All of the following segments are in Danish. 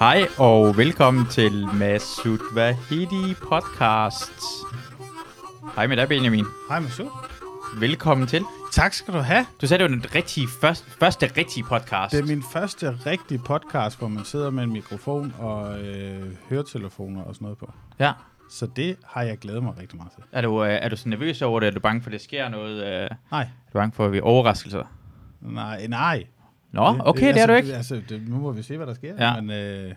Hej og velkommen til Masud Vahidi podcast. Hej med dig, Benjamin. Hej Masud. Velkommen til. Tak skal du have. Du sagde, det var den rigtige, første, første rigtige podcast. Det er min første rigtige podcast, hvor man sidder med en mikrofon og øh, høretelefoner og sådan noget på. Ja. Så det har jeg glædet mig rigtig meget til. Er du, øh, er du så nervøs over det? Er du bange for, at det sker noget? Øh, er Nej, du bange for, at vi overraskelser? nej, nej. Nå, okay, det, det er du ikke. Altså, det, nu må vi se, hvad der sker. Ja. Men, øh,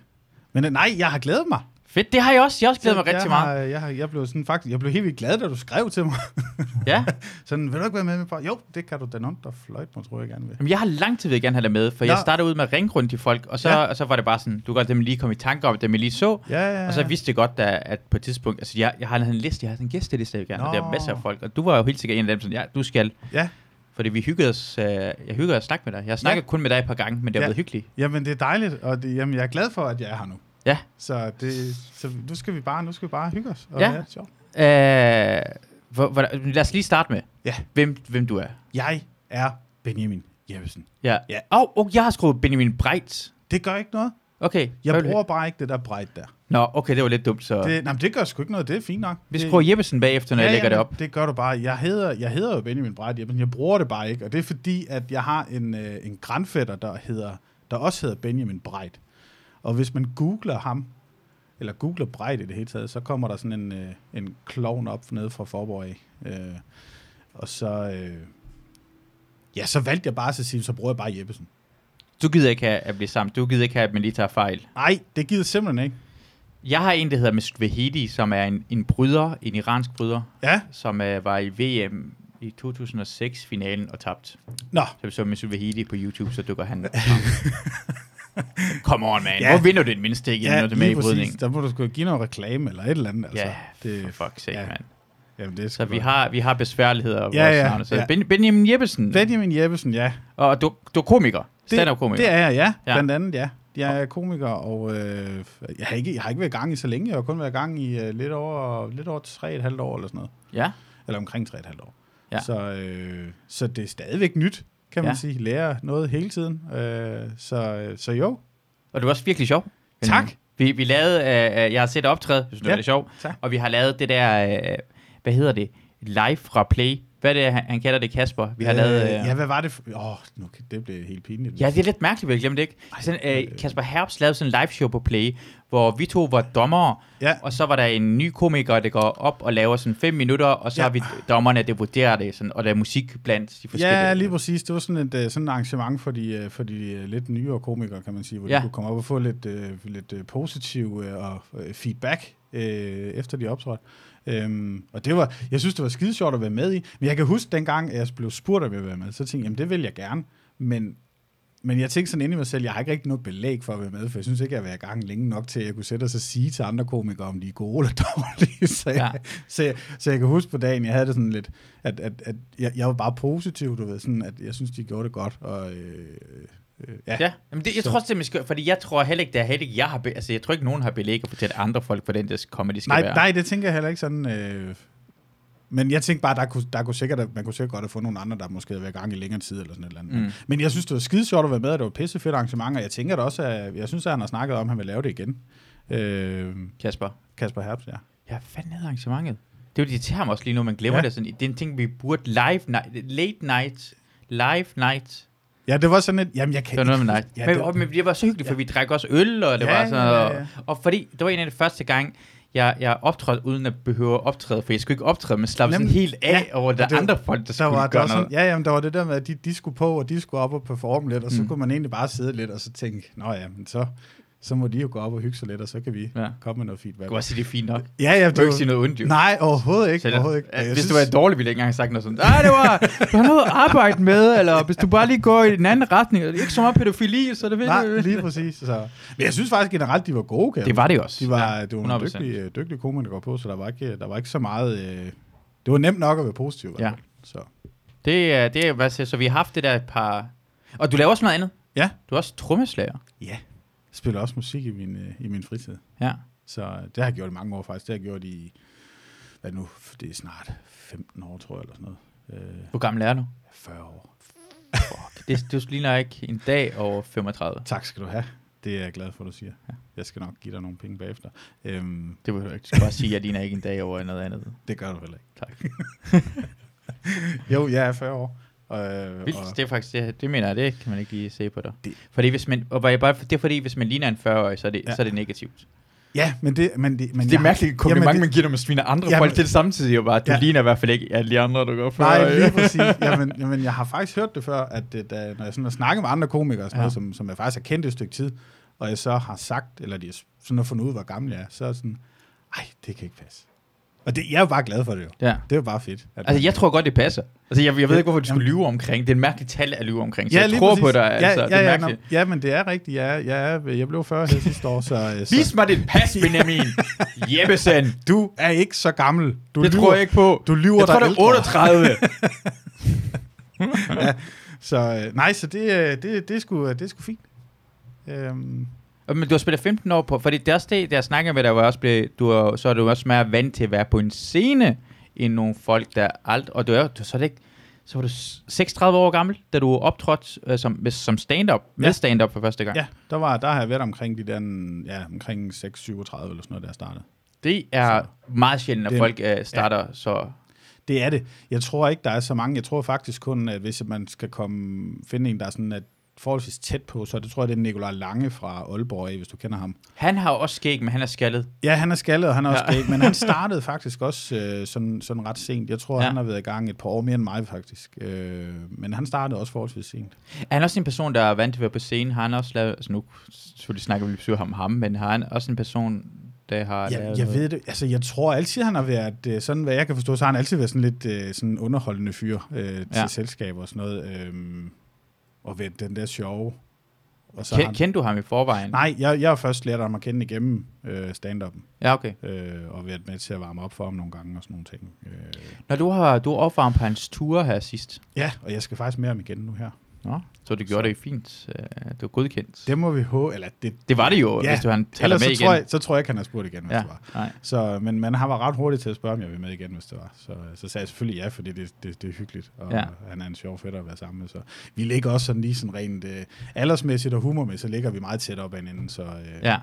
men øh, nej, jeg har glædet mig. Fedt, det har jeg også. Jeg har også glædet mig jeg rigtig har, meget. Jeg, har, jeg, blev sådan, faktisk, jeg blev helt vildt glad, da du skrev til mig. Ja. sådan, vil du ikke være med på? Jo, det kan du da nogen, der fløjt mig, tror jeg gerne vil. Jamen, jeg har lang tid jeg gerne have det med, for Nå. jeg startede ud med at ringe rundt til folk, og så, Ja. og så var det bare sådan, du kan dem lige komme i tanke om, dem jeg lige så, Ja, ja, ja. Og så vidste jeg godt, at, at på et tidspunkt, altså jeg, jeg har en liste, jeg har sådan en gæsteliste, jeg gerne, og der er Nå. masser af folk, og du var jo helt sikkert en af dem, sådan, ja, du skal, Ja, fordi vi hyggede os, øh, jeg hyggede at snakke med dig. Jeg har snakket Ja. kun med dig et par gange, men det har Ja. været hyggeligt. jamen det er dejligt, og det, jamen, jeg er glad for, at jeg er her nu. Ja. Så, det, så nu skal vi bare, nu skal vi bare hygge os. Og Ja. det sjovt. Øh, hvor, hvor, lad os lige starte med, Ja. hvem, hvem du er. Jeg er Benjamin Jeppesen. Ja. Ja. Og, og jeg har skrevet Benjamin Breit. Det gør ikke noget. Okay. Jeg bruger bare ikke det der brejt der. Nå, okay, det var lidt dumt, så Det, nej, men det gør sgu ikke noget. Det er fint nok. vi det, skriver Jeppesen bagefter, når jeg lægger det men op. Det gør du bare. Jeg hedder, jeg hedder jo Benjamin Brejt Jeppesen. Jeg bruger det bare ikke. Og det er fordi, at jeg har en, øh, en grandfætter, der, hedder, der også hedder Benjamin Brejt. Og hvis man googler ham, eller googler Brejt i det hele taget, så kommer der sådan en, øh, en klovn op nede fra Forborg af. Øh, og så... Øh, ja, så valgte jeg bare at sige, så bruger jeg bare Jeppesen. Du gider ikke have at blive sammen. Du gider ikke have, at man lige tager fejl. Nej, det gider simpelthen ikke. Jeg har en, der hedder Mesut Vahidi, som er en, en bryder, en iransk bryder, Ja, som uh, var i VM i 2006-finalen og tabt. nå. Så vi så Mesut Vahidi på YouTube, så dukker han Come on, man. Ja. Hvor vinder du det mindste ikke, ja, når du er med i brydning? Der må du sgu give noget reklame eller et eller andet. Altså. Ja, det, for fuck's sake, ja. mand. jamen, det er Så vi godt. har, vi har besværligheder Ja, vores ja, navne. Så ja. ben, Benjamin Jeppesen, Benjamin Jeppesen, ja. og du, du er komiker. Stand-up komiker. Det er jeg, ja. Ja. ja. Blandt andet, ja. Jeg er komiker, og øh, jeg, har ikke, jeg har ikke været i gang i så længe. Jeg har kun været i gang i øh, lidt over, lidt over tre et halvt år eller sådan noget. Ja, Eller omkring tre et halvt år. Ja. Så, øh, så det er stadigvæk nyt, kan man Ja. sige. Lærer noget hele tiden. Øh, så, så jo, og du er også virkelig sjov. Tak. Vi, vi lavede, øh, øh, jeg har set optræde, hvis du Ja, er lidt sjov, tak. og vi har lavet det der, øh, hvad hedder det, live fra Play. Hvad er det, han, han kalder det, Kasper? Vi har øh, lavet... Øh, ja, hvad var det? Åh, nu, kan- det blev helt pinligt. Ja, det er lidt mærkeligt, vi har glemt det ikke. Sådan, øh, Kasper Herbst lavede sådan en live show på Play, hvor vi to var dommere, Ja. og så var der en ny komiker, der går op og laver sådan fem minutter, og så Ja. har vi dommerne, der vurderer det, sådan, og der er musik blandt de forskellige. Ja, lige præcis. Det var sådan et, øh, sådan et arrangement for de, øh, for de øh, lidt nyere komikere, kan man sige, hvor Ja. de kunne komme op og få lidt, øh, lidt øh, positiv øh, og øh, feedback øh, efter de optrådte. Øhm, og det var, jeg synes, det var skide sjovt at være med i. Men jeg kan huske, dengang jeg blev spurgt, om jeg ville være med, så tænkte jeg, jamen det vil jeg gerne. Men, men jeg tænkte sådan inde i mig selv, jeg har ikke rigtig noget belæg for at være med, for jeg synes ikke, jeg har været i gang længe nok til, at jeg kunne sætte os og sige til andre komikere, om de er gode eller dårlige. Så jeg, Ja. så, jeg, så jeg kan huske på dagen, jeg havde det sådan lidt, at, at, at jeg, jeg var bare positiv, du ved, sådan, at jeg synes, de gjorde det godt. Og, øh, øh, ja. Ja, men det, jeg Så- tror også, det er, skal, fordi jeg tror heller ikke, det er heller ikke, jeg har, be, altså jeg tror ikke, nogen har belæg at fortælle andre folk, hvordan det kommer, de skal nej, være. nej, det tænker jeg heller ikke sådan. Øh, men jeg tænkte bare, der kunne, der kunne sikkert, man kunne sikkert godt have fået nogle andre, der måske havde været i gang i længere tid eller sådan et eller andet. Mm. Men jeg synes, det var skide sjovt at være med, og det var et pissefedt arrangement, og jeg tænker da også, at jeg synes, at han har snakket om, at han vil lave det igen. Øh, Kasper. Kasper Herbst, ja. Ja, fanden hedder arrangementet? Det er jo det mig også lige nu, man glemmer Ja. det. Sådan, det er en ting, vi burde live night, late night, live night. Ja, det var sådan et, jamen jeg kan Det var noget med ikke- night. Ja, men, det, og, men det var så hyggeligt, for vi drak også øl, og det Ja, var sådan ja, ja, og, ja. og fordi, det var en af de første gang, jeg, jeg optrådte uden at behøve at optræde, for jeg skulle ikke optræde, men slappe sådan helt af Ja, over, der det var- andre folk, der, der skulle var, der gøre var sådan, noget. ja, jamen, der var det der med, at de, de skulle på, og de skulle op og performe lidt, og så Mm. mm. kunne man egentlig bare sidde lidt, og så tænke, nå ja, men så, så må de jo gå op og hygge sig lidt, og så kan vi Ja. komme med noget feedback. Jeg kunne også sige, det er fint nok. Ja, ja, Du kan ikke sige noget ondt, jo. Nej, overhovedet ikke. Overhovedet ikke. ja, hvis synes- du var dårlig, ville jeg ikke engang have sagt noget sådan. Nej, det var, du har noget at arbejde med, eller hvis du bare lige går i en anden retning. Det er ikke så meget pædofili, så det vil Nej, lige præcis. Så. Men jeg synes faktisk generelt, de var gode, kan Det var det også. De var, Ja, det var nogle 100%. dygtige, dygtige komikere på, så der var ikke, der var ikke så meget... Øh, det var nemt nok at være positiv. Ja. Så. Det er, det er, hvad siger, så vi har haft det der et par... Og du laver også noget andet. Ja. Du er også trommeslager. ja. Spiller også musik i min, øh, i min fritid. Ja. Så det har jeg gjort i mange år faktisk. Det har jeg gjort i, hvad nu, det er snart 15 år, tror jeg, eller sådan noget. Øh, Hvor gammel er du? 40 år. Fuck. Det, du ligner ikke en dag over 35. Tak skal du have. det er jeg glad for, du siger. Ja. Jeg skal nok give dig nogle penge bagefter. Øhm, Det vil du ikke. Du skal bare sige, at jeg ligner ikke en dag over noget andet. det gør du heller ikke. Tak. Jo, jeg er 40 år. Øh, Vildt, og, det er faktisk, det, det mener jeg, det kan man ikke lige se på dig. Det- Fordi hvis man, og bare, bare- det er fordi, hvis man ligner en 40-årig, så er det, Ja. så er det negativt. ja, men det... Men det, men Det er mærkeligt kompliment, Jamen, man giver, når man sviner andre Jamen- folk til samtidig, jo bare, du Ja. ligner i hvert fald ikke alle de andre, du går for. Nej, lige præcis. Jamen, jamen, jeg har faktisk hørt det før, at det, da, når jeg sådan har snakket med andre komikere, og sådan Ja. noget, som, som jeg faktisk har kendt et stykke tid, og jeg så har sagt, eller de sådan har fundet ud, hvor gammel jeg er, så er jeg sådan, ej, det kan ikke passe. Og det, jeg er jo bare glad for det jo. Ja. Det er jo bare fedt. Altså, jeg tror godt, det passer. Altså, jeg, jeg ved Ja, ikke, hvorfor du skulle lyve omkring. Det er en mærkelig tal at lyve omkring, så jeg lige tror præcis. på dig. Ja, Altså, ja, det er ja, mærkeligt. ja, men det er rigtigt. Jeg, er, jeg, er, jeg blev 40 her sidste år, så, øh, så Vis mig dit pas, Benjamin. Jeppesen. du er ikke så gammel. Du Det lyver, tror jeg ikke på. Du lyver Jeg tror, det er ældre. 38. Så øh, nej, så det, øh, det, det, er sgu, det er sgu fint. Øhm, Men du har spillet 15 år på, fordi det er også det, der snakker med dig, hvor også blev, du er, så er du også mere vant til at være på en scene, end nogle folk, der alt, og du er, du, så er det ikke, så var du s- 36 år gammel, da du optrådte øh, som, som stand-up, med Ja. stand-up for første gang. ja, der, var, der har jeg været omkring de der, ja, omkring 6, 37 eller sådan noget, der startede. Det er Så- meget sjældent, at Det- folk øh, starter ja. så... Det er det. Jeg tror ikke, der er så mange. Jeg tror faktisk kun, at hvis man skal komme, finde en, der er sådan at forholdsvis tæt på, så det tror jeg, det er Nikolaj Lange fra Aalborg, hvis du kender ham. Han har også skæg, men han er skaldet. Ja, han er skaldet, og han er også Ja. skæg, men han startede faktisk også øh, sådan, sådan ret sent. Jeg tror, Ja. ja. han har været i gang et par år mere end mig, faktisk. Øh, men han startede også forholdsvis sent. Er han også en person, der er vant til at være på scenen? Har han også lavet, altså nu selvfølgelig snakker vi besøg om ham, men har han også en person, der har lavet jeg noget? ved det. Altså, jeg tror altid, han har været, øh, sådan hvad jeg kan forstå, så har han altid været sådan lidt øh, sådan underholdende fyr øh, til Ja. ja. selskaber og sådan noget. Øh, og ved den der sjove. Og så Ken, han, kendte du ham i forvejen? nej, jeg, jeg har først lært ham at kende igennem øh, stand-up'en. Ja, okay. Øh, og været med til at varme op for ham nogle gange og sådan nogle ting. Øh, Når du har du opvarmet på hans tur her sidst, ja, og jeg skal faktisk med ham igen nu her. Nå, så du gjorde det fint. Øh, Det var godkendt. Det må vi håbe, eller det, Det var det jo, Ja, hvis du han ellers med så igen. tror, jeg, så tror jeg ikke, han har spurgt igen, hvis ja, det var. nej. Så, men, men han var ret hurtig til at spørge, om jeg vil med igen, hvis det var. Så, så sagde jeg selvfølgelig ja, fordi det, det, det er hyggeligt, og ja. han er en sjov fætter at være sammen med. Så vi ligger også sådan lige sådan rent øh, aldersmæssigt og humormæssigt, så ligger vi meget tæt op ad hinanden. Så, øh, Ja.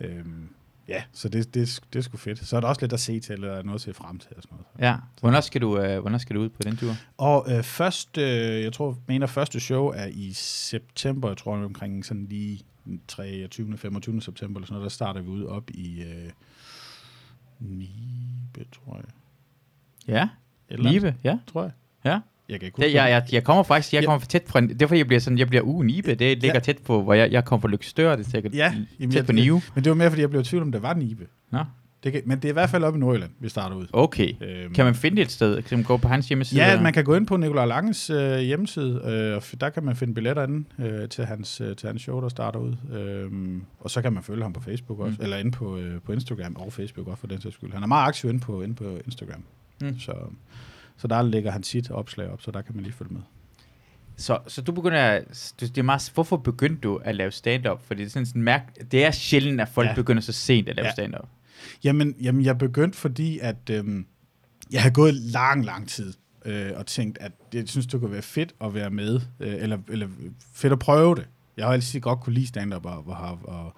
øhm, ja, så det, det, det er sgu fedt. Så er der også lidt at se til, eller noget at se frem til og sådan noget. ja. Hvornår skal, du, øh, hvornår skal du ud på den tur? Og øh, først, øh, jeg tror, mener første show er i september, jeg tror omkring sådan lige 23. 25. september eller sådan noget, der starter vi ud op i øh, Nibe, tror jeg. Ja, Eller Nibe, ja. tror jeg. Ja. Jeg kan ikke Det, jeg, jeg, jeg kommer faktisk, jeg Ja. kommer for tæt fra, det er fordi, jeg bliver sådan, jeg bliver uh, Nibe, det ligger Ja. tæt på, hvor jeg, jeg kommer fra Lykstør, det er sikkert Ja, jamen, tæt på Nive. Men det var mere, fordi jeg blev i tvivl om, det var Nibe. Nå, Det kan, men det er i hvert fald oppe i Nordjylland, vi starter ud. okay. Øhm, Kan man finde et sted? Kan man gå på hans hjemmeside? Ja, eller? man kan gå ind på Nikolaj Langes øh, hjemmeside, øh, og der kan man finde billetter inde øh, til, hans, øh, til hans show, der starter ud. Øhm, og så kan man følge ham på Facebook også, mm. eller inde på, øh, på Instagram og Facebook også for den sags skyld. Han er meget aktiv inde på, inde på Instagram, Mm. så, så der lægger han sit opslag op, så der kan man lige følge med. Så, så du begynder at, du, det er meget, hvorfor begyndte du at lave stand-up? Fordi det er sådan, sådan mærk, det er sjældent, at folk ja. Begynder så sent at lave ja. Stand-up. Jamen, jamen jeg begyndte, fordi at øhm, jeg har gået lang, lang tid øh, og tænkt, at jeg synes, det kunne være fedt at være med, øh, eller, eller fedt at prøve det. Jeg har altid godt kunne lide stand-up og, og, har- og,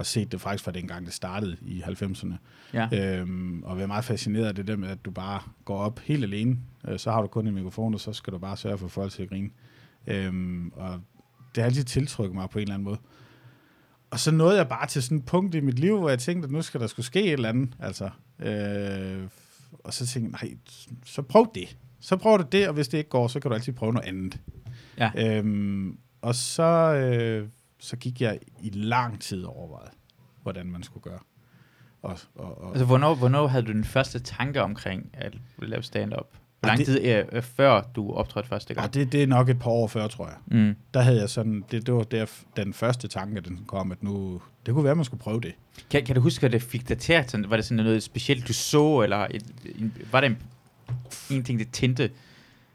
og set det faktisk fra dengang, det startede i 90'erne. Ja. Øhm, og være meget fascineret af det der med, at du bare går op helt alene, øh, så har du kun en mikrofon, og så skal du bare sørge for folk til at grine. Øhm, og det har altid tiltrykket mig på en eller anden måde. Og så nåede jeg bare til sådan et punkt i mit liv, hvor jeg tænkte, at nu skal der skulle ske et eller andet. Altså, øh, og så tænkte jeg, nej, så prøv det. Så prøv du det, og hvis det ikke går, så kan du altid prøve noget andet. Ja. Øhm, og så, øh, så gik jeg i lang tid overvejet, hvordan man skulle gøre. Og, og, og, Altså, hvornår, hvornår havde du den første tanke omkring at lave stand-up? Hvor lang det- tid øh, øh, før du optrådte første gang? og det, det er nok et par år før, tror jeg. Mm. Der havde jeg sådan, det, det var der, den første tanke, den kom, at nu, det kunne være, at man skulle prøve det. Kan, kan du huske, hvad det fik dig til? at sådan- Var det sådan noget specielt, du så, eller et, en, var det en, en ting, det tændte?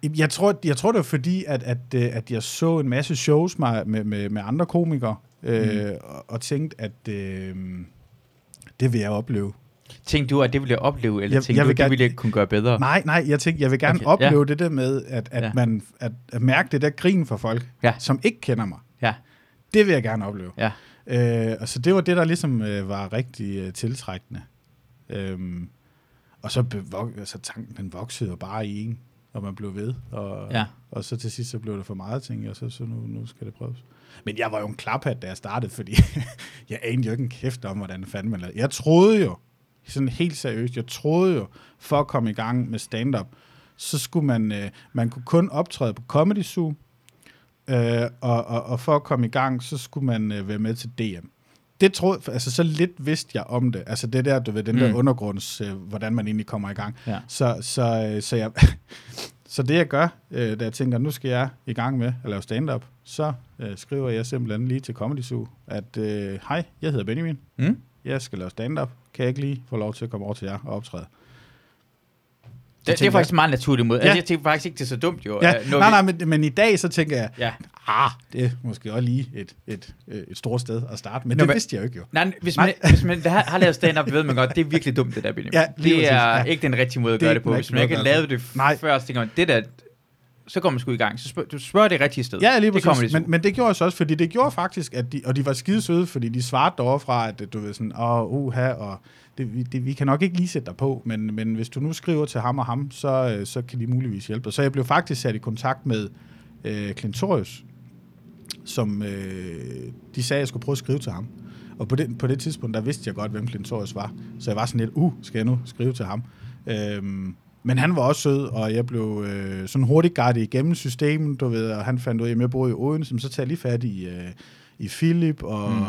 Jeg tror, jeg tror det var fordi, at, at, øh, at jeg så en masse shows med, med, med, andre komikere, øh, Mm. og, og tænkte, at øh, det vil jeg opleve. Tænkte du, at det ville jeg opleve, eller Jeg- tænkte jeg du, vil at det gerne- ville jeg kunne gøre bedre? Nej, nej, jeg tænkte, jeg vil gerne Okay, okay, ja. opleve det der med, at, at, Ja. man, at, at mærke det der grin for folk, Ja. som ikke kender mig. Ja. Det vil jeg gerne opleve. Ja. Øh, og så det var det, der ligesom øh, var rigtig øh, tiltrækkende. Øhm, og så bevok, altså, tanken den voksede jo bare i en, og man blev ved. Og, Ja. og så til sidst så blev det for meget ting, og så, så nu, nu skal det prøves. Men jeg var jo en klaphat, da jeg startede, fordi jeg anede jo ikke en kæft om, hvordan fanden man lavede. Jeg troede jo, sådan helt seriøst, jeg troede jo, for at komme i gang med stand-up, så skulle man, øh, man kunne kun optræde på Comedy Zoo, øh, og, og, og for at komme i gang, så skulle man øh, være med til DM. Det troede, altså så lidt vidste jeg om det. Altså det der, du ved, den der Mm. undergrunds, øh, hvordan man egentlig kommer i gang. Ja. Så, så, øh, så, jeg, så det jeg gør, øh, da jeg tænker, nu skal jeg i gang med at lave stand-up, så øh, skriver jeg simpelthen lige til Comedy Zoo, at øh, hej, jeg hedder Benjamin, Mm? jeg skal lave stand-up, kan jeg ikke lige få lov til at komme over til jer og optræde? Det, det er faktisk en meget naturlig måde. Ja. Altså, jeg tænker faktisk ikke, det er så dumt jo. Ja, når nej, nej, men, men i dag så tænker jeg, Ja. ah, det er måske også lige et, et, øh, et stort sted at starte, men Nå, det men- vidste jeg jo ikke jo. Nej, hvis Nej. man, hvis man har, har lavet stand-up, ved man godt, det er virkelig dumt, det der, Benjamin. Ja, det er ja. ikke den rigtige måde at Det gøre det på. Hvis man ikke gøre det Nej. før, så tænker man, det der, så går man sgu i gang. Så spørg, du spørger det rigtige sted. Ja, lige det præcis. de Men, men det gjorde jeg så også, fordi det gjorde faktisk, at de, og de var skide søde, fordi de svarede derovre fra, at du ved sådan, åh, uha, og det, vi- det, vi kan nok ikke lige sætte dig på, men, men hvis du nu skriver til ham og ham, så, øh, så kan de muligvis hjælpe dig. Så jeg blev faktisk sat i kontakt med øh, Clintorius, som øh, de sagde, at jeg skulle prøve at skrive til ham. Og på det, på det tidspunkt, der vidste jeg godt, hvem Clintorius var. Så jeg var sådan lidt, uh, skal jeg nu skrive til ham? Øhm, men han var også sød, og jeg blev øh, sådan hurtigt guidet igennem systemet, du ved, og han fandt ud af, at jeg boede i Odense, så tager jeg lige fat i, øh, i Philip, og, mm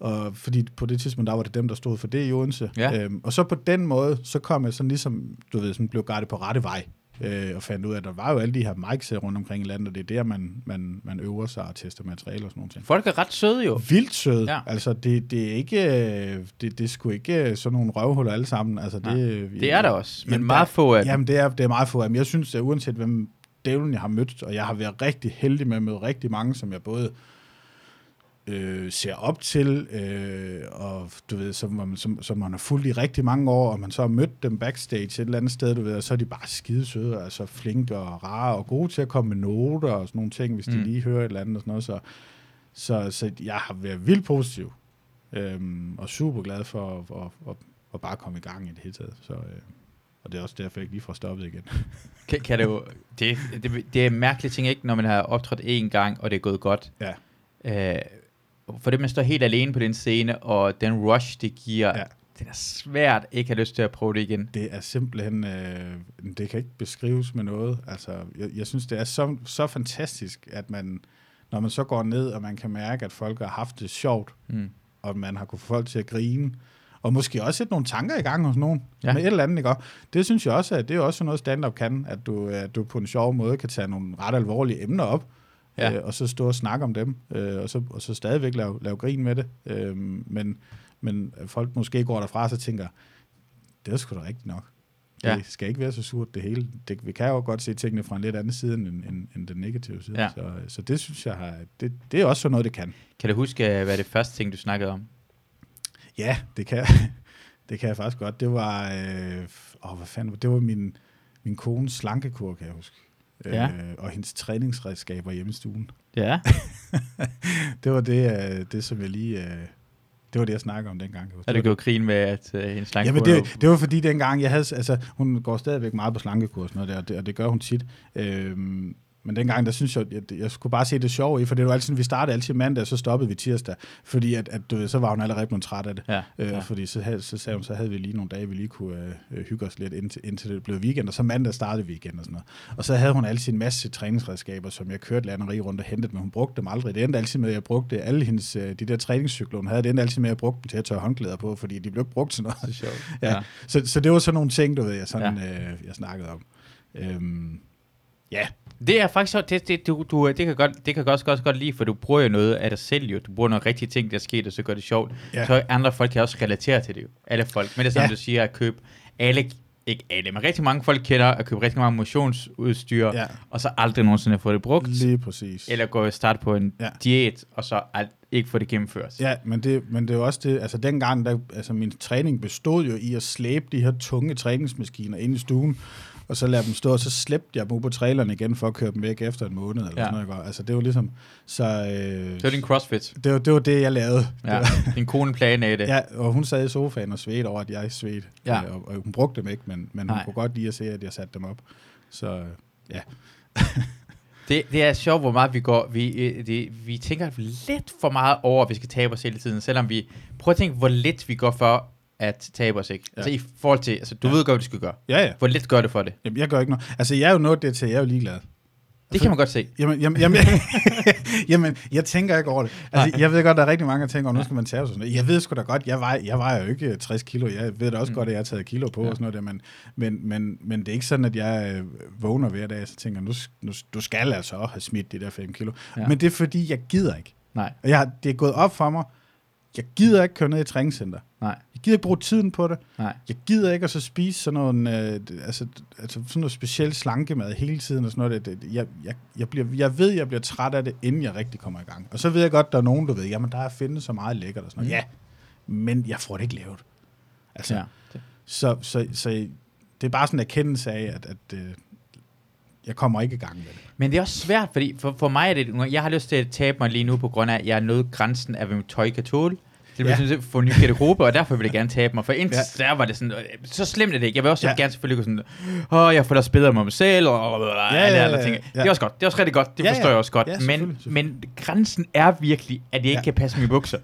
og fordi på det tidspunkt, der var det dem, der stod for det i Odense. Ja. Øhm, og så på den måde, så kom jeg sådan ligesom, du ved, sådan blev guidet på rette vej, øh, og fandt ud af, at der var jo alle de her mics her rundt omkring i landet, og det er der, man, man, man øver sig og tester materiale og sådan nogle ting. Folk er ret søde jo. Vildt sød. Ja. Ja. Altså, det, det er ikke... øh, Det, det er sgu ikke øh, sådan nogle røvhuller alle sammen. Altså, det, Det er der også, men Jamen, meget der- få af dem. Jamen, det er, det er meget få af dem. Jeg synes, at uanset hvem dævlen jeg har mødt, og jeg har været rigtig heldig med at møde rigtig mange, som jeg både øh, ser op til, øh, og du ved, som, man- som, som man har fulgt i rigtig mange år, og man så har mødt dem backstage et eller andet sted, du ved, og så er de bare skide søde, altså flinke og rare, og gode til at komme med noter og sådan nogle ting, hvis de Mm. lige hører et eller andet og sådan noget, så, så, så jeg har været vildt positiv, øhm, og super glad for at, at, at, at bare komme i gang i det hele taget, så... Øh, og det er også derfor, jeg ikke lige får stoppet igen. Kan, kan det, jo, det, det, det er mærkelige ting, ikke, når man har optrådt én gang, og det er gået godt. Ja. Øh, for det, man står helt alene på den scene, og den rush, det giver, ja. Det er svært ikke at have lyst til at prøve det igen. Det er simpelthen, øh, det kan ikke beskrives med noget. Altså, jeg, jeg synes, det er så, så fantastisk, at man, når man så går ned, og man kan mærke, at folk har haft det sjovt, Mm. og man har kunnet få folk til at grine, og måske også sætte nogle tanker i gang hos nogen, Ja. ja. med et eller andet, ikke? Og Det synes jeg også, at det er også noget stand-up kan, at du, at du på en sjov måde kan tage nogle ret alvorlige emner op, Ja. øh, og så stå og snakke om dem, øh, og, så, og så stadigvæk lave, lave grin med det. Øh, men, men folk måske går derfra og så tænker, det er sgu da rigtigt nok. Det Ja. skal ikke være så surt det hele. Det, vi kan jo godt se tingene fra en lidt anden side end, end, end den negative side. Ja. Så, så det synes jeg, har, det, det er også sådan noget, det kan. Kan du huske, hvad det første ting, du snakkede om? Ja, det kan, det kan jeg faktisk godt. Det var, øh, åh, hvad fanden, det var min, min kones slankekur, kan jeg huske. Ja. Øh, og hendes træningsredskaber hjemme i stuen. Ja. Det var det, øh, det som jeg lige... Øh, det var det, jeg snakkede om dengang. Er Det gjort grin med, at uh, hendes slanke Jamen, det, det var fordi dengang, jeg havde, altså, hun går stadigvæk meget på slankekurs, og, det, og, det, og det gør hun tit. Øhm, men dengang, der synes jeg, jeg, jeg skulle bare se det sjove i, for det var altid, vi startede altid mandag, så stoppede vi tirsdag, fordi at, at ved, så var hun allerede blevet træt af det. Ja, Øh, ja. Fordi så, havde, så sagde hun, så havde vi lige nogle dage, vi lige kunne øh, hygge os lidt, indtil, indtil det blev weekend, og så mandag startede vi igen og sådan noget. Og så havde hun altid en masse træningsredskaber, som jeg kørte landeri rundt og hentede, men hun brugte dem aldrig. Det endte altid med, at jeg brugte alle hendes, øh, de der træningscykler, hun havde, det endte altid med, at jeg brugte dem til at tørre håndklæder på, fordi de blev ikke brugt til noget. Det er sjovt. Ja. ja. Så, så det var sådan nogle ting, du ved, jeg, sådan, ja. øh, jeg snakkede om. Øhm, ja, Det er faktisk det, det, du, du, det kan godt, det kan også godt, godt lide, for du bruger jo noget af dig selv jo. Du bruger nogle rigtige ting, der er sket, og så gør det sjovt. Ja. Så andre folk kan også relatere til det jo. Alle folk. Men det er som Ja. du siger, at købe alle, ikke alle, men rigtig mange folk kender at købe rigtig mange motionsudstyr, ja, og så aldrig nogensinde få det brugt. lige præcis. Eller gå og starte på en Ja. diæt, og så alt, ikke få det gennemført. Ja, men det, men det er også det, altså dengang, der, altså min træning bestod jo i at slæbe de her tunge træningsmaskiner ind i stuen, og så lader dem stå, og så slæbte jeg dem ud på traileren igen for at køre dem væk efter en måned, eller Ja. sådan noget. Altså, det var ligesom, så... Øh, Det var din crossfit. det, var, det var det, jeg lavede. Ja. din kone planlagde det. Ja, og hun sad i sofaen og svedte over, at jeg svedte. Ja. Øh, Og, og hun brugte dem ikke, men, men hun Nej. kunne godt lide at se, at jeg satte dem op. Så ja. Det, det er sjovt, hvor meget vi går. Vi, øh, det, vi tænker lidt for meget over, at vi skal tabe os hele tiden, selvom vi... Prøv at tænke, hvor lidt vi går for at tabe os, ikke? Ja. Altså i forhold til... Altså, du ja. ved godt, hvad du skal gøre. Ja, ja. Hvor lidt gør det for det? Jamen, jeg gør ikke noget. Altså, jeg er jo nået det til, jeg er jo ligeglad. Det kan man godt se. Jamen, jamen, jamen, jamen, jeg tænker ikke over det. Altså, jeg ved godt, der er rigtig mange, der tænker, nu skal man sig. sådan noget. Jeg ved sgu da godt, jeg vejer, jeg vejer jo ikke 60 kilo. Jeg ved da også mm. godt, at jeg har taget kilo på ja. og sådan noget der, men, men, men, men det er ikke sådan, at jeg øh, vågner hver dag, og så tænker, nu, nu, du skal altså have smidt de der 5 kilo. Ja. Men det er fordi, jeg gider ikke. Nej, Og jeg det er gået op for mig, jeg gider ikke køre ned i træningscenter. nej, gider ikke bruge tiden på det. nej. Jeg gider ikke at så spise sådan noget, øh, altså, altså sådan noget speciel slankemad hele tiden og sådan noget. Det, det, jeg, jeg, jeg, bliver, jeg ved, jeg bliver træt af det, inden jeg rigtig kommer i gang. Og så ved jeg godt, der er nogen, der ved, jamen der er findet så meget lækkert og sådan noget. Mm. Ja, men jeg får det ikke lavet. Altså, Ja. ja. Det- så, så, så det er bare sådan en erkendelse af, at, at øh, jeg kommer ikke i gang med det. Men det er også svært, fordi for, for mig er det... Jeg har lyst til at tabe mig lige nu, på grund af, at jeg er nået grænsen af, hvad mit tøj kan tåle. Det bliver Ja. sådan for en ny garderobe, og derfor vil jeg gerne tabe mig. For indtil Ja. ja. der var det sådan, øh, så slemt er det ikke. Jeg vil også Ja. ja. gerne selvfølgelig gå sådan, åh, jeg får da med mig selv, og, og, og Ja, alle ja, andre ja, ting. ja. Det er også godt. Det er også rigtig godt. Det Ja, forstår ja. jeg også godt. Ja, men, selvfølgelig, men grænsen er virkelig, at jeg ikke Ja. kan passe mine bukser.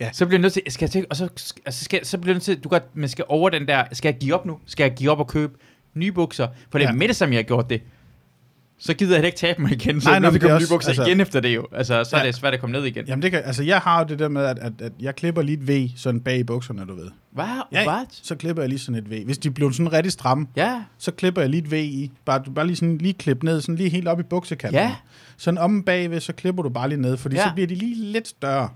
Ja. Så bliver jeg nødt til, skal jeg til, og så, altså skal, så bliver jeg nødt til, du godt, man skal over den der, skal jeg give op nu? Skal jeg give op og købe nye bukser? For det er Ja. med det, som jeg har gjort det. Så gider jeg ikke tabe mig igen. Så Nej, nej, er kommer nye bukser altså- igen efter det jo. Altså, så er Ja. det svært at komme ned igen. Jamen det kan, altså jeg har jo det der med, at, at, at jeg klipper lige et V sådan bag i bukserne, du ved. Hvad? Ja, Hvad? så klipper jeg lige sådan et V. Hvis de bliver sådan rigtig stramme, Ja. så klipper jeg lige et V i. Bare, bare lige, sådan, lige klip ned, sådan lige helt op i buksekanten. Ja. Sådan om bagved, så klipper du bare lige ned, fordi Ja. så bliver de lige lidt større.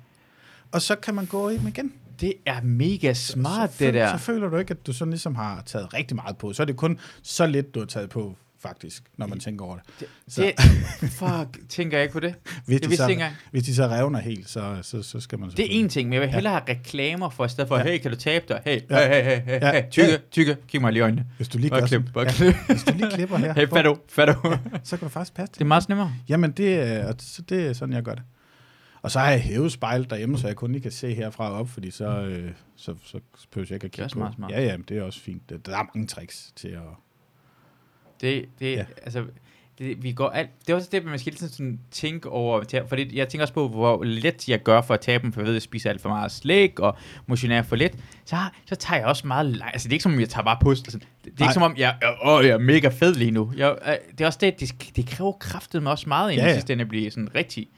Og så kan man gå i dem igen. Det er mega smart, så, det der. Så føler du ikke, at du sådan ligesom har taget rigtig meget på. Så er det kun så lidt, du har taget på, faktisk, når man tænker over det. Så, Det, fuck, tænker jeg ikke på det. hvis, det de så, ikke hvis de så revner helt, så, så, så skal man Det er en ting, men jeg vil hellere have reklamer for, i stedet for, Ja. hey, kan du tabe dig? Hey, Ja. hey, hey, hey, hey, Ja. tykke, Ja. tykke, kig mig lige i øjnene. Hvis du lige Bare klip, ja, hvis du lige klipper her, Hey, fatto, fatto. så kan du faktisk passe Det er meget nemmere. Jamen, det, og så det er sådan, jeg gør det. Og så har jeg hævet spejlet derhjemme, så jeg kun lige kan se herfra op, fordi så, øh, så, så behøver jeg ikke at Det er kigge også på. smart. Ja, ja, det er også fint. Der er mange tricks til at... Det, det, ja. Altså, det, vi går alt, det er også det, man skal hele sådan tænke over, til- fordi jeg tænker også på, hvor let jeg gør for at tabe dem, for jeg ved, at jeg spiser alt for meget slik, og motionerer for lidt, så, så tager jeg også meget, altså det er ikke som om, jeg tager bare på, altså, det, det er Nej. ikke som om, jeg, jeg, åh, jeg er mega fed lige nu. Jeg, øh, det er også det, det, det kræver kraftet mig også meget, inden Ja, ja, ende at blive sådan rigtig,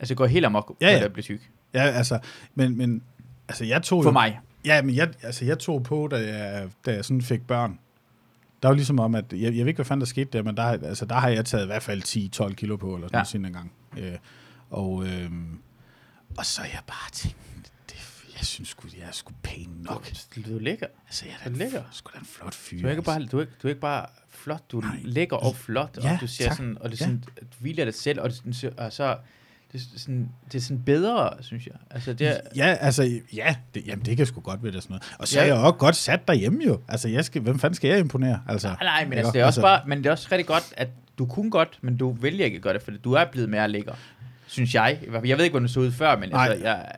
altså gå helt amok, Ja, ja, ja. ja. at blive tyk. Ja, altså, men, men altså, jeg tog For jo, mig. Ja, men jeg, altså, jeg tog på, da jeg, da jeg sådan fik børn. Der var ligesom om, at, jeg, jeg ved ikke, hvad fanden der skete der, men der, altså, der har jeg taget i hvert fald 10-12 kilo på, eller sådan Ja. en gang. Øh, og, øh, og så er jeg bare tænkt, det, jeg synes sgu, jeg er sgu pæn nok. Du er lækker. Altså, jeg Er er da lækker? sgu da en flot fyr. Du er ikke altså. bare, du er ikke, du er ikke bare flot, du er lækker og flot, og Ja, du ser tak. sådan, og det er Ja. sådan, du hviler dig selv, og, det, er og så, det er sådan, det er sådan bedre, synes jeg. Altså, det er, Ja, altså, ja, det, jamen, det kan sgu godt være det sådan noget. Og så Ja. er jeg også godt sat derhjemme jo. Altså, jeg skal, hvem fanden skal jeg imponere? Altså, nej, nej, men altså, det er også bare, men det er også rigtig godt, at du kunne godt, men du vælger ikke at gøre det, for du er blevet mere lækker, synes jeg. Jeg ved ikke, hvordan du så ud før, men Nej. altså, jeg,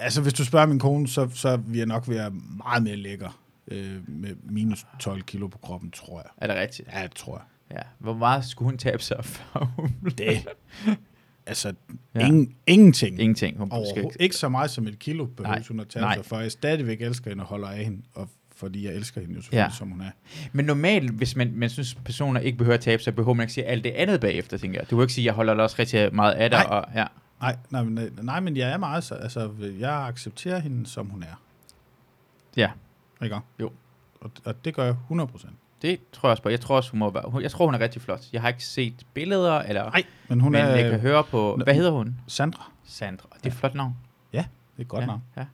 Altså, hvis du spørger min kone, så, så vil jeg nok være meget mere lækker øh, med minus 12 kilo på kroppen, tror jeg. er det rigtigt? Ja, det tror jeg. Ja. Hvor meget skulle hun tabe sig blev- Det, altså, Ja. ja. ingen, ingenting. Ingenting. Hun ikke. Ikke så meget som et kilo behøver Nej. hun at tage Nej. sig, for jeg stadigvæk elsker hende og holder af hende, og fordi jeg elsker hende jo selvfølgelig, Ja. som hun er. Men normalt, hvis man, man synes, personer ikke behøver at tabe sig, behøver man ikke sige alt det andet bagefter, tænker jeg. Du vil ikke sige, at jeg holder også rigtig meget af dig. Nej. Og, ja. Nej, nej, men, nej, men jeg er meget, så- altså, jeg accepterer hende, som hun er. ja, Ikke? Jo. Og, og det gør jeg 100 procent. Det tror jeg også på. Jeg tror også, hun må være, jeg tror, hun er rigtig flot. Jeg har ikke set billeder, eller, Nej, men hun men er jeg kan høre på, hvad hedder hun? Sandra. Sandra. Det er et flot navn. Det er et godt ja, navn. Ja.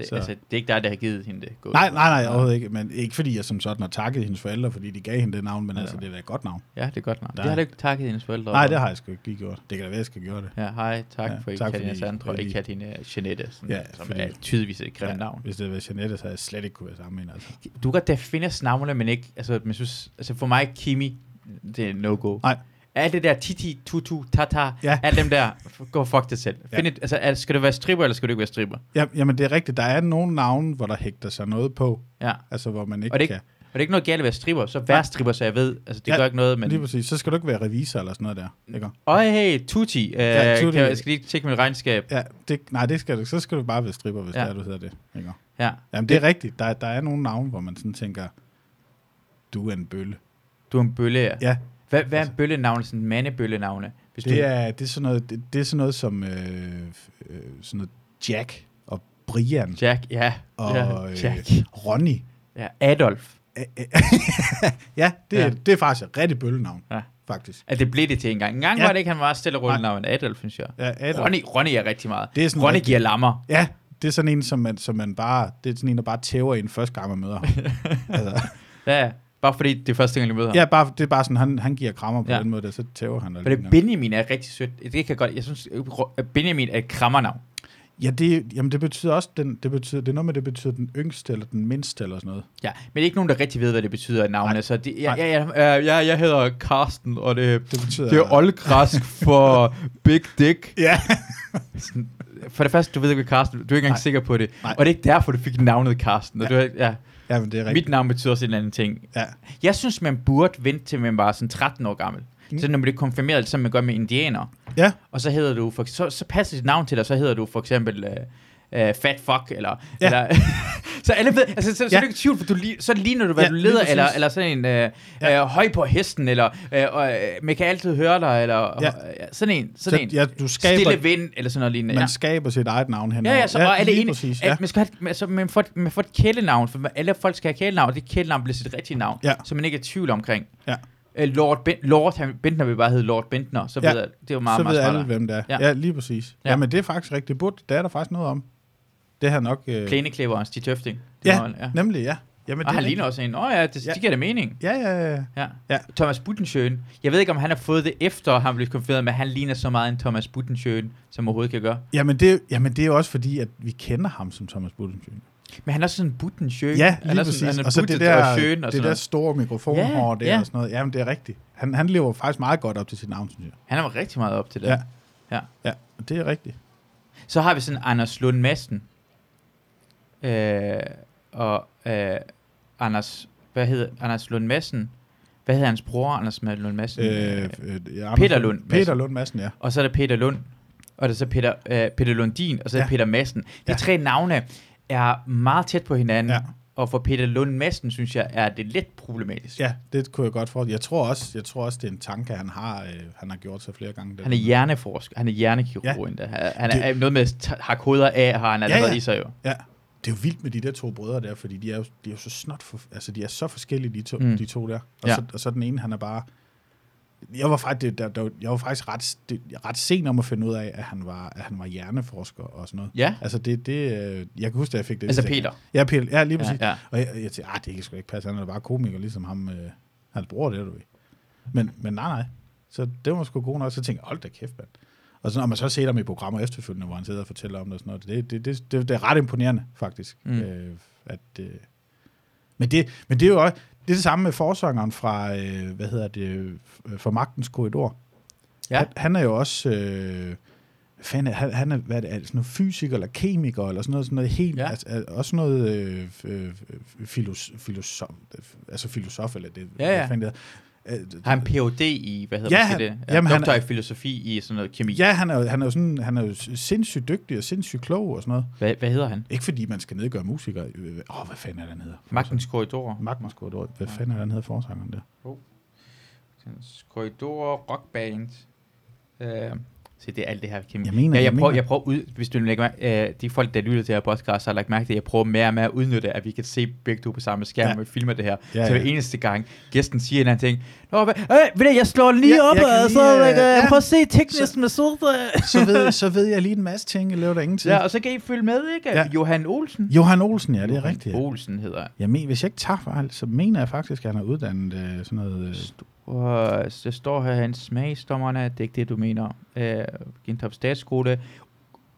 Det, Så- altså, det er ikke dig, der har givet hende det. Gå. Nej, nej, nej, overhovedet ikke. Men ikke fordi jeg som sådan har takket hendes forældre, fordi de gav hende det navn, men Ja. altså, det er da et godt navn. Ja, det er godt nok. Der Det har du ikke takket hendes forældre. Nej, det har jeg sgu ikke lige gjort. Det kan da være, jeg skal gøre det. Ja, hej, tak Ja, for ikke hende Sandra, ikke hende øh, Jeanette, sådan, Ja, som fordi- er tydeligvis et grimt Ja, navn. Hvis det havde været Jeanette, så havde jeg slet ikke kunne være sammen med hende. Altså. Du kan godt, der findes navne, men ikke, altså, men synes, altså for mig, Kimi, det er no-go. Nej. Alt det der Titi, Tutu, Tata, Ja. alle dem der, gå fuck det selv. Ja. Find et, altså, skal du være stripper, eller skal du ikke være stripper? Ja, jamen, det er rigtigt. Der er nogle navne, hvor der hægter sig noget på. Ja. Altså, hvor man ikke Og det ikke, kan. og det er ikke noget galt at være stripper, så vær Nej. stripper, så jeg ved, altså det Ja, gør ikke noget, men... Lige præcis. Så skal du ikke være revisor eller sådan noget der. Ikke? Øj, hey, Tuti, øh, Ja, Tutti. Kan, jeg skal lige tjekke mit regnskab. Ja, det, nej, det skal du. Så skal du bare være stripper, hvis Ja. ja. det er, du hedder det. Ikke? Ja, Jamen, det er rigtigt. Der, der er nogle navne, hvor man sådan tænker, du er en bølle. du er en bølle, ja. Ja, Hvad, hvad er en bøllenavne, sådan en mandebøllenavne? Hvis du, det er, det er, sådan, noget, det, det er sådan noget som øh, øh, sådan noget Jack og Brian Jack, ja. og ja, øh, Jack. Ronny. Ja, Adolf. ja, det, Ja. ja. det er faktisk et rigtig bøllenavn, Ja. faktisk. At det blev det til en gang. En gang Ja. var det ikke, han var stille og navn. Adolf, synes jeg. Ja, Adolf. Ronny, Ronny er rigtig meget. Det er sådan Ronny rigtig- giver lammer. Ja, det er sådan en, som man, som man bare, det er sådan en, der bare tæver en første gang, man møder ham. altså, Ja, bare fordi det er første gang, jeg møder ham. ja, bare, det er bare sådan, han, han giver krammer på Ja. den måde, der, så tæver han. Men Benjamin er rigtig sødt. Det kan jeg godt. Jeg synes, at Benjamin er et krammernavn. Ja, det, jamen det betyder også, den, det, betyder, det er noget med, det betyder den yngste eller den mindste eller sådan noget. Ja, men det er ikke nogen, der rigtig ved, hvad det betyder af navnet. Nej. Så det, ja, Nej. ja, ja, ja, jeg hedder Karsten, og det, Det betyder... det er oldgræsk for Big Dick. Ja, For det første, du ved ikke, hvad Karsten Du er ikke engang Nej. sikker på det. Nej. Og det er ikke derfor, du fik navnet Karsten. Ja. du, ja. Ja men det er rigtigt. Mit navn betyder også en eller anden ting. Ja. Jeg synes, man burde vente til man var sådan 13 år gammel. Mm. Så når man bliver konfirmeret, som man gør med indianer. Ja. Og så hedder du, for, så, så passer dit navn til dig, så hedder du for eksempel uh, uh, Fat Fuck, eller... Ja. eller så alle ved, altså, så, så, så Ja. er du ikke tvivl, for du, så ligner du, hvad Ja, du leder, eller, eller sådan en uh, Ja. uh, høj på hesten, eller uh, uh, man kan altid høre dig, eller Ja. uh, sådan en, Så, sådan en ja, du skaber, stille vind, eller sådan noget lignende. man Ja. skaber sit eget navn hen Ja, ja, så ja, alle lige enige. præcis, Ja. ja. Man, skal have, altså, man, får, man får et kælenavn, for alle folk skal have kælenavn, og det kælenavn bliver sit rigtige navn, Ja. så man ikke er i tvivl omkring. Ja. Øh, Lord, ben, Lord han, Bentner vil bare hedde Lord Bentner, så Ja. ved jeg, det er jo meget, så meget ved alle, smartere. hvem det er. Ja. Ja, lige præcis. Ja. Ja. men det er faktisk rigtigt. Det, burde, det er der faktisk noget om. Det har nok... Øh, Plæneklæber og Stig Tøfting. Det ja, var- ja. nemlig, ja. Jamen, Og det han er ligner også en. Åh oh, ja, det, Ja. det giver da mening. Ja, ja, ja. Ja. Ja. Thomas Buttensjøen. Jeg ved ikke, om han har fået det efter, han blev konfirmeret, men han ligner så meget en Thomas Buttensjøen, som overhovedet kan gøre. Jamen det, jamen, det er jo også fordi, at vi kender ham som Thomas Budensjøen. Men han er sådan en Buttensjøen. Ja, han lige er præcis. Sådan, han er og så det der, og og det sådan der store mikrofonhår Ja, der ja. og sådan noget. Jamen, det er rigtigt. Han, han lever faktisk meget godt op til sit navn, synes jeg. Han er rigtig meget op til det. Ja. Ja. Ja, det er rigtigt. Så har vi sådan Anders Lund Madsen. Øh, og øh, Anders, hvad hedder Anders Lund Madsen? Hvad hedder hans bror, Anders Lund Madsen? Øh, øh, ja, Peter Lund Madsen. Peter Lund Madsen, ja. Og så er der Peter Lund, og der er så Peter, øh, Peter Lundin, og så er Ja. ja. Peter Madsen. De Ja. ja. tre navne er meget tæt på hinanden, Ja. ja. og for Peter Lund Madsen, synes jeg, er det lidt problematisk. Ja, det kunne jeg godt forestille. Jeg tror også, jeg tror også det er en tanke, han har, øh, han har gjort sig flere gange. Han er hjerneforsker, han er hjernekirurg Ja. ja. endda. Han han Det- er noget med at har koder af, har han allerede ja. i sig jo. Ja, det er jo vildt med de der to brødre der, fordi de er jo, de er jo så snot, for, altså de er så forskellige, de to, mm. De to der. Og, Ja. så, og så den ene, han er bare... Jeg var faktisk, der, der, jeg var faktisk ret, det, ret sen om at finde ud af, at han var, at han var hjerneforsker og sådan noget. Ja, Altså det, det, øh, jeg kan huske, at jeg fik det. altså Peter. Ja, Peter, ja, lige præcis. Ja, ja. Og jeg, jeg tænkte, ah, det kan sgu ikke passe, han er bare komiker, ligesom ham, øh, hans bror, det er du ikke. Men, men nej, nej. Så det var sgu god nok. Så tænkte jeg, hold da kæft, mand. Og så når man så ser ham i programmer efterfølgende, hvor han sidder og fortæller om det og sådan noget, det, det, det, det, det er ret imponerende, faktisk. Mm. Øh, at, øh, men, det, men det er jo også, det er det samme med forsangeren fra, øh, hvad hedder det, øh, for Magtens Korridor. Ja. Han, han er jo også, øh, er, han, han er, hvad er det, er sådan noget fysiker eller kemiker, eller sådan noget, sådan noget helt, ja. Altså, også noget øh, øh, filos, filosof, altså filosof, eller det, Ja, ja. hvad det Har han Ph.D. i, hvad hedder Ja, ja, han- det? Ja, jamen, han doktor er- i filosofi i sådan noget kemi. Ja, han er, jo- han er jo sådan, han er jo sindssygt dygtig og sindssygt klog og sådan noget. Hvad, hvad hedder han? Ikke fordi man skal nedgøre musikere. Øh, Åh, oh, hvad fanden er det, han hedder? Magtens korridorer. Magtens Korridor. Hvad fanden er det, han hedder forsangeren der? Magtens korridorer, rockband. Øh, Se, det er alt det her kemi. Jeg mener- ja, jeg, jeg prøver, mener- jeg prøver ud, hvis du lægger mærke, øh, de folk, der lytter til her podcast, har lagt mærke til, at jeg prøver mere og mere at udnytte, at vi kan se begge to på samme skærm, Ja. og vi filmer det her. Ja, Ja, så hver eneste gang, gæsten siger en eller anden ting, Nå, hvad, øh, ved du, jeg slår lige Ja, op, jeg og lige, så øh, øh, ja. ja. at se teknisk med sød. så, ved, så ved jeg lige en masse ting, jeg laver der ingenting. Ja, og så kan I følge med, ikke? Ja. Johan Olsen. Johan Olsen, ja, det er Johan rigtigt. Olsen hedder Jeg men, hvis jeg ikke tager fejl, så mener jeg faktisk, at han er uddannet øh, sådan noget... Øh, Og det står her, hans smagsdommerne, det er ikke det, du mener. Øh, Gentop Statsskole.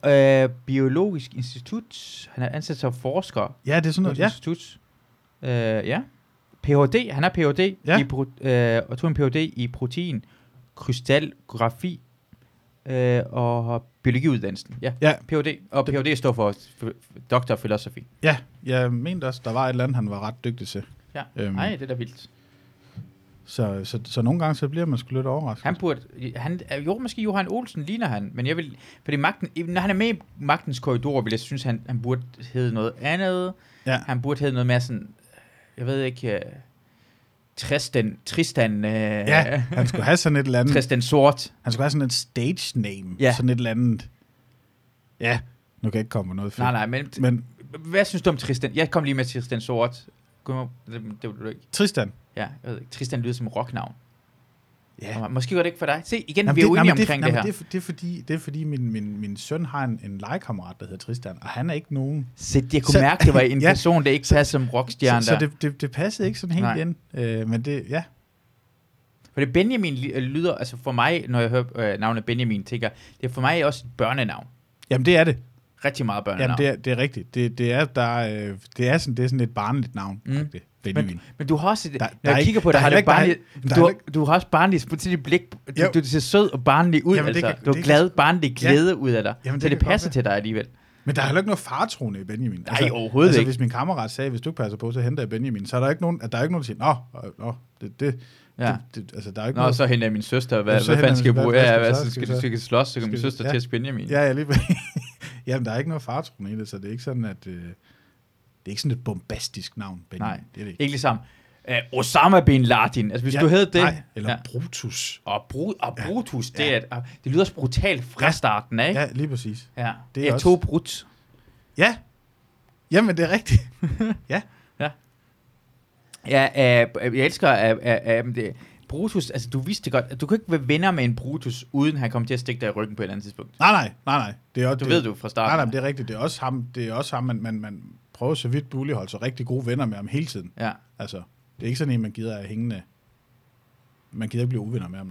Øh, Biologisk Institut. Han er ansat som forsker. ja, det er sådan noget... Ja, Institut. Øh, ja. Ph.D. Han er Ph.D. Ja. I pro- øh, og tog en Ph.D. i protein, krystalgrafi øh, og biologiuddannelsen. Ja. ja, Ph.D. Og Ph.D. står for f- Doctor of Philosophy. ja, jeg mente også, der var et eller andet, han var ret dygtig til. Ja. Øhm. Nej, det er da vildt. Så, så, så nogle gange, så bliver man sgu lidt overrasket. Han burde, han, jo, måske Johan Olsen ligner han, men jeg vil, fordi magten, når han er med i magtens korridor, vil jeg synes, han, han burde hedde noget andet. Ja. Han burde hedde noget mere sådan, jeg ved ikke, uh, Tristan, Tristan, uh, Ja, han skulle have sådan et eller andet... Tristan Sort. Han skulle have sådan et stage name. Ja. Sådan et eller andet... Ja, nu kan jeg ikke komme på noget fedt. Nej, nej, men, Men hvad synes du om Tristan? Jeg kom lige med Tristan Sort. Det, det var du ikke. Tristan. Ja, jeg ved ikke. Tristan lyder som rocknavn. Ja. Måske var det ikke for dig. Se, igen, Jamen, vi er uenige men omkring nej, det, her. Det er, det er fordi, det er fordi min, min, min søn har en, en legekammerat, der hedder Tristan, og han er ikke nogen... Se, jeg kunne Så- mærke, det var en Ja, person, der ikke så- passer som rockstjerne Så, så der. det, det, det passede ikke sådan helt Nej. ind. Øh, men det, ja. For det Benjamin øh, lyder, altså for mig, når jeg hører øh, navnet Benjamin, tænker det er for mig også et børnenavn. Jamen, det er det. Rigtig meget børnenavn. Jamen, det er, det er rigtigt. Det, det, er, der, er, øh, det, er sådan, det er sådan et barnligt navn, Mm. mm. Benjamin. men, men du har også, Der- når der er jeg ikke- kigger på dig, er har det der er er du, har, du har også barnligt, på dit blik, du, du, ser sød og barnlig ud, Jamen, det altså. kan- du det kan- glad, barnlig glæde ud af dig. Jamen, så det det kan godt passer til dig alligevel. Men der er heller ikke noget fartroende i Benjamin. Nej, overhovedet altså, ikke. hvis min kammerat sagde, hvis du ikke passer på, så henter jeg Benjamin, så er der ikke nogen, at der er ikke nogen, der siger, nå, øh, nå det, det, Ja. det, det, altså, der er ikke Nå, noget. så henter jeg min søster. Hvad, Ja, så hvad fanden skal jeg bruge? hvad- Ja, ja, skal så så? skal, Skal slås, så kan min søster ja. teste Benjamin. Ja, ja, lige Jamen, der er ikke noget fartroende i det, så det er ikke sådan, at... Øh, det er ikke sådan et bombastisk navn, Benjamin. Nej. det er det ikke. Ikke ligesom uh, Osama Bin Laden. Altså, hvis Ja, du hed det... Nej, eller ja. ja. Brutus. Og, Bru- og Brutus, det, Ja. er, et- det lyder også brutalt fra Ja. starten ikke? Ja, lige præcis. Ja. Det Det er er også- to brut. Ja, jamen det er rigtigt. ja, Ja, øh, jeg elsker øh, øh, det. Brutus, altså du vidste godt, at du kan ikke være venner med en Brutus, uden han kommer til at stikke dig i ryggen på et eller andet tidspunkt. nej, nej, nej, nej. Det er, også- Du det, ved du fra starten. Nej, nej, det er rigtigt. Det er også ham, det er også ham man, man, man prøver så vidt muligt at holde sig rigtig gode venner med ham hele tiden. Ja. Altså, det er ikke sådan en, man gider at hængende. Man gider ikke blive uvenner med ham,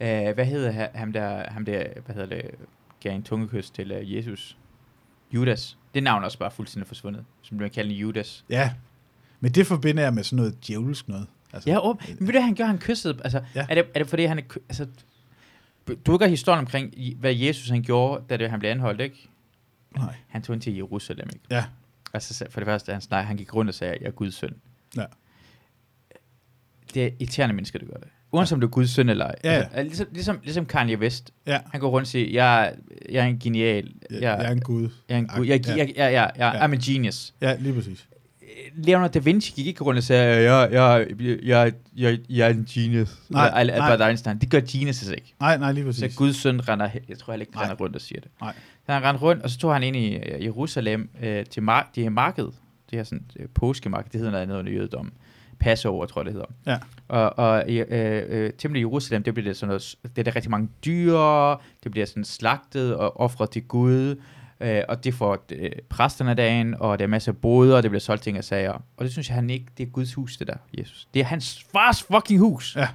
nej. Øh, hvad hedder ha- ham der, ham der, hvad hedder det, gav en tungekys til uh, Jesus? Judas. Det navn er også bare fuldstændig forsvundet, som bliver kaldt Judas. Ja, men det forbinder jeg med sådan noget djævelsk noget. Altså, Ja, åb- men ved du, han gør? Han kyssede, altså, Ja. er, det, er det fordi, han er, altså, du ved godt historien omkring, hvad Jesus han gjorde, da det, han blev anholdt, ikke? Nej. Han tog ind til Jerusalem, ikke? Ja, Altså, så- for det første, han, snak, han gik rundt og sagde, jeg er Guds søn. Ja. Det er irriterende mennesker, der gør det. Uanset om du er Guds søn eller ej. Ja, ja. Altså, ligesom, ligesom, ligesom Kanye West. ja. Han går rundt og siger, jeg, jeg er en genial. Jeg, Jeg, jeg er en gud. jeg er en gud. Jeg, Ja. jeg, jeg, jeg, jeg, Ja. I'm a genius. Ja, lige præcis. Leonardo da Vinci gik ikke rundt og sagde, jeg, jeg, jeg, jeg, jeg, jeg er en genius. Nej, Eller Al- nej. Albert Einstein. Det gør geniuses ikke. Nej, nej, lige præcis. Så Guds søn render, jeg tror heller ikke, Nej. render rundt og siger det. Nej. Så han rendte rundt, og så tog han ind i øh, Jerusalem øh, til mar- det her marked. Det her sådan, øh, påskemarked, det hedder noget andet under jødedommen. Passover, tror jeg, det hedder. Ja. Og, og øh, øh, templet i Jerusalem, det bliver det sådan noget, det er der rigtig mange dyr, det bliver sådan slagtet og offret til Gud, øh, og det får øh, præsterne dagen, og der er masser af boder, og det bliver solgt ting og sager. Og det synes jeg, han ikke, det er Guds hus, det der, Jesus. Det er hans fars fucking hus. Ja.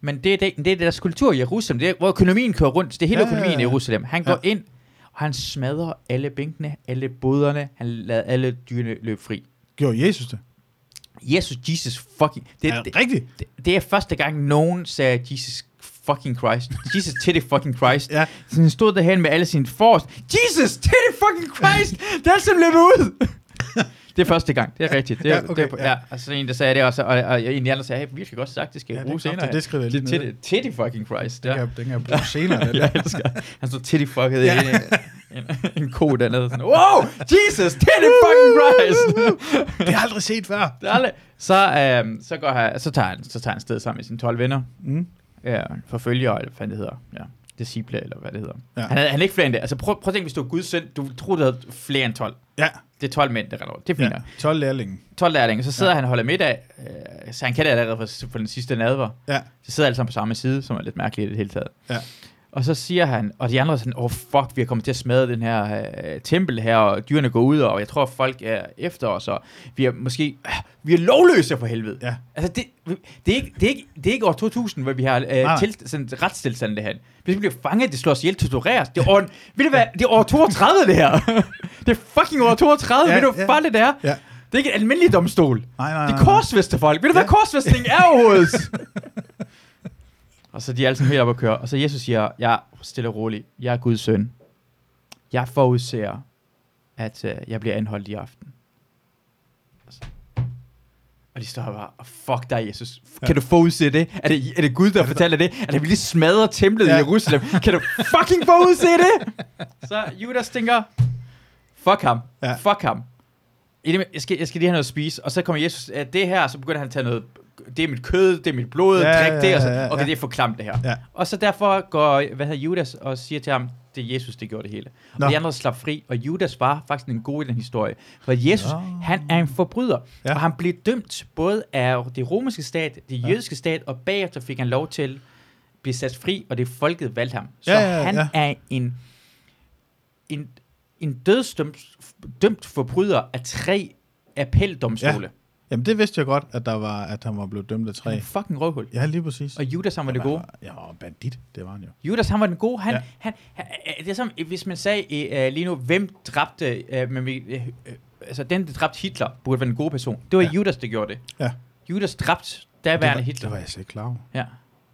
Men det er det, det er deres kultur i Jerusalem, det er, hvor økonomien kører rundt, det er hele Ja, ja, økonomien i ja. Jerusalem. Han Ja. går ind, og han smadrer alle bænkene, alle boderne, han lader alle dyrene løbe fri. Gjorde Jesus det? Jesus, Jesus fucking... Det, er det, rigtigt? det, det er første gang, nogen sagde Jesus fucking Christ. Jesus titty fucking Christ. Ja. Så han stod derhen med alle sine force. Jesus titty fucking Christ! Det er som løber ud! Det er første gang, det er rigtigt. Det er, Ja, okay, det er, ja. ja. Og så en, der sagde det også, og, og en anden sagde, hey, virkelig godt sagt, det skal Ja, jeg det er bruge senere. kraftigt, det skriver jeg lige det, titty, titty fucking Christ. Den, Ja. kan, jeg- den kan jeg bruge senere. Den jeg elsker. Han stod titty fucket Ja. ja. en, en, en ko dernede. Sådan, wow, Jesus, titty fucking Christ! Det har jeg aldrig set før. Det er aldrig. Så, øhm, så, går han, så, tager han, så tager han sted sammen med sine 12 venner. Mm. Ja, forfølger, eller hvad det hedder. Ja. disciple, eller hvad det hedder. Ja. Ja. Han, havde, han er ikke flere end det. Altså prøv, prøv at tænke, hvis du er Guds søn, du troede, du havde flere end 12. Ja, Det er 12 mænd, der render rundt. Det er fint ja. ja. 12 lærlinge. 12 lærlinge, så sidder ja. han og holder middag, øh, så han kan det allerede for, for den sidste nadver. Ja, Så sidder alle sammen på samme side, som er lidt mærkeligt i det hele taget. ja. Og så siger han, og de andre er sådan, åh oh, fuck, vi er kommet til at smadre den her øh, tempel her, og dyrene går ud, og jeg tror, folk er efter os, og vi er måske, øh, vi er lovløse for helvede. Ja. Altså, det, det, er ikke, det, er ikke, det er ikke år 2000, hvor vi har øh, nej. til, sådan retstilstand det her. Hvis vi bliver fanget, det slår os ihjel, tortureres. Det er år, ved du hvad, det er år 32 det her. det er fucking år 32, Ja, ja, ved du ja. hvor farligt det er? Ja. Det er ikke en almindelig domstol. Nej, nej, Det nej. er korsfæste folk. Ved du, hvad Ja. korsfæstning er overhovedet? og så er de alle sammen helt op at køre. Og så Jesus siger, jeg er stille og rolig. Jeg er Guds søn. Jeg forudser, at uh, jeg bliver anholdt i aften. Og de står bare, oh, fuck dig, Jesus. Ja. Kan du forudse det? Er det, er det Gud, der fortæller det? Er det, vi lige smadrer templet Ja. i Jerusalem? Kan du fucking forudse det? Så Judas tænker, fuck ham. Ja. Fuck ham. Jeg skal, jeg skal lige have noget at spise, og så kommer Jesus, "Øh, det her, så begynder han at tage noget, det er mit kød, det er mit blod, Ja, ja, drik det, ja, og så, ja, ja. okay, det er for klamt det her. Ja. Og så derfor går, hvad hedder Judas, og siger til ham, det er Jesus, det gjorde det hele. Og Nå. de andre slap fri, og Judas var faktisk en god i den historie. For Jesus, Nå. han er en forbryder, Ja. ja. og han blev dømt både af det romerske stat, det Ja. jødiske stat, og bagefter fik han lov til at blive sat fri, og det folket valgte ham. Så Ja, ja, ja, han ja. er en, en, en dødsdømt dømt forbryder af tre appeldomstole. Jamen, det vidste jeg godt, at, der var, at han var blevet dømt af Ja. tre. En fucking røvhul. Ja, lige præcis. Og Judas, han var det Jamen, gode. Ja, og bandit, det var han jo. Judas, han var den gode. Han, Ja. ja. han, han, det er som, hvis man sagde uh, lige nu, hvem dræbte, uh, men vi, uh, altså den, der dræbte Hitler, burde være en god person. Det var Ja. ja. Judas, der gjorde det. Ja. Judas dræbte Det daværende var, Hitler. det var jeg slet ikke klar over. Ja.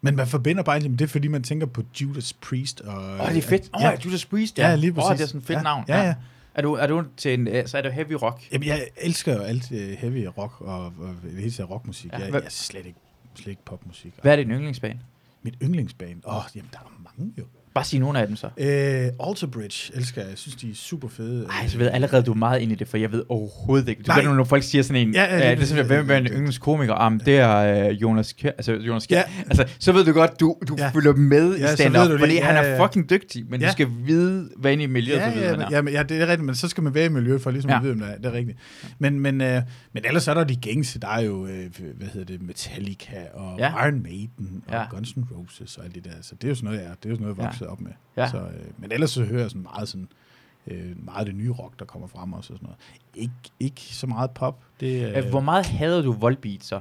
Men man forbinder bare egentlig med det, fordi man tænker på Judas Priest. Og, Åh, oh, det er fedt. Åh, Ja, oh, Judas Priest, ja, lige præcis. Åh, oh, det er sådan et fedt ja, navn. Ja, ja. Er du, er du til en, uh, så er det heavy rock. Jamen, jeg elsker jo alt uh, heavy rock og, og det hele taget rockmusik. Ja, jeg, jeg er slet ikke, slet ikke popmusik. Hvad er din yndlingsbane? Mit yndlingsband. Åh, oh, jamen, der er mange jo. Bare sig nogle af dem så. Uh, Alter Bridge elsker jeg. Jeg synes, de er super fede. Ej, så ved jeg allerede, du er meget inde i det, for jeg ved overhovedet ikke. Du Nej. ved, når folk siger sådan en, Ja, ja, ja, det- det er hvem er en yndlingskomiker? Um, det er uh, Jonas Kjær, altså Jonas Kjær. Ja. Altså, så ved du godt, du, du Ja. følger med Ja, i stand ved du det. fordi Ja, han er fucking dygtig, men Ja. du skal vide, hvad inde i miljøet, Ja, ja, er. ja, men, ja, det er rigtigt, men så skal man være i miljøet for ligesom ja. At vide, om det er, det er rigtigt. Men, men, øh, men ellers er der de gængse, der er jo, øh, hvad hedder det, Metallica og ja. Iron Maiden og ja. Guns N' Roses og alt det der. Så det er jo sådan noget, jeg, det er jo sådan noget, jeg Ja. Vokset op med. Ja. Så, øh, men ellers så hører jeg sådan meget sådan, øh, meget af det nye rock, der kommer frem også og sådan noget. Ikke, ikke så meget pop. Det, Øh, Hvor meget hader du Volbeat så?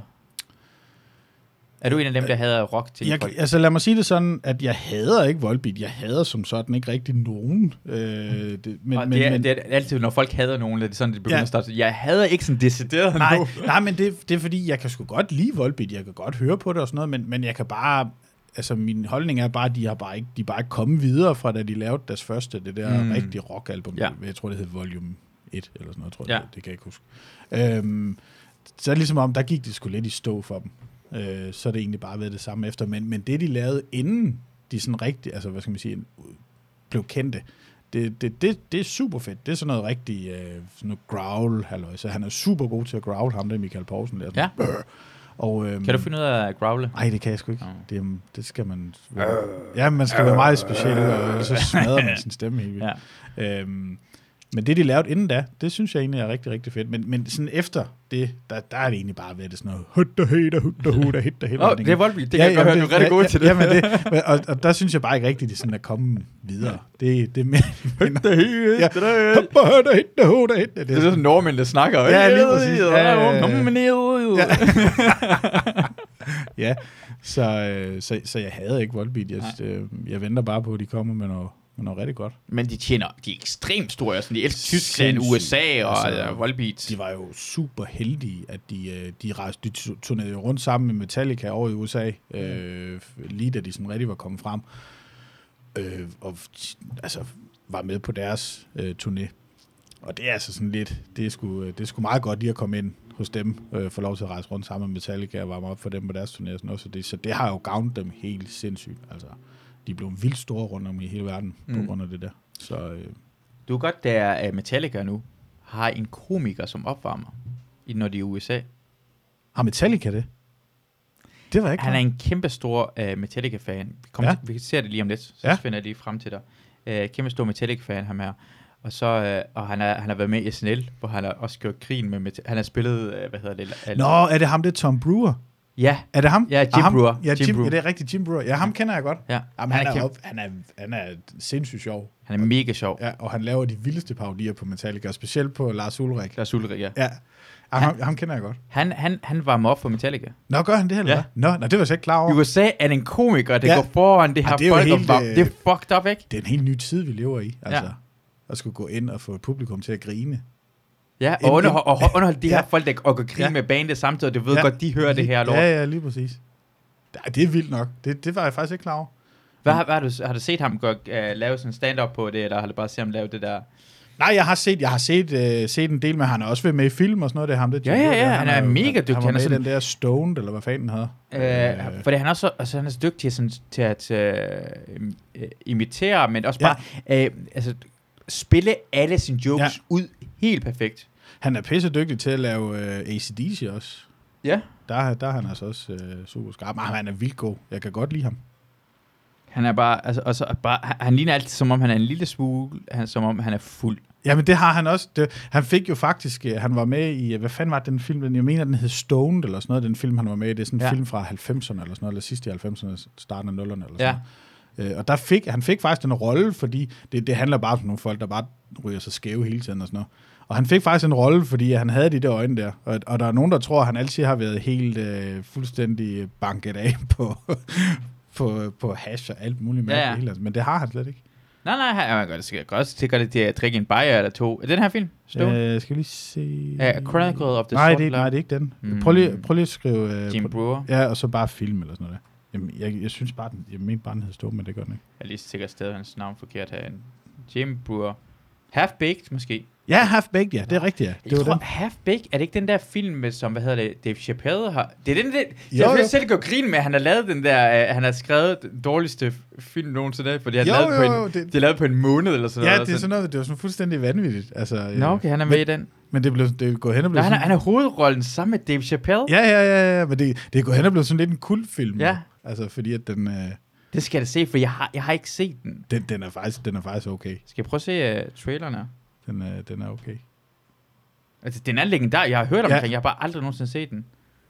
Er du en af dem, der hader rock til jeg, folk? altså lad mig sige det sådan, at jeg hader ikke Volbeat. Jeg hader som sådan ikke rigtig nogen. Øh, det, men, og men, det, er, men, det er altid, når folk hader nogen, er det sådan, det begynder ja. at starte. Jeg hader ikke sådan decideret Nej, nogen. nej men det, det er fordi, jeg kan sgu godt lide Volbeat, jeg kan godt høre på det og sådan noget, men, men jeg kan bare, altså min holdning er bare, at de har bare ikke, de er bare ikke kommet videre fra, da de lavede deres første, det der mm. Rigtige rockalbum, Ja. jeg tror det hed Volume 1 eller sådan noget, tror jeg, Ja. det, det kan jeg ikke huske. Øhm, så er det ligesom om, der gik det sgu lidt i stå for dem. Øh, så er det egentlig bare været det samme efter, men, men det de lavede inden de sådan rigtig, altså hvad skal man sige, blev kendte, det, det, det, det er super fedt. Det er sådan noget rigtig, øh, sådan noget growl, halløj. Så han er super god til at growl, ham der Michael Poulsen. Der, Ja. Og, øhm, Kan du finde ud af at growle? Nej, det kan jeg sgu ikke. Det, det skal man... Ja, man skal være meget speciel, og så smadrer man sin stemme helt vildt. Ja. Øhm, men det, de lavede inden da, det synes jeg egentlig er rigtig, rigtig fedt. Men, men sådan efter det, der, der er det egentlig bare været det sådan noget hutta hutta hutta hutta hutta hutta. Det er Volbeat. Det kan jeg godt høre, du er rigtig god til det. Jamen, det og, og, der synes jeg bare ikke rigtigt, det er sådan at komme videre. Det, det er mere... Ja. det der- Hutta hutta hutta hutta. Det er er sådan nordmænd, der snakker. Ja, lige præcis. Ja, ja, ja. Ja. ja, så, øh, så, så jeg havde ikke Volbeat. Jeg, øh, jeg venter bare på, at de kommer med noget, med noget rigtig godt. Men de tjener, de er ekstremt store. Sådan, de elsker Tyskland, Sindssygt. USA og Altså, altså, Volbeat. De var jo super heldige, at de, øh, de, rejste, de tu- turnerede jo rundt sammen med Metallica over i USA, øh, lige da de sådan rigtig var kommet frem. Øh, og altså, var med på deres øh, turné. Og det er altså sådan lidt, det er sgu, øh, det er sgu meget godt lige at komme ind hos dem, øh, få lov til at rejse rundt sammen med Metallica og varme op for dem på deres turné og sådan noget. Så det, så det har jo gavnet dem helt sindssygt. Altså, de blev vildt store rundt om i hele verden mm. på grund af det der. Så øh, Du er godt, der Metallica nu har en komiker som opvarmer, i- når de er i USA. har Metallica det? Det var ikke Han er en kæmpe stor uh, Metallica-fan. Vi, kommer Ja. til, vi ser det lige om lidt, så Ja. finder jeg lige frem til dig. Uh, kæmpe stor Metallica-fan, ham her. Og så, uh, og han, er, han har været med i SNL, hvor han har også gjort grin med Metallica. Han har spillet, uh, hvad hedder det? al- Nå, er det ham, det er Tom Brewer? Ja, Er det ham? Ja, Jim ham? Brewer. Ja, Jim Jim, Brewer. ja, det er rigtigt, Jim Brewer. Ja, ham kender jeg godt. ja. Jamen, han, han, er er, op, han, er, han er sindssygt sjov. han er mega sjov. Ja, og han laver de vildeste parodier på Metallica, specielt på Lars Ulrik. Lars Ulrik, ja. Ja, ja ham, ham kender jeg godt. Han, han, han varmer op for Metallica. Nå, gør han det, eller Ja. Nå, nå, det var jeg slet ikke klar I over. USA er en komiker, der Ja. ja. går foran det her det er folk. helt, øh, det er fucked up, ikke? Det er en helt ny tid, vi lever i. Altså, Ja. at skulle gå ind og få et publikum til at grine. Ja, En- og underhold, og underhold de her Ja. folk, der og går krig Ja. med bandet samtidig, og du ved Ja. godt, de hører det her lort. Ja, ja, lige præcis. Det er vildt nok. Det, det var jeg faktisk ikke klar over. Hvad, har, hvad har, du, har du set ham gå, uh, lave sådan en stand-up på det, eller har du bare set ham lave det der? Nej, jeg har set, jeg har set, øh, set en del med, han har også været med i film og sådan noget, det er ham, det Ja, ja, ja, han er jo- mega dygtig. Han var Han er med sådan- den der Stoned, eller hvad fanden den hedder. Øh, fordi han er, så, altså, han er så dygtig sådan, til at øh, øh, imitere, men også bare ja. øh, altså, spille alle sine jokes ja. ud helt perfekt. Han er pisse dygtig til at lave øh, ACDC også. Ja. Der, der er han altså også øh, super skarp. Men han er vildt god. Jeg kan godt lide ham. Han er bare, altså, og så bare, han, ligner altid, som om han er en lille smule, han, som om han er fuld. Jamen det har han også. Det, han fik jo faktisk, øh, han var med i, hvad fanden var den film, den, jeg mener den hed Stoned eller sådan noget, den film han var med i. Det er sådan en Ja. film fra 90'erne eller sådan noget, eller sidst i 90'erne, starten af 0'erne eller sådan Ja. noget. Øh, og der fik, han fik faktisk en rolle, fordi det, det handler bare om nogle folk, der bare ryger sig skæve hele tiden og sådan noget. Og han fik faktisk en rolle, fordi han havde de der øjne der. Og, og der er nogen, der tror, at han altid har været helt øh, fuldstændig banket af på, på, på hash og alt muligt Ja, ja. mærkeligt. Men det har han slet ikke. Nej, nej, han er godt, det godt sikkert, det er at drikke en bajer eller to. Er den her film? Stone? Øh, skal vi lige se... Ja, Chronicle of the nej, det, nej, det er ikke den. Mm. Prøv, lige, prøv lige at skrive... Øh, Jim prøv, Brewer. ja, og så bare film eller sådan noget der. Jamen, jeg, jeg synes bare, den, jeg mente bare, den hed Stå, men det gør den ikke. Jeg er lige sikkert stadig hans navn forkert her. Jim Brewer. Half-Baked, måske. Ja, Half Baked, ja. Det er rigtigt, ja. Det Jeg var tror, den. Half-Baked, er det ikke den der film, med, som, hvad hedder det, Dave Chappelle har... Det er den der... Jo, Jeg vil selv gå grin med, at han har lavet den der... Uh, han har skrevet den dårligste film nogensinde, fordi han Jo, lavet jo, på jo, en, det- det er lavet på en måned eller sådan Ja, noget. det er sådan noget, det var sådan fuldstændig vanvittigt. Altså, Nå, øh, okay, han er med i den. Men det blev det er gået hen og Nå, blevet han, er, han er hovedrollen sammen med Dave Chappelle. Ja, ja, ja, ja, men det, det er gået hen og blevet sådan lidt en kultfilm. Ja. Altså, fordi at den, øh, Det skal jeg da se, for jeg har, jeg har ikke set den. den, den, er faktisk, den er faktisk okay. Skal jeg prøve at se uh, traileren her? Den, er, den er okay. Altså, den er legendar. Jeg har hørt Ja. omkring, jeg har bare aldrig nogensinde set den.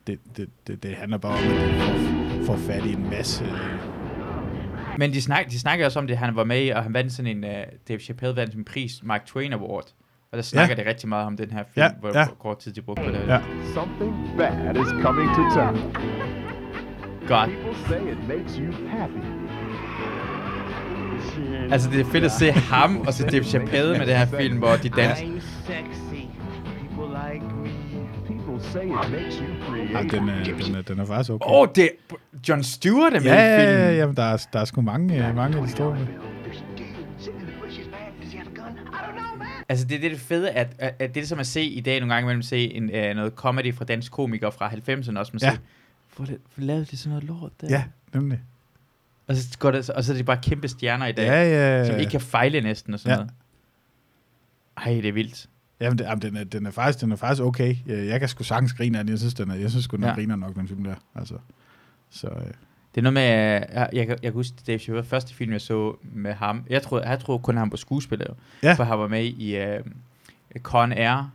Det, det, det, det handler bare om, at får, får fat i en masse... Øh, Men de, snak, de snakker også om det, han var med i, og han vandt sådan en, uh, Dave Chappelle vandt en pris, Mark Twain Award. Og der snakker ja. de rigtig meget om den her film, Ja, hvor, ja. kort tid de brugte på det. Ja. Something bad is coming to town. Godt. People say it makes you happy. Altså, det er fedt at se ham og så Dave Chappelle med det her film, hvor de danser. I sexy. People like me. People say it makes you ja, creative. den, er, den, er, den er faktisk okay. Åh, oh, det er John Stewart er med ja, i ja, filmen. ja, jamen, der er, der er sgu mange, mange man. Altså, det er det, det fede, at, at, at det er som at se i dag nogle gange imellem se en, uh, noget comedy fra dansk komikere fra 90'erne også. Man Ja. ja. Hvor, det, hvor lavede de sådan noget lort der? Ja, nemlig. Og så, går det, og så er de bare kæmpe stjerner i dag, Ja, ja, som ikke kan fejle næsten og sådan Ja. noget. Ej, det er vildt. Jamen, det, jamen den, er, den, er faktisk, den er faktisk okay. Jeg, jeg kan sgu sagtens grine af den. Jeg synes, den er, jeg synes den ja. Ja. griner nok, den film der. Altså, så, øh, Det er noget med, jeg, jeg, jeg kan huske Dave Chappelle, første film, jeg så med ham. Jeg troede, jeg troede kun, han var skuespiller. Ja. For han var med i uh, Con Air.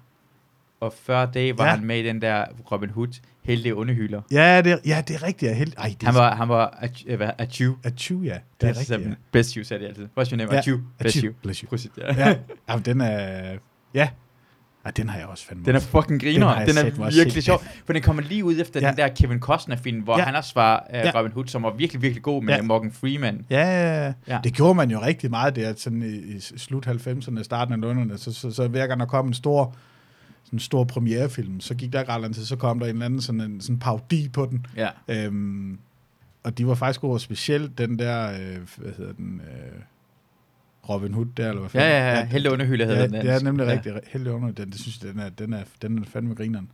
Og før det var Ja. ja. han med i den der Robin Hood, Heldige Underhylder. ja, det, er- ja, det er rigtigt. Er helt, ej, det Han er, var, han var øh, Achu. Achu, ja. Det er rigtigt, ja. Best you, sagde de altid. What's your name? Ja. Achu. Best Achu, you. bless you. Prosit, ja. Ja, jamen, den er, ja. Ej, den har jeg også fandme. Den er fucking Den griner. Den, set er virkelig set. sjov. For den kommer lige ud efter Ja. den der Kevin Costner-film, hvor Ja. han også var uh, Ja. Robin Hood, som var virkelig, virkelig god med Ja. Morgan Freeman. Ja, ja, ja. Ja. Det gjorde man jo rigtig meget der, sådan i, i slut 90'erne, starten af 00'erne, så, så, så hver gang der kom en stor, sådan en stor premierefilm, så gik der ikke ret lang tid, så kom der en eller anden sådan en sådan parodi på den. Ja. Øhm, og de var faktisk gode, specielt den der, øh, hvad hedder den, øh, Robin Hood der, eller hvad Ja, ja, ja. den- Heldig Underhylder hedder ja, den det er nemlig Ja. rigtig heldig under den. Det synes jeg, den er, den er, den er fandme grineren.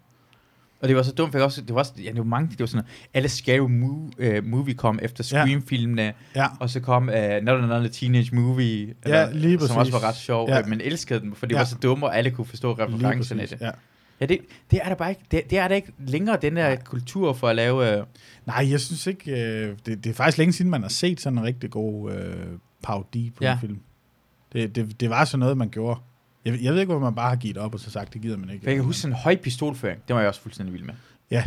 Og det var så dumt, for jeg også, det var også, ja, det var mange, det var sådan, alle Scary Mo- uh, Movie kom efter. Scream-filmene, Ja, og så kom uh, Not Another Teenage Movie, Ja, lige som også var ret sjov, Ja. ja. men elskede den, for det Ja. var så dumme, og alle kunne forstå referencerne præcis. det. Ja. Ja, det, det er der bare ikke. Det, det er der ikke længere, den der kultur for at lave... Øh, Nej, jeg synes ikke, øh, det, det er faktisk længe siden, man har set sådan en rigtig god øh, parodi på ja. en film. Det, det, det var sådan noget, man gjorde. Jeg, jeg ved ikke, hvor man bare har givet op og så sagt, det gider man ikke. for jeg kan huske sådan en høj pistolføring. Det var jeg også fuldstændig vild med. Ja,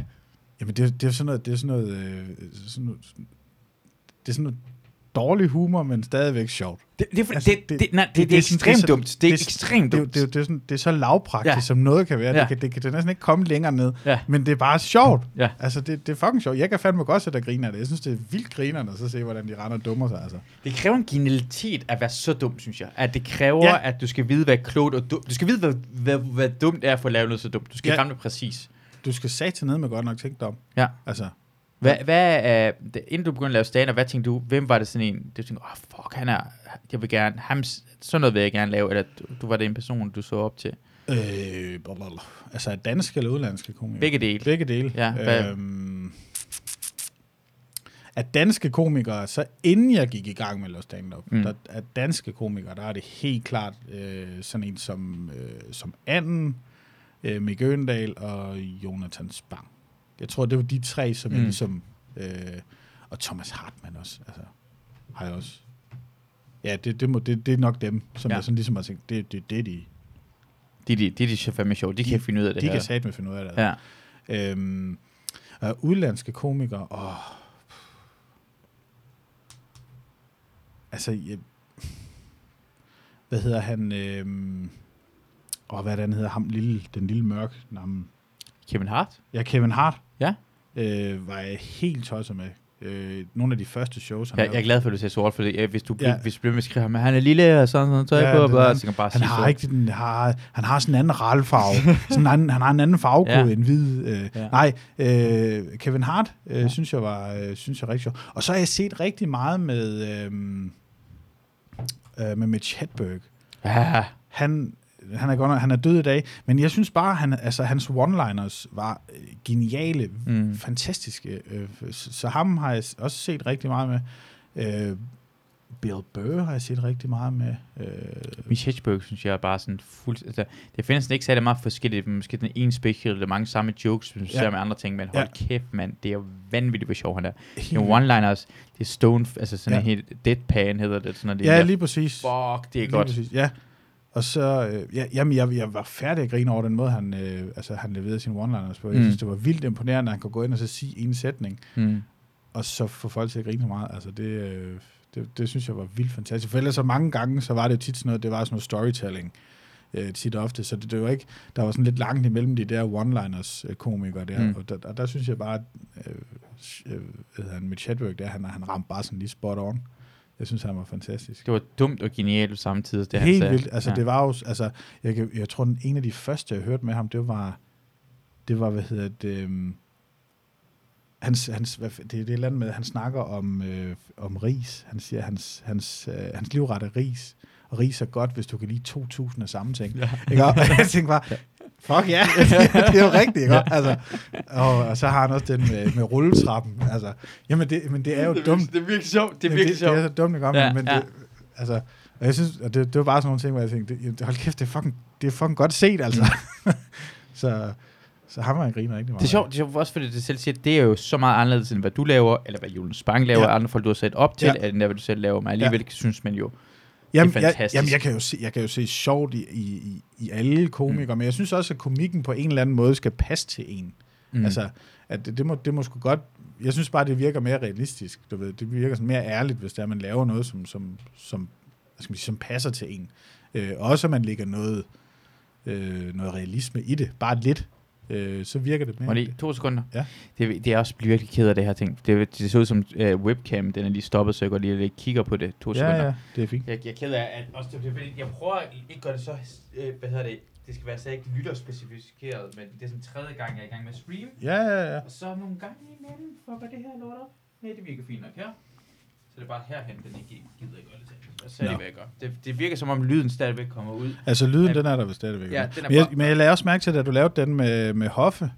Jamen, det, det er sådan noget, det er sådan noget, øh, sådan noget, det er sådan noget dårlig humor, men stadigvæk sjovt. Det, det, er, Altså, det, det, det- det, nej, det, det, det er ekstremt dumt. Det er det- ekstremt Det, er dumt. det, er det, er sådan, det er så lavpraktisk, Ja. som noget kan være. Ja. Det, kan, det kan det næsten ikke komme længere ned. Ja. Men det er bare sjovt. Ja. Altså, det, det er fucking sjovt. Jeg kan fandme godt sætte og grine af det. Jeg synes, det er vildt grinerende at så se, hvordan de render og dummer sig. Altså. Det kræver en genialitet at være så dum, synes jeg. At det kræver, Ja. at du skal vide, hvad klogt og dumt... Du skal vide, hvad, hvad, hvad dumt er for at lave noget så dumt. Du skal Ja. ramme det præcis. Du skal sat ned med godt nok tænke dig om. Ja. Altså, Hvad, hvad er, det- inden du begyndte at lave stand hvad tænkte du, hvem var det sådan en, du tænkte, åh oh, fuck, han er, jeg vil gerne, ham, sådan noget vil jeg gerne lave, eller du, du var det en person, du så op til. øh, blablabla. altså danske eller udlandske komikere? Begge dele. Begge dele. Ja, hvad- øhm, at danske komikere, så inden jeg gik i gang med at lave stand-up, Mm. der, at danske komikere, der er det helt klart øh, sådan en som, øh, som Anden, øh, Mick Øgendal og Jonathan Spang. Jeg tror, det var de tre, som mm. jeg ligesom... Øh, og Thomas Hartmann også, altså, har jeg også. Ja, det, det, må, det, det er nok dem, som Ja. jeg sådan ligesom har tænkt, det, det, det er de, De, de, de, de er fandme sjovt, de, kan De- finde ud af det de her. kan satme finde ud af det. altså. Ja. Øhm, og udlandske komikere, åh. Altså, jeg, hvad hedder han? Øhm, åh, hvad er det, han hedder? Ham, lille, den lille mørk. Nam, Kevin Hart? ja, Kevin Hart. Ja. Øh, var jeg helt tosset med. Øh, nogle af de første shows, han Jeg, jeg er glad for, at du siger sort, for ja, hvis du, ja. Ja. hvis du bliver med skrive ham, han er lille og sådan noget tøj Ja, på, og han. så kan bare Han har sort. ikke den, har, han har sådan en anden ralfarve. sådan en anden, han har en anden farvekode Ja. ja. end hvid. Øh, Ja. ja. Nej, øh, Kevin Hart øh, Ja. ja. synes jeg var øh, synes jeg rigtig sjov. Og så har jeg set rigtig meget med øh, øh, med Mitch Hedberg. Ja, Han han er godt han er død i dag, men jeg synes bare han altså hans one-liners var øh, geniale, Mm. fantastiske. Øh, så, så ham har jeg også set rigtig meget med. Øh, Bill Burr har jeg set rigtig meget med. Øh, Mitch Hedberg, synes jeg er bare sådan fuld... Altså, det findes ikke særlig meget forskelligt. men Måske den ene special, der er mange samme jokes, som Ja. ser med andre ting, men hold Ja. kæft, mand. Det er jo vanvittigt, hvor sjov han er. helt Nogle one-liners, det er stone... Altså sådan Ja. en helt deadpan hedder det. Sådan noget, Ja, der. lige præcis. Fuck, det er Lige godt. Præcis, ja. Og så, øh, ja, jamen, jeg, jeg var færdig at grine over den måde, han, øh, altså, han leverede sine one-liners på. Jeg Mm. synes, det var vildt imponerende, at han kunne gå ind og så sige en sætning, Mm. og så få folk til at grine så meget. Altså, det, øh, det, det synes jeg var vildt fantastisk. For ellers så mange gange, så var det jo tit sådan noget, det var sådan noget storytelling øh, tit og ofte, så det, det var ikke, der var sådan lidt langt imellem de der one-liners øh, komikere der, Mm. og, der, og der synes jeg bare, at øh, øh, han, Mitch Hedberg der, han, han ramte bare sådan lige spot on. Jeg synes, han var fantastisk. Det var dumt og genialt samtidig, det han Helt sagde. vildt. Altså, ja. det var jo, altså, jeg, kan- jeg tror, den en af de første, jeg hørte med ham, det var, det var, hvad hedder det, um, hans, hans, hvad, det, det er et eller andet med, han snakker om, øh, om ris. Han siger, hans, hans, øh, hans livret er ris. Og ris er godt, hvis du kan lide 2.000 af samme ting. Ja. Ikke? Og jeg tænkte bare, fuck ja, det er jo rigtigt, ikke? Altså, og, og, så har han også den med, med rulletrappen. Altså, jamen, det, men det er jo dumt. Det er virkelig sjovt. Det er virkelig det, det er sjovt. så dumt, ikke? Ja, Ja, men ja. det, altså, og jeg synes, og det, det var bare sådan nogle ting, hvor jeg tænkte, det, hold kæft, det er fucking, det er fucking godt set, altså. så, så ham var jeg griner rigtig meget. Det er sjovt, det er sjovt også fordi det selv siger, det er jo så meget anderledes, end hvad du laver, eller hvad Julen Spang laver, ja. Andre folk, du har sat op til, ja. end hvad du selv laver, men alligevel ja. synes man jo, Jamen, det er jeg, fantastisk. jamen jeg, kan jo se, jeg kan jo se sjovt i, i, i, alle komikere, mm. men jeg synes også, at komikken på en eller anden måde skal passe til en. mm. Altså, at det, det, må, det må sgu godt... Jeg synes bare, det virker mere realistisk. Du ved, det virker sådan mere ærligt, hvis det er, man laver noget, som, som, som, hvad skal man sige, som passer til en. Øh, også at man lægger noget, øh, noget realisme i det. Bare lidt. Øh, så virker det mere. Jeg lige to sekunder? Ja. Det, det er også virkelig ked af det her ting. Det, det ser ud som uh, webcam, den er lige stoppet, så jeg går lige lidt kigger på det. To sekunder. ja, ja, det er fint. Jeg, jeg er ked af, at også det, det, fordi jeg prøver ikke at gøre det så, øh, hvad hedder det, det skal være så ikke lytterspecifikeret, men det er sådan tredje gang, jeg er i gang med at stream. Ja, ja, ja. Og så nogle gange imellem, fucker det her lort op. Nej, det virker fint nok her. Så det er bare herhen, den ikke gider ikke gøre det til. Så er det, Nå. hvad jeg gør. Det, det virker som om lyden stadigvæk kommer ud. Altså, lyden, den er der vel stadigvæk. Ja, den er men, jeg, men jeg lagde også mærke til, at du lavede den med, med Hoffe,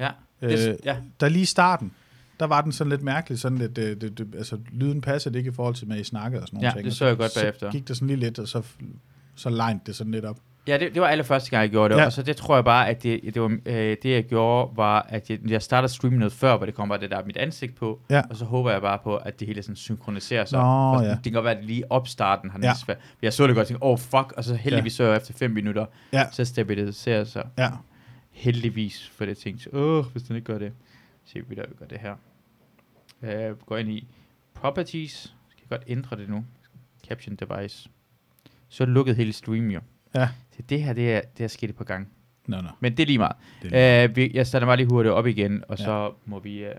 Ja, det, Øh, ja. der lige i starten, der var den sådan lidt mærkelig, sådan lidt, det, det, det, altså lyden passede ikke i forhold til, med I snakkede og sådan nogle Ja, ting. det så jeg godt så bagefter. gik det sådan lige lidt, og så, så legnede det sådan lidt op. Ja, det, det var allerførste gang, jeg gjorde det, Ja. ja. og så det tror jeg bare, at det, det, var, øh, det jeg gjorde, var, at jeg, jeg startede streamen noget før, hvor det kommer det der mit ansigt på, Ja. og så håber jeg bare på, at det hele sådan synkroniserer sig. Nå, ja. Det kan godt være, at lige opstarten har Ja. ja. svært. Jeg så det godt og tænkte, oh fuck, og så heldigvis så jeg efter fem minutter, Ja. så stabiliserer sig. Ja. Heldigvis, for det tænkte, åh, hvis den ikke gør det. Se, vi der vi gør det her. Uh, går ind i Properties. Skal jeg godt ændre det nu. Caption Device. Så det lukket hele stream jo. Ja. Så det her, det er, det er sket et par gange. Nå, nå. Men det er lige meget. Det er Uh, vi, jeg starter bare lige hurtigt op igen, og Ja. så må vi... Uh,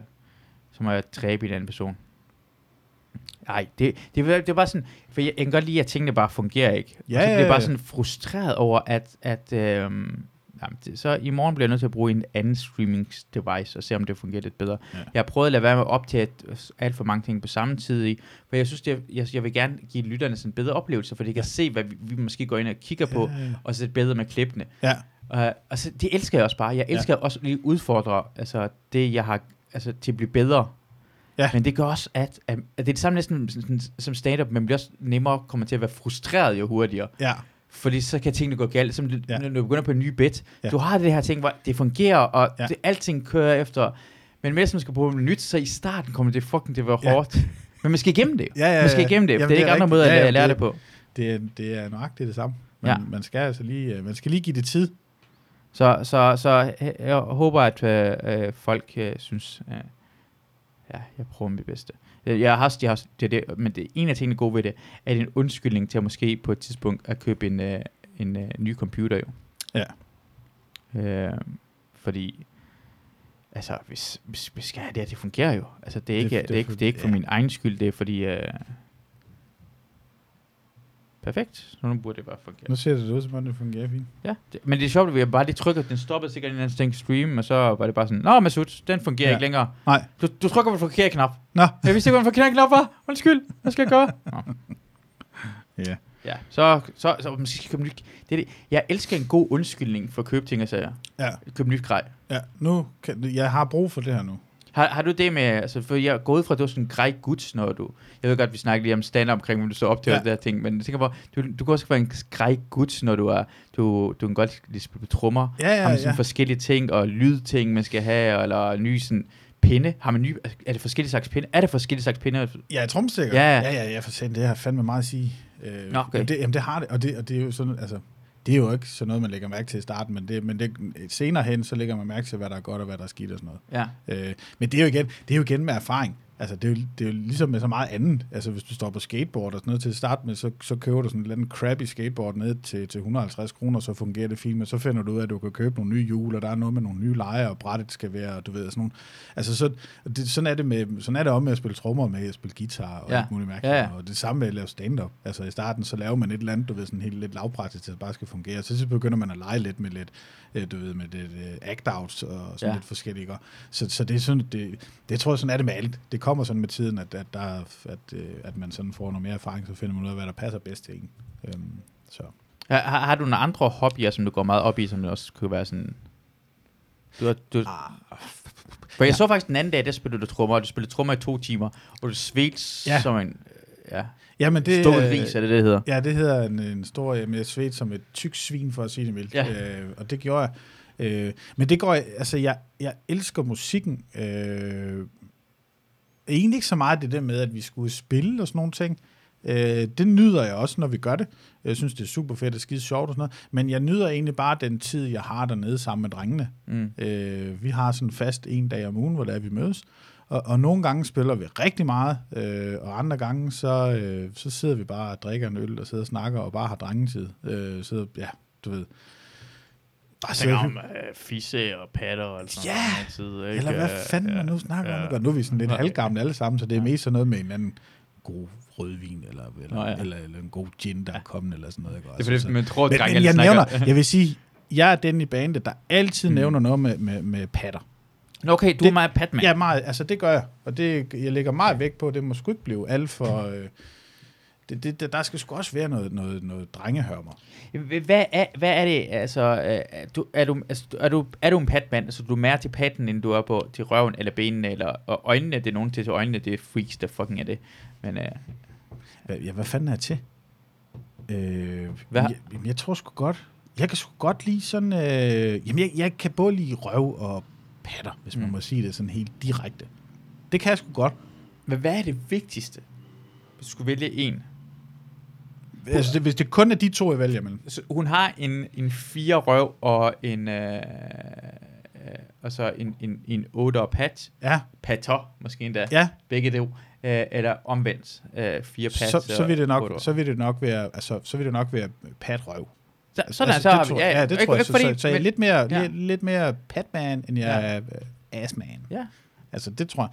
så må jeg dræbe en anden person. Nej, det, det, det er bare sådan... For jeg, jeg kan godt lide, at tingene bare fungerer ikke. Ja, og så bliver ja, jeg bare ja. sådan frustreret over, at... at øhm, jamen, det, så i morgen bliver jeg nødt til at bruge en anden streaming device og se, om det fungerer lidt bedre. Ja. Jeg har prøvet at lade være med at optage et- alt for mange ting på samme tid i, for jeg synes, det, jeg, jeg vil gerne give lytterne sådan en bedre oplevelse, for de kan Ja. se, hvad vi, vi måske går ind og kigger på, Ja, ja, og så bedre med klippene. Ja, Uh, altså, det elsker jeg også bare. Jeg elsker ja. også lige udfordre altså, det, jeg har altså, til at blive bedre. Ja. Men det gør også, at, at, at det er det samme næsten som stand-up, men bliver også nemmere kommer til at være frustreret jo hurtigere. ja. Fordi så kan tingene gå galt. Som Ja. ja. når du begynder på en ny bit. Ja. Ja. Du har det her ting, hvor det fungerer, og Ja. ja. det, alting kører efter. Men mens man skal bruge noget nyt, så i starten kommer det fucking til at være Ja. hårdt. Men man skal igennem det. Ja, ja, man skal ja. igennem det. Jamen, det er ikke det er andre måder Ja, at ja, lære, det- det på. Det er, det er nøjagtigt det samme. Man, Ja. man skal altså lige, øh, man skal lige give det tid. Så, så, så jeg håber, at øh, øh, folk øh, synes, øh, ja, jeg prøver mit bedste. Jeg jeg har, jeg har, det, det, men det, en af tingene gode ved det, er det en undskyldning til at måske på et tidspunkt at købe en, øh, en øh, ny computer jo. Ja. Øh, fordi, altså, hvis, hvis vi skal have det her, det fungerer jo. Altså, det er ikke, det, det det, er ikke, det er ikke for ja. min egen skyld, det er fordi, øh, perfekt, så nu burde det bare fungere. Nu ser det ud, som om det fungerer fint. Ja, det, men det er sjovt, at vi bare lige trykker, den stoppede sikkert en anden ting stream, og så var det bare sådan, Nå, Masud, den fungerer Ja. ikke længere. Nej. Du, du trykker på den forkerte knap. Nå. Jeg vidste ikke, hvad den forkerte knap var. Undskyld, hvad skal jeg gøre? Nå. Ja. Ja, så, så, så måske skal købe nyt. Det er det. Jeg elsker en god undskyldning for at købe ting og sager. Ja. Købe nyt grej. Ja, nu kan, jeg har brug for det her nu. Har, har du det med, altså, for jeg er gået fra, at du er sådan en grej guds, når du, jeg ved godt, vi snakker lige om stand omkring, hvor du så optager Ja. det her ting, men jeg tænker på, du, du kan også være en grej guds, når du er, du, du kan godt lige spille på trommer, Ja, ja, har man sådan ja. forskellige ting, og lydting, man skal have, eller ny sådan pinde, har man ny, er det forskellige slags pinde? Er det forskellige slags pinde? Ja, tromstikker. Ja, ja. ja, ja, for satan, det har fandme meget at sige. Øh, Nå, okay. jamen, det, jamen, det har det, og det, og det er jo sådan, altså, det er jo ikke sådan noget, man lægger mærke til i starten, men, det, men det, senere hen, så lægger man mærke til, hvad der er godt og hvad der er skidt og sådan noget. Ja. Øh, men det er, jo igen, det er jo igen med erfaring. Altså, det er, jo, det er jo ligesom med så meget andet. Altså, hvis du står på skateboard og sådan noget til at starte med, så, så køber du sådan en eller anden crappy skateboard ned til, til 150 kroner, så fungerer det fint, men så finder du ud af, at du kan købe nogle nye hjul, og der er noget med nogle nye lejer, og brættet skal være, og du ved, sådan nogle. Altså, så, det, sådan, er det med, sådan er det også med at spille trommer, med at spille guitar og Ja. alt muligt mærkeligt. Ja, ja. Og det samme med at lave stand-up. Altså, i starten, så laver man et eller andet, du ved, sådan helt lidt lavpraktisk, til at det bare skal fungere. Så, så begynder man at lege lidt med lidt, øh, du ved, med det øh, act-outs og sådan Ja. lidt forskellige. Så, så det er sådan, det, det tror jeg sådan er det med alt. Det kommer sådan med tiden, at, at, der, er- at, øh, at man sådan får noget mere erfaring, så finder man ud af, hvad der passer bedst til en. Øhm, så. Har, har, har du nogle andre hobbyer, som du går meget op i, som du også kunne være sådan... Du, har- du, Ah, for jeg så faktisk den anden dag, der spillede du trommer, og du spillede trommer i to timer, og du svedte Ja. ja. som en... Ja, Jamen, det, stor øh, ris, er det det, det hedder? Ja, det hedder en, en stor, jamen, jeg svedt som et tyk svin, for at sige det mildt. Ja. Øh, og det gjorde jeg. Øh, men det går, jeg- altså, jeg, jeg elsker musikken. Øh, egentlig ikke så meget det der med, at vi skulle spille og sådan nogle ting. Øh, det nyder jeg også, når vi gør det. Jeg synes, det er super fedt og skide sjovt og sådan noget. Men jeg nyder egentlig bare den tid, jeg har dernede sammen med drengene. Mm. Øh, vi har sådan fast en dag om ugen, hvor der vi mødes. Og, og nogle gange spiller vi rigtig meget, øh, og andre gange, så, øh, så sidder vi bare og drikker en øl, og sidder og snakker, og bare har drengetid. Øh, så ja, du ved. Bare tænker om øh, fisse og patter og sådan Ja! noget. Tid, ikke? eller hvad fanden ja, man nu snakker ja. om. det. Nu er vi sådan lidt Ja. halvgamle alle sammen, så det er mest sådan noget med en anden god rødvin, eller, eller, Nå, ja. eller, eller en god gin, der er kommet, eller sådan noget. Ikke? Det er fordi, så, man tror, at men, men jeg alle snakker- nævner, jeg vil sige, jeg er den i bandet, der altid Mm. nævner noget med, med, med patter. Nå, Okay, du Det- er meget Patman. Ja, meget, altså det gør jeg. Og det, jeg lægger meget vægt på, det må sgu ikke blive alt for... Øh, det, det, der skal sgu også være noget, noget, noget drengehørmer. Hvad er, hvad er det, altså, øh, er du, er du, altså, er du, er du en patmand, altså du er mere til patten, end du er på til røven eller benene, eller og øjnene, det er nogen til til øjnene, det er freaks, der fucking er det. Men øh, Hvad, ja, hvad fanden er jeg til? Øh, Hvad? Jeg, jeg tror sgu godt. jeg kan sgu godt lide sådan... Øh, jamen, jeg, jeg kan både lide røv og patter, hvis man Mm. må sige det sådan helt direkte. Det kan jeg sgu godt. Men hvad er det vigtigste, hvis du skulle vælge en? Altså, det, hvis det kun er de to, jeg vælger mellem. Så hun har en, en fire røv og en... Øh, øh, og så en, en, en otte og pat. Ja, Patter, måske endda. ja. Begge det. Øh, eller omvendt. Øh, fire pat. Så, så, vil det nok, så vil det nok være, altså, så vil det nok være patrøv. Så, sådan altså, så det tror, ja, ja, det tror jeg. Så, fordi- så, så jeg er lidt mere, ja. lidt, lidt mere patman, end jeg Ja. er øh, assman. Ja. Altså, det tror jeg.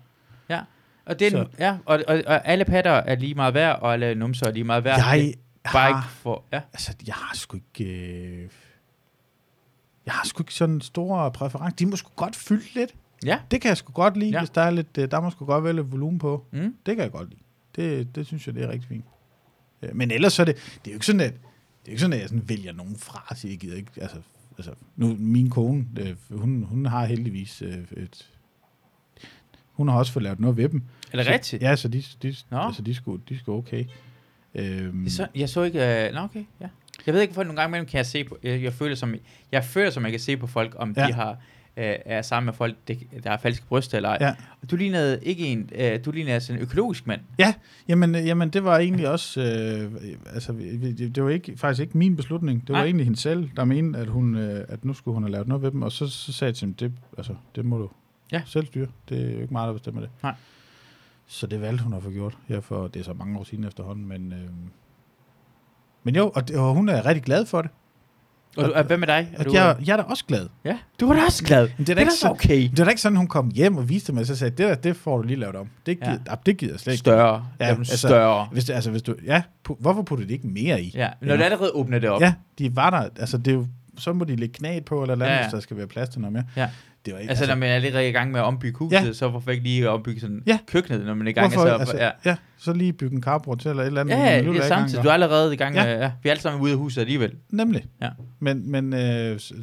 Ja. Og, den, Så- ja, og, og, og, alle patter er lige meget værd, og alle numser er lige meget værd. Jeg Bare ikke for... Ja. altså, jeg har sgu ikke... Øh, jeg har sgu ikke sådan store præferencer. De må sgu godt fylde lidt. Ja. Det kan jeg sgu godt lide, Ja. hvis der er lidt... øh, Der må sgu godt være lidt volumen på. Mm. Det kan jeg godt lide. Det, det synes jeg, det er rigtig fint. Øh, Men ellers så er det... Det er jo ikke sådan, at, det er ikke sådan, at jeg sådan vælger nogen fra, så jeg gider ikke... Altså, altså nu, min kone, øh, hun, hun har heldigvis øh, et... Hun har også fået lavet noget ved dem. Er det rigtigt? Ja, så de, de, Nå. altså, de, sgu, de sgu okay. Øhm, Jeg så, jeg så ikke... Uh, nå, okay, ja. Jeg ved ikke, hvorfor nogle gange imellem kan jeg se på... Jeg, jeg, føler, som, jeg føler, som jeg kan se på folk, om ja. Ja. de har, uh, er sammen med folk, der har falske bryster eller ej. Ja. Du lignede ikke en... Uh, du lignede sådan en økologisk mand. Jamen, øh, jamen, det var egentlig også, øh, altså, det var ikke, faktisk ikke min beslutning. Det var Nej. egentlig hende selv, der mente, at, hun, øh, at nu skulle hun have lavet noget ved dem, og så, så sagde jeg til dem, det, altså, det må du Ja. selv styre. Det er jo ikke mig, der bestemmer det. Nej. Så det valgte hun at få gjort her for, det er så mange år siden efterhånden, men, øh, men jo, og, det, og hun er rigtig glad for det. Og, du, og hvad med dig? Er Og du, jeg, jeg er da også glad. ja, du var da også glad. Men Det er da da ikke så okay. Det er da ikke sådan, hun kom hjem og viste mig, og så sagde, det der, det får du lige lavet om. Det Ja. gider, ja. det gider jeg slet ikke. Større. Ja, Ja, altså- større. Hvis det, altså, hvis du, ja, pu- hvorfor putter de ikke mere i? Ja, når du allerede åbner det op. Ja, de var der. Altså, det er jo, så må de lægge knæet på, eller Ja, ja, ja. hvis der skal være plads til noget mere. Ja. Det var ikke, Altså, når man er allerede i gang med at ombygge huset, Ja. ja. så hvorfor ikke lige ombygge sådan Ja. køkkenet, når man er i gang? hvorfor, så, altså, ja. ja. ja. så lige bygge en carport til, eller et eller andet. Ja, ja, er gang, samtidig. Du er allerede i gang Ja. med, ja. Vi er alle sammen ude af huset alligevel. Nemlig. Ja. Men, men øh, så,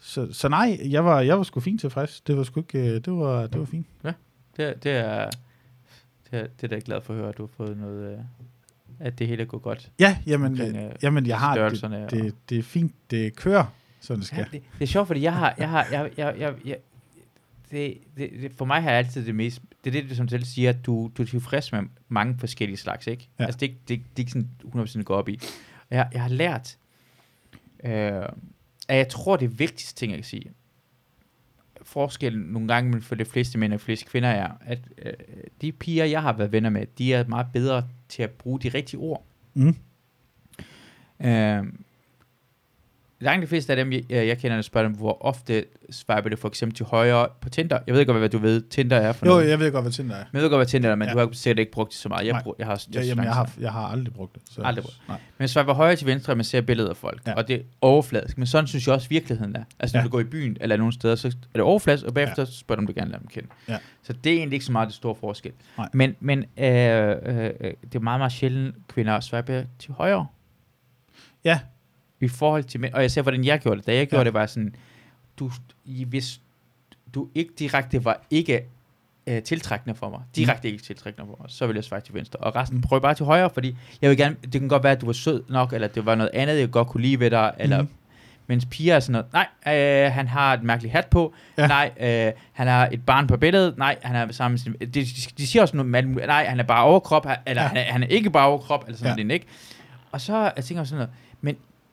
så, så, nej, jeg var, jeg var sgu fint tilfreds. Det var sgu ikke, øh, det var, det var fint. Det, det er... Det er, det er da jeg glad for at høre, at du har fået noget... øh, At det hele går godt. Ja, jamen, Omkring, øh, øh, jamen jeg har, det, og- det, det er fint, det kører, sådan det skal. Ja, det, det er sjovt, fordi jeg har... Jeg har jeg, jeg, jeg, jeg, det, det, det, for mig har jeg altid det mest... Det er det, du som selv siger, at du, du er tilfreds med mange forskellige slags, ikke? Ja. Altså, det, er ikke- det, det er ikke sådan 100% gå op i. Jeg, jeg har lært... Øh, at jeg tror, det vigtigste ting, jeg kan sige, forskellen nogle gange mellem for de fleste mænd og de fleste kvinder er, at øh, de piger, jeg har været venner med, de er meget bedre til at bruge de rigtige ord. Mm. Øh, langt de fleste af dem, jeg, jeg kender, der spørger dem, hvor ofte swiper det for eksempel til højre på Tinder. Jeg ved ikke, hvad du ved, Tinder er for Jo, noget. jeg ved godt, hvad Tinder er. Men jeg ved godt, hvad Tinder er, men Ja. du har sikkert ikke brugt det så meget. Jeg, brug, jeg har Ja, jamen, jeg, har, jeg har aldrig brugt det. Så, Aldrig brugt. Nej. Men swiper højre til venstre, man ser billeder af folk. Ja. Og det er overfladisk. Men sådan synes jeg også, virkeligheden er. Altså, når Ja. du går i byen eller nogle steder, så er det overfladisk, og bagefter ja. spørger du, om du gerne vil lade dem kende. Ja. Så det er egentlig ikke så meget det store forskel. Nej. Men, men øh, øh, øh, det er meget, meget sjældent, kvinder swiper til højre. Ja, i forhold til mænd. Og jeg ser, hvordan jeg gjorde det. Da jeg gjorde Ja. det, var sådan, du, hvis du ikke direkte var ikke øh, tiltrækkende for mig, direkte ikke tiltrækkende for mig, så vil jeg swipe til venstre. Og resten Mm. prøv bare til højre, fordi jeg vil gerne, det kan godt være, at du var sød nok, eller det var noget andet, jeg godt kunne lide ved dig, eller Mhm. mens piger er sådan noget, nej, øh, han har et mærkeligt hat på, Ja. nej, øh, han har et barn på billedet, nej, han er sammen med sin, de, de, de siger også noget, nej, han er bare overkrop, eller Ja. han, er, han er ikke bare overkrop, eller sådan Ja. noget, ikke? Og så jeg tænker jeg sådan noget,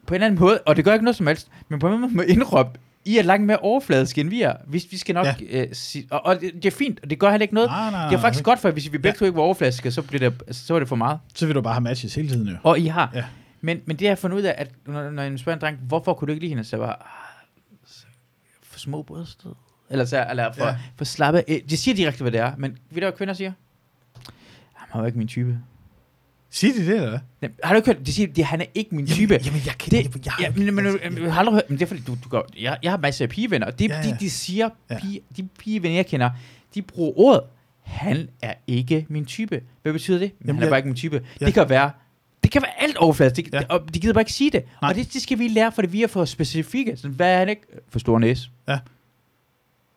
på en eller anden måde, og det gør ikke noget som helst, men på en eller anden måde må indråbe, I er langt mere overfladisk, end vi er. Vi, vi skal nok Ja. øh, sige, og, og det, det, er fint, og det gør heller ikke noget. Nej, nej, det er faktisk nej. godt, for hvis vi begge Ja. to ikke var overfladiske, så, bliver det, altså, så var det for meget. så vil du bare have matches hele tiden jo. Og I har. Ja. Men, men det har jeg fundet ud af, at når, når jeg spørger en dreng, hvorfor kunne du ikke lide hende, så var ah, for små bryster. Eller, så, eller for, Ja. for slappe. Øh, De siger direkte, hvad det er, men ved du, hvad kvinder siger? Han var jo ikke min type. Sig de det, eller hvad? Nej, Har du ikke hørt? De siger, at han er ikke min type. Jamen, jamen jeg kan det, jeg, jeg, ja, men, men, jeg har aldrig hørt, men det er fordi, du, du går, jeg, jeg har masser af pigevenner, og det, Ja. De, de siger, Ja. pige, de pigevenner, jeg kender, de bruger ordet, han er ikke min type. Hvad betyder det? Men Jamen, han er jeg- bare ikke min type. Ja. Det kan være, det kan være alt overfladisk, det, ja. og de gider bare ikke sige det. Nej. Og det, det skal vi lære, for det vi er for specifikke. Sådan, hvad er han ikke? For stor næse. Ja.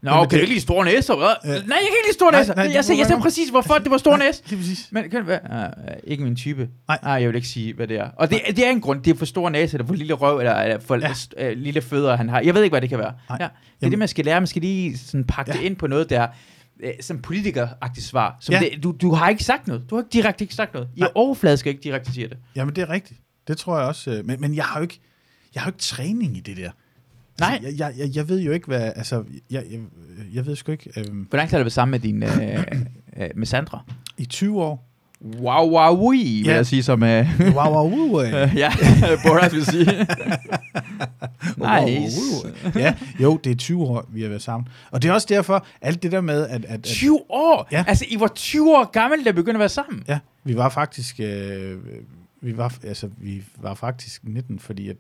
Nå, Jamen, kan du det- ikke lide store næser? Hvad? Ja. Nej, jeg kan ikke lide store Nej, næser. nej, det Jeg sagde, jeg sagde være- præcis, hvorfor det var store næse. Lige præcis. Men kan det være? Uh, ikke min type. Nej. Nej, jeg vil ikke sige, hvad det er. Og det, det er en grund. Det er for store næse, eller for lille røv, eller, for Ja. uh, lille fødder, han har. Jeg ved ikke, hvad det kan være. Nej. Ja. Det er Jamen- det, man skal lære. Man skal lige sådan pakke Ja. det ind på noget, der uh, som politikeragtigt svar. Som Ja. det, du, du har ikke sagt noget. Du har ikke direkte ikke sagt noget. I Nej. overflade skal ikke direkte sige det. Jamen, det er rigtigt. Det tror jeg også. øh, Men, men jeg har jo ikke, jeg har jo ikke træning i det der. Nej. Altså, jeg, jeg, jeg, ved jo ikke, hvad... Altså, jeg, jeg, jeg ved sgu ikke... Øhm, Hvor lang tid har du været sammen med din... Uh, uh, med Sandra? I 20 år. Wow, wow, vil Ja. jeg sige som... Uh, Wow, wow, wow, øh. ja, Borat vil sige. nice. ja, jo, det er 20 år, vi har været sammen. Og det er også derfor, alt det der med, at... at, at 20 år? Ja. Altså, I var 20 år gammel, da I begyndte at være sammen? ja, vi var faktisk... Øh, vi, var, altså, vi var faktisk 19, fordi at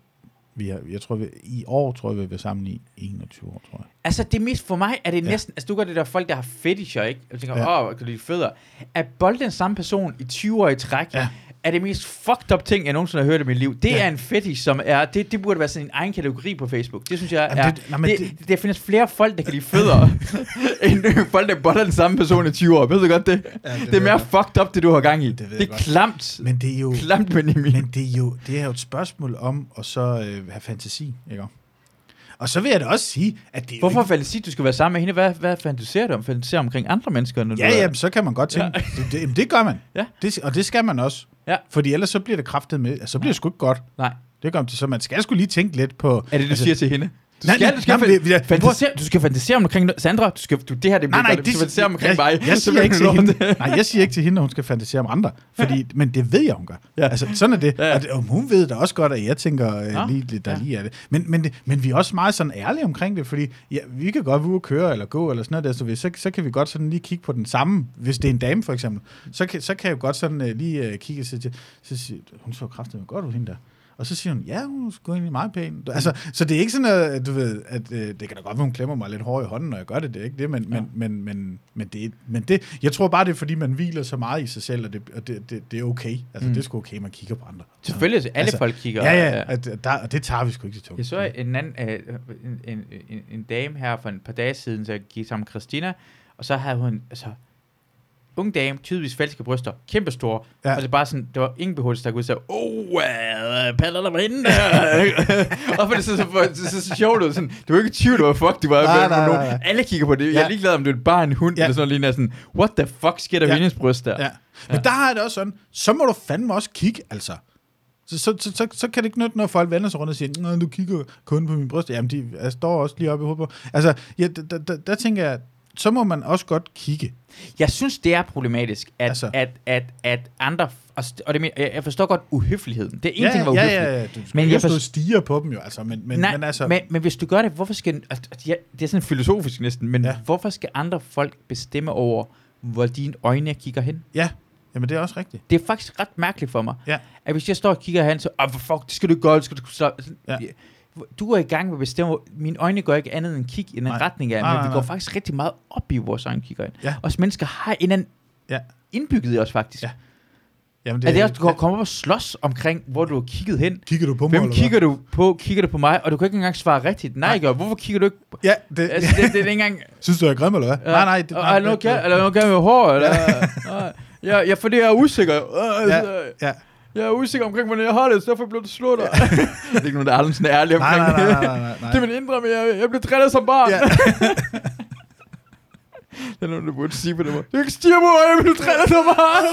vi har, jeg tror, vi, i år tror jeg, vi været sammen i 21 år, tror jeg. Altså, det mest for mig er det Ja. næsten... Altså, du gør det der folk, der har fetisher, ikke? Og tænker, åh, Ja. ja. kan du lide fødder? At bolde den samme person i 20 år i træk, Ja. Er det mest fucked up ting, jeg nogensinde har hørt i mit liv. Det Ja. er en fetish, som er... Det, det burde være sådan en egen kategori på Facebook. Det synes jeg Jamen, er... det- nej, det, det- der findes flere folk, der kan lide fødder, end folk, der bolder den samme person i 20 år. Ved du godt det? Ja, det, det er mere fucked up, det du har gang i. Det ved Det, er godt. klamt. Men det er jo... Klamt, men. Men det er jo, det er jo et spørgsmål om at så øh, have fantasi, ikke? Og så vil jeg da også sige, at det er Hvorfor ikke, fantasi, du skal være sammen med hende? Hvad, hvad fantaserer du om? Fantaserer omkring andre mennesker? Når Ja, du er- ja, så kan man godt tænke, ja. det, det, jamen, det gør man. Ja. Det, og det skal man også. Ja. Fordi ellers så bliver det kraftet med, altså, så bliver det sgu ikke godt. Nej. Det gør man, så man skal sgu lige tænke lidt på... Er det, du altså, siger til hende? Du Nej, skal, nej, du skal, nej, nej, vi- fantasere, du skal fantasere omkring Sandra. Du skal, du, det her, det bliver Nej, nej. Du skal fantasere omkring jeg, mig. jeg, siger ikke til hende, nej, jeg siger ikke til hende, at hun skal fantasere om andre. Fordi, men det ved jeg, hun gør. Ja. Altså, sådan er det. Ja. Og, og hun ved da også godt, at jeg tænker øh, Nå, lige, lidt, der ja. lige er det. Men, men, det. men vi er også meget sådan ærlige omkring det, fordi ja, vi kan godt ude at køre eller gå eller sådan noget der, så, vi, så, så kan vi godt sådan lige kigge på den samme. Hvis det er en dame for eksempel, så kan, så kan jeg jo godt sådan øh, lige øh, kigge og sige, så siger hun så kraftigt godt ud hende der. Og så siger hun, ja, hun er sgu egentlig meget pæn. Altså, så det er ikke sådan, at du ved, at øh, det kan da godt være, hun klemmer mig lidt hårdt i hånden, når jeg gør det, det er ikke det, men, ja. men, men, men, men, det, men det, jeg tror bare, det er, fordi man hviler så meget i sig selv, og det, og det, det, det er okay. Altså, mm. det er sgu okay, man kigger på andre. Selvfølgelig, alle Altså, folk kigger. Ja, ja, øh, at, der, og det tager vi sgu ikke til tungt. Jeg så en anden, øh, en, en, en, en dame her for et par dage siden, så jeg gik sammen med Christina, og så havde hun, altså, ung dame, tydeligvis falske bryster, kæmpestore, Ja. ja. og det er bare sådan, det var ingen behov, der kunne sige, oh, uh, paller der var inde der. og for det så, så, så, så, så sjovt ud, sådan, du var ikke i tvivl, hvor fuck det var. Nej, nej, nej, nej. Alle kigger på det. Jeg Ja. er ligeglad, om det er et barn, en hund, Ja. eller sådan noget, lige sådan, what the fuck sker der Ja. ved hendes bryst der? Ja. Men der har jeg det også sådan, så må du fandme også kigge, altså. Så, så, så, så, så kan det ikke nytte, når folk vender sig rundt og siger, du kigger kun på min bryst. Jamen, de jeg står også lige oppe i hovedet på. Altså, ja, der, der, der, der tænker jeg, så må man også godt kigge. Jeg synes, det er problematisk, at, Altså. altså. at, at, at andre... Og, det, jeg forstår godt uhøfligheden. Det er en ja, ting, var uhøfligt. ja, ja, du skal Men jeg jeg stå forst- og stiger på dem jo, altså. Men, men, Nej, men altså, men, men hvis du gør det, hvorfor skal... Altså, ja, det er sådan filosofisk næsten, men Ja. hvorfor skal andre folk bestemme over, hvor dine øjne kigger hen? ja, jamen det er også rigtigt. Det er faktisk ret mærkeligt for mig. Ja. At hvis jeg står og kigger hen, så... Oh, fuck, det skal du gøre, det skal du... Så, Ja. Du er i gang med at bestemme... Mine øjne går ikke andet end kig i en Nej. retning af, Nej, men nej, vi går nej. faktisk rigtig meget op i vores øjne kigger ind. Ja. Os mennesker har en anden Ja. indbygget i os faktisk. Ja. Jamen, Det, er det også, du kan komme op og slås omkring, hvor du har kigget hen. Kigger du på mig, Hvem eller kigger du på? Kigger du på mig? Og du kan ikke engang svare rigtigt. Nej, Nej. Hvorfor kigger du ikke? Ja, det, Altså, det, det er ikke engang... synes du, jeg er grim, eller hvad? Nej, nej. Det, Og nej, er der noget det- galt? Eller noget galt med hår? Eller, Nej. ja, ja, fordi jeg er Ja, ja. Jeg er usikker omkring, hvordan jeg har det, så derfor blev det slået dig. det er ikke nogen, der er aldrig sådan ærlig Nej, omkring nej, nej, nej, nej, nej. det. er min indre, men jeg, jeg blev drillet som barn. Ja. det er nogen, der burde sige på det måde. Du kan ikke stige på mig, jeg blev drillet som barn.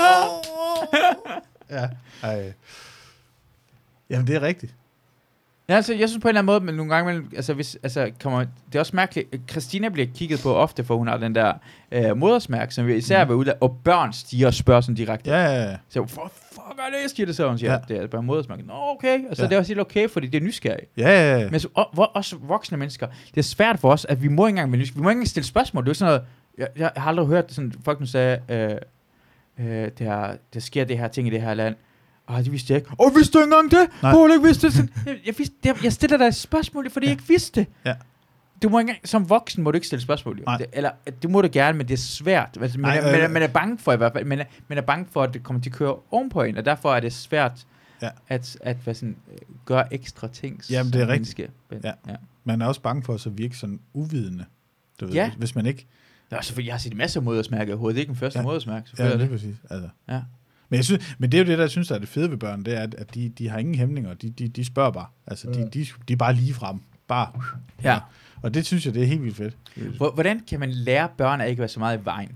ja, ej. Jamen, det er rigtigt. Ja, altså, jeg synes på en eller anden måde, men nogle gange, altså, hvis, altså, kommer, det er også mærkeligt. Christina bliver kigget på ofte, for hun har den der øh, modersmærke, som vi især mm. vil ud og børn stiger og spørger sådan direkte. Ja, ja, ja. Så hvor fuck er det, siger det så, hun siger, Ja. det er bare modersmærke. Nå, okay. Og så Ja. det er også helt okay, fordi det er nysgerrig. Ja, ja, ja. Men så, og, hvor, også voksne mennesker, det er svært for os, at vi må ikke engang, være nysgerrige. vi må ikke engang stille spørgsmål. Det er sådan noget, jeg, jeg har aldrig hørt sådan, folk nu sagde, øh, øh, der, der sker det her ting i det her land. Og det vidste jeg ikke. Og vidste du ikke engang det? Nej. Hvor ikke vidste det? Jeg, vidste, jeg, jeg stiller dig et spørgsmål, fordi ja. jeg ikke vidste det. Ja. Du må ikke som voksen må du ikke stille spørgsmål. Jo. Nej. Det, eller, det må du gerne, men det er svært. Altså, man, Nej, er, man, er, øh, man er bange for i hvert fald, man er, man er bange for, at det kommer til at køre ovenpå en, og derfor er det svært Ja. at, at hvad sådan, øh, gøre ekstra ting Jamen, det er rigtigt. Men, Ja. ja. Man er også bange for at så virke sådan uvidende. Du ved, Ja. hvis, man ikke... Nå, selvfølgelig, jeg har set masser af modersmærke overhovedet. Det er ikke den første Ja. modersmærke, Ja, selvfølgelig. Ja, præcis. Altså. ja. Men, jeg synes, men det er jo det, der jeg synes, der er det fede ved børn, det er, at, at de, de har ingen hæmninger. De, de, de spørger bare. Altså, de, de, de er bare lige frem. Bare. Ja. Og det synes jeg, det er helt vildt fedt. Hvor- Hvordan kan man lære børn at ikke være så meget i vejen?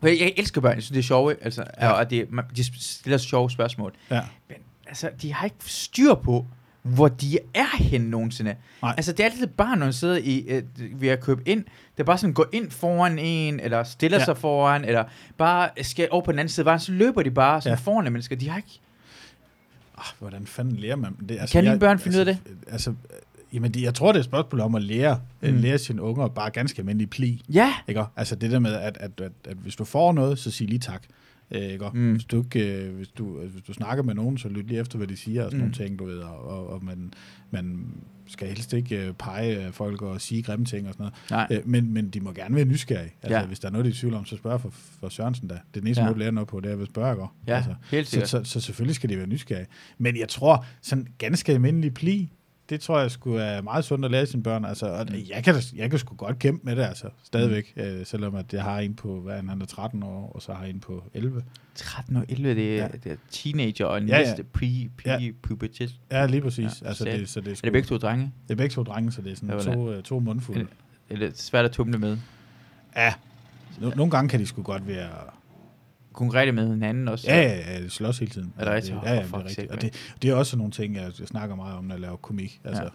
For Jeg, elsker børn, jeg synes, det er sjove, altså, Ja. ja. og det, man- de stiller sjove spørgsmål. Ja. Men altså, de har ikke styr på, hvor de er henne nogensinde. Nej. Altså, det er altid barn, når de sidder i, øh, ved at købe ind. Det er bare sådan, gå ind foran en, eller stiller Ja. sig foran, eller bare skal over på den anden side. Bare, så løber de bare som Ja. foran af mennesker. De har ikke... Ah, hvordan fanden lærer man det? Kan dine børn finde ud af altså, Altså, øh, jamen, det, jeg tror, det er et spørgsmål om at lære, mm. Mm. lære sine unger bare ganske almindelig pli. Ja, Ikke? Altså det der med, at, at, at, at hvis du får noget, så sig lige tak. Øh, Ikke? Mm. Hvis, du ikke, øh, hvis, du, altså, hvis du snakker med nogen, så lyt lige efter, hvad de siger og sådan Mm. nogle ting, du ved. Og, og, man, man skal helst ikke øh, pege af folk og sige grimme ting og sådan noget. Øh, men, men de må gerne være nysgerrige. Altså, Ja. Hvis der er noget, de er i tvivl om, så spørg for, for Sørensen da. Det er den eneste Ja. måde, du lærer noget på, det er ved at spørge. Ikke? Ja, altså, helt så, sikkert. så, så, selvfølgelig skal de være nysgerrige. Men jeg tror, sådan ganske almindelig pli, det tror jeg skulle være meget sundt at lære sine børn. Altså, og Mm. jeg, kan, jeg kan sgu godt kæmpe med det, altså, stadigvæk. Øh, selvom at jeg har en på, hvad er han, er 13 år, og så har jeg en på 11. 13 og 11, det er, Ja. ja. det er teenager og Ja, ja. næste pre, pre, Ja. ja. pubertet. Ja, lige præcis. Ja, Ja, altså, det, så det er, Er sgu, det begge to drenge? det er begge to drenge, så det er sådan Det to, øh, to mundfulde. Det er lidt svært at tumle med. Ja, no, nogle gange kan de sgu godt være... Konkurrere med hinanden også. Ja, ja, ja, de slås hele tiden. Er det rigtigt? Ja, ja, det er rigtigt. Og det, det er også nogle ting, jeg, snakker meget om, når jeg laver komik. Altså, Ja.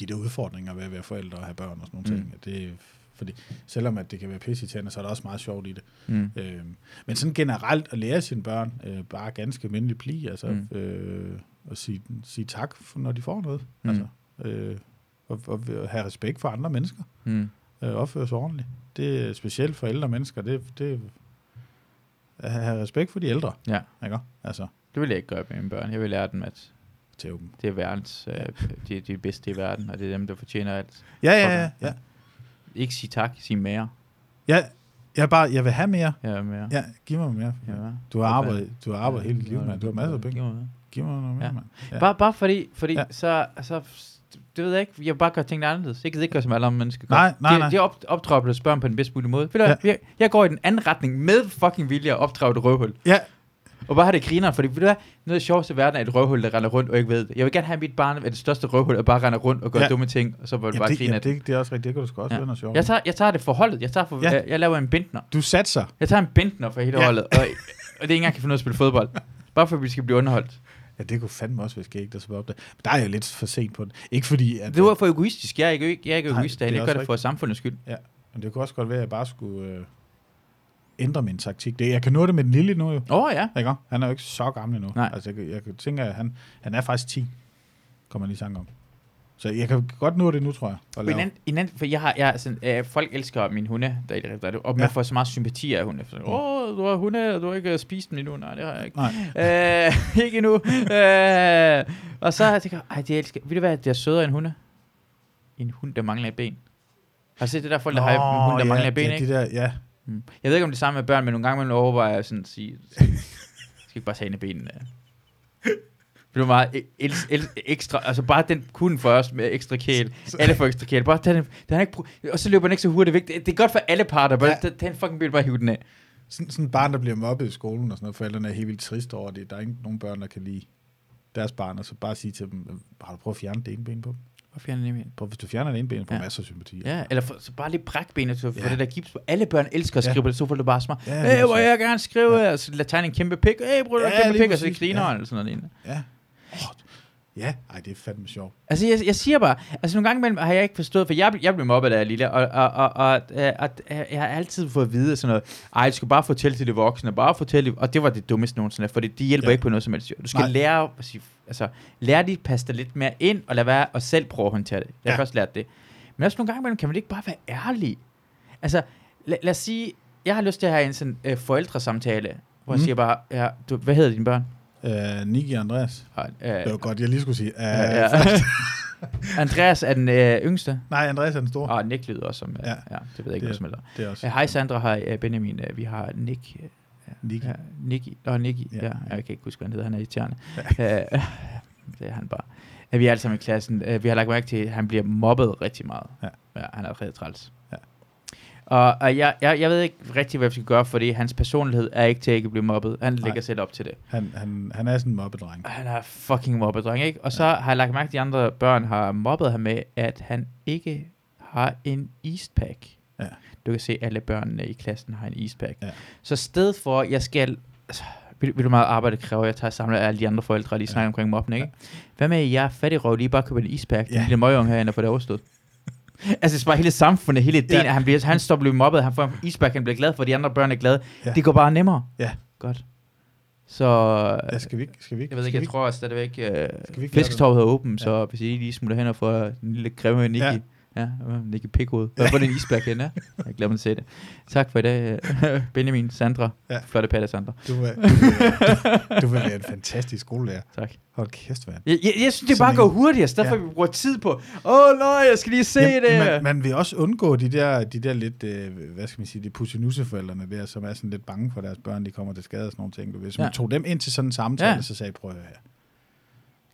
de der udfordringer ved at være forældre og have børn og sådan nogle Mm. ting. Det, fordi selvom at det kan være pisse så er der også meget sjovt i det. Mm. Øhm, men sådan generelt at lære sine børn øh, bare ganske almindelig pli, altså Mm. øh, at sige, sige tak, for, når de får noget. Mm. Altså, øh, og, og, og have respekt for andre mennesker. Mm. Øh, opføre sig ordentligt. Det er specielt for ældre mennesker. Det, det have respekt for de ældre. Ja. Ikke? Altså, Det vil jeg ikke gøre med mine børn. Jeg vil lære dem, at tæve dem. det er verdens, øh, de, de bedste i verden, og det er dem, der fortjener alt. Ja, ja, ja. ja. Ikke sige tak, sige mere. Jeg, jeg, bare, jeg vil have mere. Ja, mere. Ja, giv mig mere. Ja. Du har arbejdet, du har arbejdet hele dit liv, mand. Du har masser af penge. Giv mig. Giv mig noget mere, Ja. mand. Ja. Bare, bare fordi, fordi Ja. ja. så, så, det ved jeg ikke, jeg vil bare gøre tingene anderledes. Jeg kan ikke gøre, som alle andre mennesker gør. Nej, nej, de, nej. De op, opdrager deres børn på den bedst mulige måde. Ved Ja. jeg, jeg går i den anden retning med fucking vilje at opdrage et røvhul. Ja, Og bare have det griner, fordi ved du hvad, noget af det sjoveste i verden er et røvhul, der render rundt og ikke ved det. Jeg vil gerne have at mit barn er det største røvhul, og bare render rundt og gør Ja. dumme ting, og så vil ja bare det, grine ja, det. det, det er også rigtigt. Det kan du sgu også Ja. være noget sjovt. Jeg tager, jeg tager det for holdet. Jeg, tager for, Ja. jeg, jeg laver en bindner. Du satser. Jeg tager en bindner for hele Ja. ja. holdet, og, og det er ikke engang kan finde ud af at spille fodbold. Bare for at vi skal blive underholdt. Ja, det kunne fandme også være skægt at så op der. Men der er jeg lidt for sent på den. Ikke fordi, at... Det var for egoistisk. Jeg er ikke, jeg er ikke Nej, egoist, det jeg også gør det for samfundets skyld. Ja, men det kunne også godt være, at jeg bare skulle øh, ændre min taktik. Det, jeg kan nå det med den lille nu jo. Åh oh, ja. Ikke? Han er jo ikke så gammel endnu. Nej. Altså, jeg, jeg kan tænke, at han, han er faktisk 10, kommer jeg lige i tanke om. Så jeg kan godt nå det nu, tror jeg. at En anden, en anden, for jeg har, jeg, sådan, øh, folk elsker mine hunde, der, der, der, og man Ja. får så meget sympati af hunde. Åh, oh, du har hunde, og du har ikke spist dem endnu. Nej, det har jeg ikke. Nej. Øh, ikke endnu. øh, og så har jeg tænkt, ej, det elsker. Ved du hvad, det er sødere end hunde? En hund, der mangler et ben. Har du set det der folk, der har en hund, der ja, mangler et ben, ja, ikke? De der, ja, Mm. Jeg ved ikke, om det er samme med børn, men nogle gange man overvejer jeg sådan at sige, skal ikke bare tage en af benene. Det var meget el, el, ekstra, altså bare den kun for os med ekstra kæl. Alle får ekstra kæl. Bare den, den er ikke, og så løber den ikke så hurtigt væk. Det, det er godt for alle parter. Bare Ja. ja. tag en fucking bil, bare hive den af. sådan, sådan et barn, der bliver mobbet i skolen og sådan noget, forældrene er helt vildt trist over det. Der er ikke nogen børn, der kan lide deres barn, og så bare sige til dem, har du prøvet at fjerne det ene ben på dem? Hvor fjerner den igen? Prøv, hvis du fjerner det ene ben, får du Ja. masser af sympati. Ja, eller for, så bare lige bræk benet, så for Ja. det der gips på. Alle børn elsker at Ja. skrive på det, så får du bare smart. Ja, Ja, hey, hvor jeg gerne skrive, ja. og så lad tegne en kæmpe pik. Hey, bror, du Ja, en kæmpe pik, og så griner Ja. eller sådan noget. Ja. Ja, ej, det er fandme sjovt. Altså, jeg, jeg siger bare, altså nogle gange imellem har jeg ikke forstået, for jeg, jeg blev mobbet, da jeg lille, og, og, og, og, og, og jeg har altid fået at vide sådan noget, ej, du skal bare fortælle til de voksne, bare fortælle, og det var det dummeste nogensinde, for det, de hjælper Ja. ikke på noget som helst. Du skal Nej. Lære, at altså, lære de passe lidt mere ind, og lade være, og selv prøve at håndtere det. Jeg Ja. har først lært det. Men også nogle gange imellem kan man ikke bare være ærlig. Altså, lad, lad os sige, jeg har lyst til at have en sådan øh, forældresamtale, hvor jeg Mm. siger bare, ja, du, hvad hedder dine børn? Uh, Niki Andreas. Og, øh, Det var godt, jeg lige skulle sige. Uh, ja, ja. Andreas er den øh, yngste. Nej, Andreas er den store. Og Nick lyder også som, ja, Ja. ja. ja det ved jeg ikke, hvad Det- som helder. Det er også. Uh, Hej Sandra, hej uh, Benjamin, uh, vi har Nick, uh, Niki. ja, Nicky, og Nicky, Ja. ja. ja, jeg kan ikke huske, hvad han hedder, han er irriterende. Uh, Det er han bare. At vi er alle sammen i klassen. øh, Vi har lagt mærke til, at han bliver mobbet rigtig meget. Ja. ja han er rigtig træls. Ja. Og, og jeg, jeg, jeg ved ikke rigtig, hvad vi skal gøre, fordi hans personlighed er ikke til at ikke blive mobbet. Han lægger selv op til det. Han, han, han er sådan en mobbedreng. Han er fucking mobbet, dreng, ikke? Og så har jeg lagt mærke til, at de andre børn har mobbet ham med, at han ikke har en Eastpack. Ja. Du kan se, at alle børnene i klassen har en Eastpack. Ja. Så i stedet for, jeg skal... Altså, vil, vil du meget arbejde kræver, at jeg tager samlet alle de andre forældre og lige snakker Ja. omkring mobning, ikke? Hvad med, at jeg er fattig røv, lige bare køber en Eastpack, ja. Ja. den lille møgeunge herinde og får det overstået? Altså, det bare hele samfundet, hele ideen, Ja. ja. at han, bliver, han står blive mobbet, han får en Eastpack, han bliver glad for, at de andre børn er glade. Ja. Det går bare nemmere. Ja. Godt. Så... Ja, skal vi ikke? Skal vi ikke? Jeg ved ikke, vi jeg tror også stadigvæk, vi ikke lade fisketorvet er åben, så hvis I lige smutter hen og får den lille grimme Nicky, Ja. Ja, Nicky Pikhoved, ja. hvor den isbærk hen er. Jeg glemmer at se det. Tak for i dag, Benjamin, Sandra, Ja. flotte patte Sandra. Du vil, du, vil, du vil være en fantastisk skolelærer. Tak. Hold kæft, mand. Jeg, jeg, jeg synes, det Sådan bare en- går hurtigere, i stedet for Ja. vi bruger tid på, åh oh, nej, jeg skal lige se det. man, man vil også undgå de der, de der lidt, øh, hvad skal man sige, de pussenusse-forældrene der, som er sådan lidt bange for deres børn, de kommer til skade og sådan nogle ting. Du ved. Så man Ja. tog dem ind til sådan en samtale, Ja. og så sagde, prøv at høre her.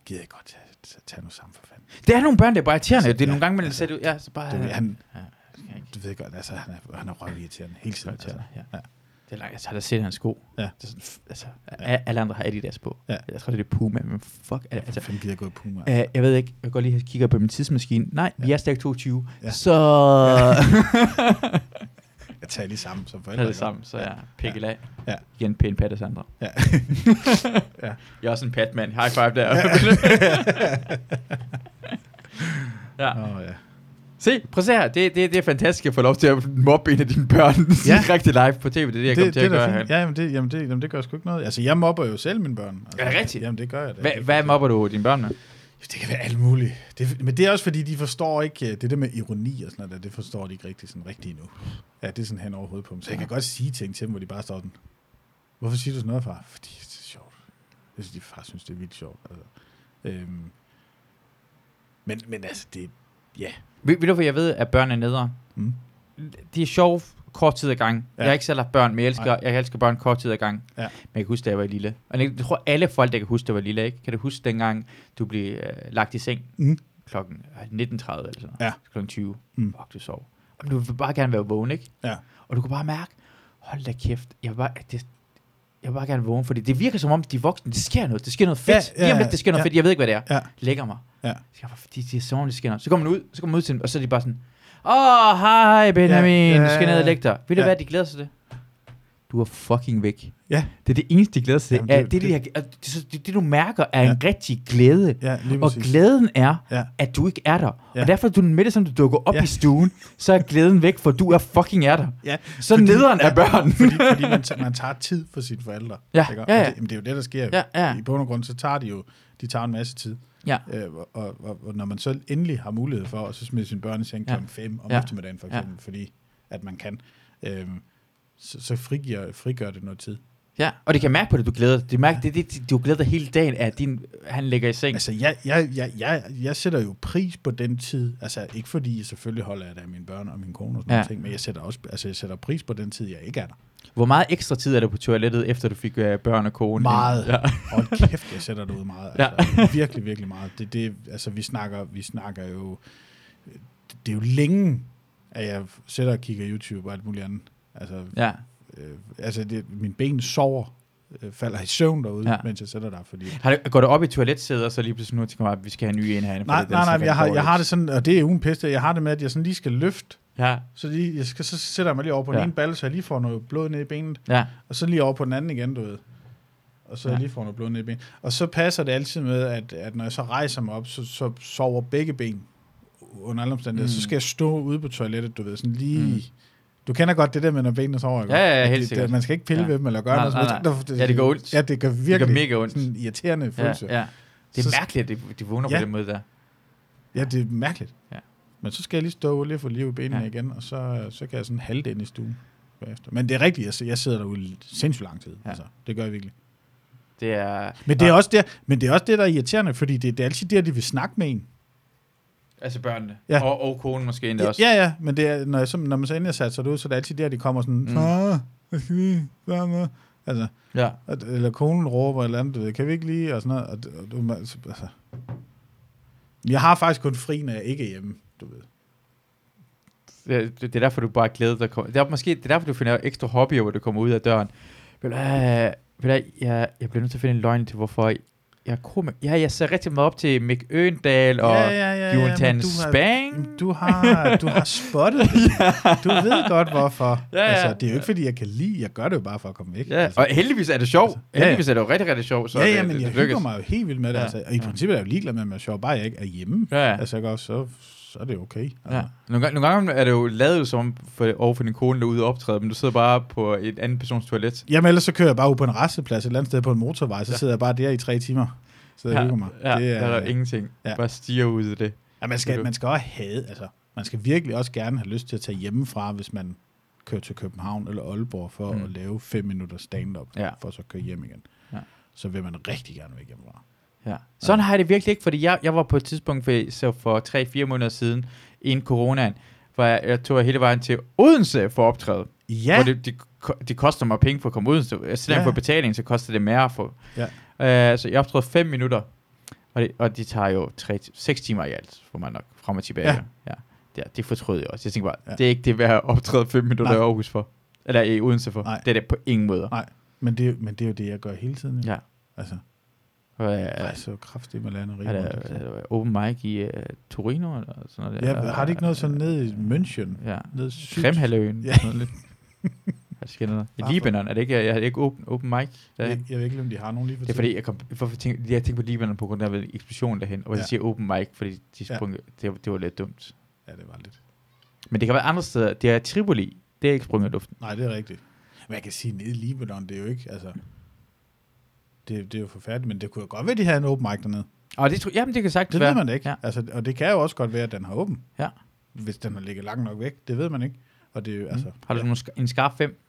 Gider jeg godt tage, tage, nu sammen for. Det er nogle børn, der er bare irriterende. Altså, det er ja, nogle gange, man altså, sætter ud. Ja, så bare... Du, ved, han, ja, jeg du ved godt, altså, han er, han er røvirriterende hele tiden. Altså. Ja. Ja. Det er langt, jeg tager da set hans sko. Ja. Det er sådan, altså, ja. alle andre har Adidas på. Ja. Jeg tror, det er Puma, men fuck. Ja, Altså, for fanden gider jeg gå i Puma. Uh, jeg ved ikke, jeg går lige og kigger på min tidsmaskine. Nej, vi er stadig 22. Ja. Ja. Jeg tager lige sammen som forældre. det sammen, så ja, pikkel Ja. af. Ja. Igen pæn patte Sandra. Ja. Ja. Jeg er også en patmand. High five der. ja. Åh, ja. Se, prøv se her. Det, det, det er fantastisk at få lov til at mobbe en af dine børn Ja. direkte live på tv. Det er det, jeg kommer til det at gøre fint. Ja, jamen det, jamen, det, jamen det gør sgu ikke noget. Altså, jeg mobber jo selv mine børn. Altså, Er det rigtigt? Jamen, det gør jeg Det- hvad mobber du dine børn med? Det kan være alt muligt. Det, men det er også fordi, de forstår ikke øh, det der med ironi og sådan noget, der, det forstår de ikke rigtig sådan rigtigt endnu. Ja, det er sådan hen over hovedet på dem. Så jeg kan godt sige ting til dem, hvor de bare står sådan, hvorfor siger du sådan noget, far? Fordi det er sjovt. Jeg synes, de far synes, det er vildt sjovt. Altså. Øhm, men, men altså, det, ja. Ved, ved du, hvad jeg ved, at børn er nedre? Mm. De er sjove kort tid ad gang. Ja. Jeg har ikke selv haft børn, men jeg elsker, Nej. jeg elsker børn kort tid ad gang. Ja. Men jeg kan huske, da jeg var lille. Og jeg tror, alle folk, der kan huske, da jeg var lille, ikke? Kan du huske dengang, du blev øh, lagt i seng Mm. klokken øh, 19.30 eller sådan noget? Ja. Klokken 20. Mm. Fuck, du sov. Og du vil bare gerne være vågen, ikke? Ja. Og du kunne bare mærke, hold da kæft, jeg vil bare, det, jeg vil bare gerne vågne, fordi det virker som om, de voksne, det sker noget, det sker noget fedt. Ja, Ja, ja, lidt, det sker noget ja. fedt, jeg ved ikke, hvad det er. Ja. Lægger mig. Ja. Så jeg bare, de, de er som om, det sker noget. Så kommer man ud, så kommer man ud til dem, og så er de bare sådan, Åh, oh, hej Benjamin, ja, du skal ned og lægge dig. Vil du ja. hvad, de glæder sig til det? Du er fucking væk. Ja. Det er det eneste, de glæder sig til. Jamen, det, det, det, det, det, det, det, du mærker, er ja. en rigtig glæde. Ja, og glæden er, ja. at du ikke er der. Ja. Og derfor, du med det, som du dukker op ja. i stuen, så er glæden væk, for du er fucking er der. Ja. Så fordi, nederen er børn. Fordi fordi man, tager, man tager tid for sine forældre. Ja. Ikke? Ja, ja. Det, det er jo det, der sker. Ja, ja. I bund og grund, så tager de jo de tager en masse tid. Ja. Øh, og, og, og, og, når man så endelig har mulighed for at så smide sine børn i seng Ja. kl. 5 om Ja. eftermiddagen for Ja. eksempel, fordi at man kan, øh, så, så frigiver, frigør det noget tid. Ja, og det kan mærke på det, du glæder dig. Det mærker, det, det, du glæder dig hele dagen, at din, han ligger i seng. Altså, jeg, jeg, jeg, jeg, jeg sætter jo pris på den tid. Altså, ikke fordi selvfølgelig holder jeg det af mine børn og min kone og sådan Ja. noget ting, men jeg sætter også altså, jeg sætter pris på den tid, jeg ikke er der. Hvor meget ekstra tid er der på toilettet, efter du fik øh, børn og kone? Meget. Ja. Hold kæft, jeg sætter det ud meget. Altså, ja. Virkelig, virkelig meget. Det, det, altså, vi snakker, vi snakker jo... Det er jo længe, at jeg sætter og kigger YouTube og alt muligt andet. Altså, ja. øh, altså det, mine ben sover, øh, falder i søvn derude, Ja. mens jeg sætter der, fordi... Har det, går du op i toiletsædet, og så lige pludselig nu tænker man, at vi skal have en ny en herinde? Nej, nej, nej, jeg har, jeg har det sådan, og det er ugen piste, jeg har det med, at jeg sådan lige skal løfte, Ja, så, lige, jeg skal, så sætter jeg mig lige over på den Ja. ene balle, så jeg lige får noget blod ned i benet, ja. og så lige over på den anden igen, du ved. Og så Ja. ja. lige får noget blod ned i benet. Og så passer det altid med, at, at når jeg så rejser mig op, så, så sover begge ben under alle omstændigheder. Mm. Så skal jeg stå ude på toilettet, du ved, sådan lige... Mm. Du kender godt det der med, når benene sover? Ja, ja, ja, helt det, sikkert. Det, man skal ikke pille Ja. ved dem eller gøre Nej, noget. nej, nej. Ja, det gør ondt. Ja, det gør Det virkelig gør mega ondt. sådan en irriterende Ja, følelse. ja. Det er Så- mærkeligt, at de, de vågner på Ja. den måde der. Ja, det er mærkeligt. Ja. Men så skal jeg lige stå lige og få liv i benene Ja. igen, og så, så kan jeg sådan halte ind i stuen bagefter. Men det er rigtigt, jeg, jeg sidder derude i sindssygt lang tid. Ja. Altså, det gør jeg virkelig. Det er... Men det, er også der, men det er også det, der er irriterende, fordi det, det er altid der, de vil snakke med en. Altså børnene. Ja. Og, og konen måske endda Ja, også. ja, ja, men det er, når, jeg, så, når man så endelig har sat sig ud, så er det altid der, de kommer sådan, Mm. far, hvad skal vi gøre med? Altså, ja. at, eller konen råber eller andet, du ved, kan vi ikke lige, og sådan noget. Og, det- og, du, altså, Jeg har faktisk kun fri, når jeg ikke er hjemme, du ved. Det, det, det er derfor, du bare glæder dig. Det er måske det er derfor, du finder ekstra hobbyer, hvor du kommer ud af døren. Ved du, hvad, ved du, jeg, jeg bliver nødt til at finde en løgn til, hvorfor jeg er komik. Ja, jeg ser rigtig meget op til Mick Øgendal og Jonathan men du har- Spang. Du har, du har spottet det. Du ved godt, hvorfor. Ja, ja. Altså, det er jo ikke, fordi jeg kan lide. Jeg gør det jo bare for at komme væk. Ja, altså. og heldigvis er det sjovt. Altså, ja, ja. Heldigvis er det jo rigtig, rigtig sjovt. Så ja, ja, det, men det, jeg det hygger mig jo helt vildt med det. Ja. Ja. Altså, og i Ja. princippet er jeg jo ligeglad med, at man sjov, bare jeg ikke er hjemme. Ja, ja. Altså, ikke også, så, så er det okay. Altså. Ja. Nogle, gange, nogle gange er det jo lavet som for, over for din kone, der er ude og optræde, men du sidder bare på et andet persons toilet. Jamen, ellers så kører jeg bare ud på en resteplads et eller andet sted på en motorvej, så ja. sidder jeg bare der i tre timer. Så jeg hygger mig. Ja, det der er der ingenting. ja. Bare stiger ud af det. Ja, man, skal, man skal også have, altså, man skal virkelig også gerne have lyst til at tage hjemmefra, hvis man kører til København eller Aalborg for mm. at lave fem minutter stand-up, Ja. for så at køre hjem igen. Ja. Så vil man rigtig gerne væk hjemmefra. Ja. Sådan har jeg det virkelig ikke, fordi jeg, jeg var på et tidspunkt for, så for 3-4 måneder siden, inden coronaen, hvor jeg, jeg tog hele vejen til Odense for at optræde. Ja, Hvor det, det, det koster mig penge for at komme ud. Så selvom Ja. for betaling, så koster det mere for. Ja. Uh, så jeg optrådte 5 minutter, og det, og det tager jo 3, 6 timer i alt, for mig nok, frem og tilbage. Ja. ja. Det, det fortrød jeg også. Jeg tænkte bare, ja. Ja. det er ikke det værd at optræde 5 minutter Nej. i Aarhus for. Eller i Odense for. Nej. Det er det på ingen måde. Nej. men det, men det er jo det, jeg gør hele tiden. jo. Ja. Altså, Og, uh, jeg er så kraftig med landet er der, er der open mic i uh, Torino eller sådan noget? Ja, der? har de ikke noget sådan nede i München? Ja. Nede syd? Kremhaløen. Ja. Sådan lidt. Jeg skal noget. I Hvorfor? Libanon, er det ikke, er det ikke open, open mic? Der? Jeg, jeg ved ikke, om de har nogen lige for Det er fordi, jeg kom, for at tænke, jeg tænkte på Libanon på grund af, at eksplosion derhen, og ja. Jeg siger open mic, fordi de Ja. sprung, det, det, var lidt dumt. Ja, det var lidt. Men det kan være andre steder. Det er Tripoli. Det er ikke sprunget i luften. Nej, det er rigtigt. Men jeg kan sige, nede i Libanon, det er jo ikke, altså... Det, det er jo forfærdeligt, men det kunne jo godt være, de havde en open mic dernede. Og det, tror, jamen, det kan sagtens Det være. ved man ikke. Ja. Ja. Altså, og det kan jo også godt være, at den har åben. Ja. Hvis den har ligget langt nok væk. Det ved man ikke. Og det er jo, altså... Mm. Har du sådan en skarp 5?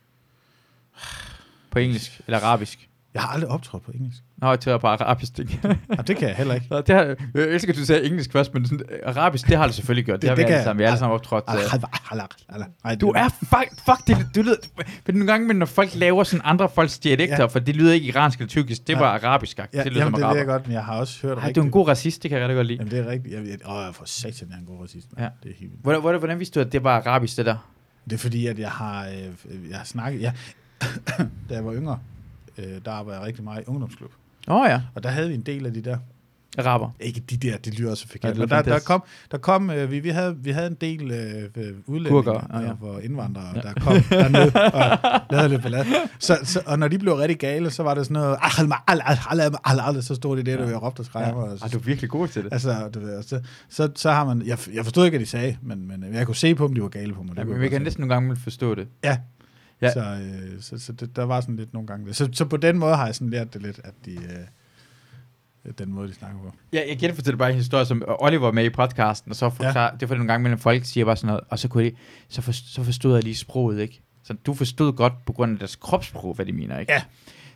På engelsk eller arabisk? Jeg har aldrig optrådt på engelsk. Jeg tager på arabisk. Og det kan jeg heller ikke. Nå, det har, jeg elsker, at du sagde engelsk først, men sådan, øh, arabisk, det har du selvfølgelig gjort. Det, Det- har vi det kan alle jeg. sammen. Vi alle sammen optrådt. øh, Nej, Du er fuck, fuck det, du lyder, for nogle gange, men når folk laver sådan andre folks dialekter, ja. For det lyder ikke iransk eller tyrkisk, det Nej. var arabisk, Ja, det lyder jamen, som det ved jeg godt, men jeg har også hørt Ej, du er en god racist, det kan jeg rigtig godt lide. Jamen, det er rigtigt. Jeg, jeg, åh, jeg får satan, jeg er en god racist. Ja. Ja. Det er helt. Hvordan, hvordan, hvordan vidste du, at det var arabisk, det der? Det er fordi, at jeg har, øh, jeg har snakket... Ja, da jeg var yngre, øh, der arbejdede jeg rigtig meget i ungdomsklub. Åh oh, ja, Og der havde vi en del af de der araber. Ikke de der, det lyder også forkert. Ja, men der, der kom, der kom øh, vi, vi, havde, vi havde en del øh, øh, udlændinge Kurker, og, ja, ja. og indvandrere, Ja. der kom dernede og lavede lidt ballade. Så, så, og når de blev rigtig gale, så var det sådan noget, "Ah, al, al, al, al, al, al", så stod det der, der Ja. råbte og skreg. Ja. Og, Ej, du er virkelig god til det. Altså, du ved, så, så, så har man, jeg, jeg forstod ikke, hvad de sagde, men, men jeg kunne se på dem, de var gale på mig. Ja, men vi kan næsten nogle gange forstå det. Ja. Ja. Så, øh, så, så det, der var sådan lidt nogle gange. det. Så, så på den måde har jeg sådan lært det lidt, at de, øh, den måde, de snakker på. Ja, jeg genfortæller bare en historie, som Oliver var med i podcasten, og så forklar, ja. det for nogle gange mellem folk siger bare sådan noget, og så, kunne de, så, for, så forstod jeg lige sproget, ikke? Så du forstod godt på grund af deres kropssprog, hvad de mener, ikke? Ja.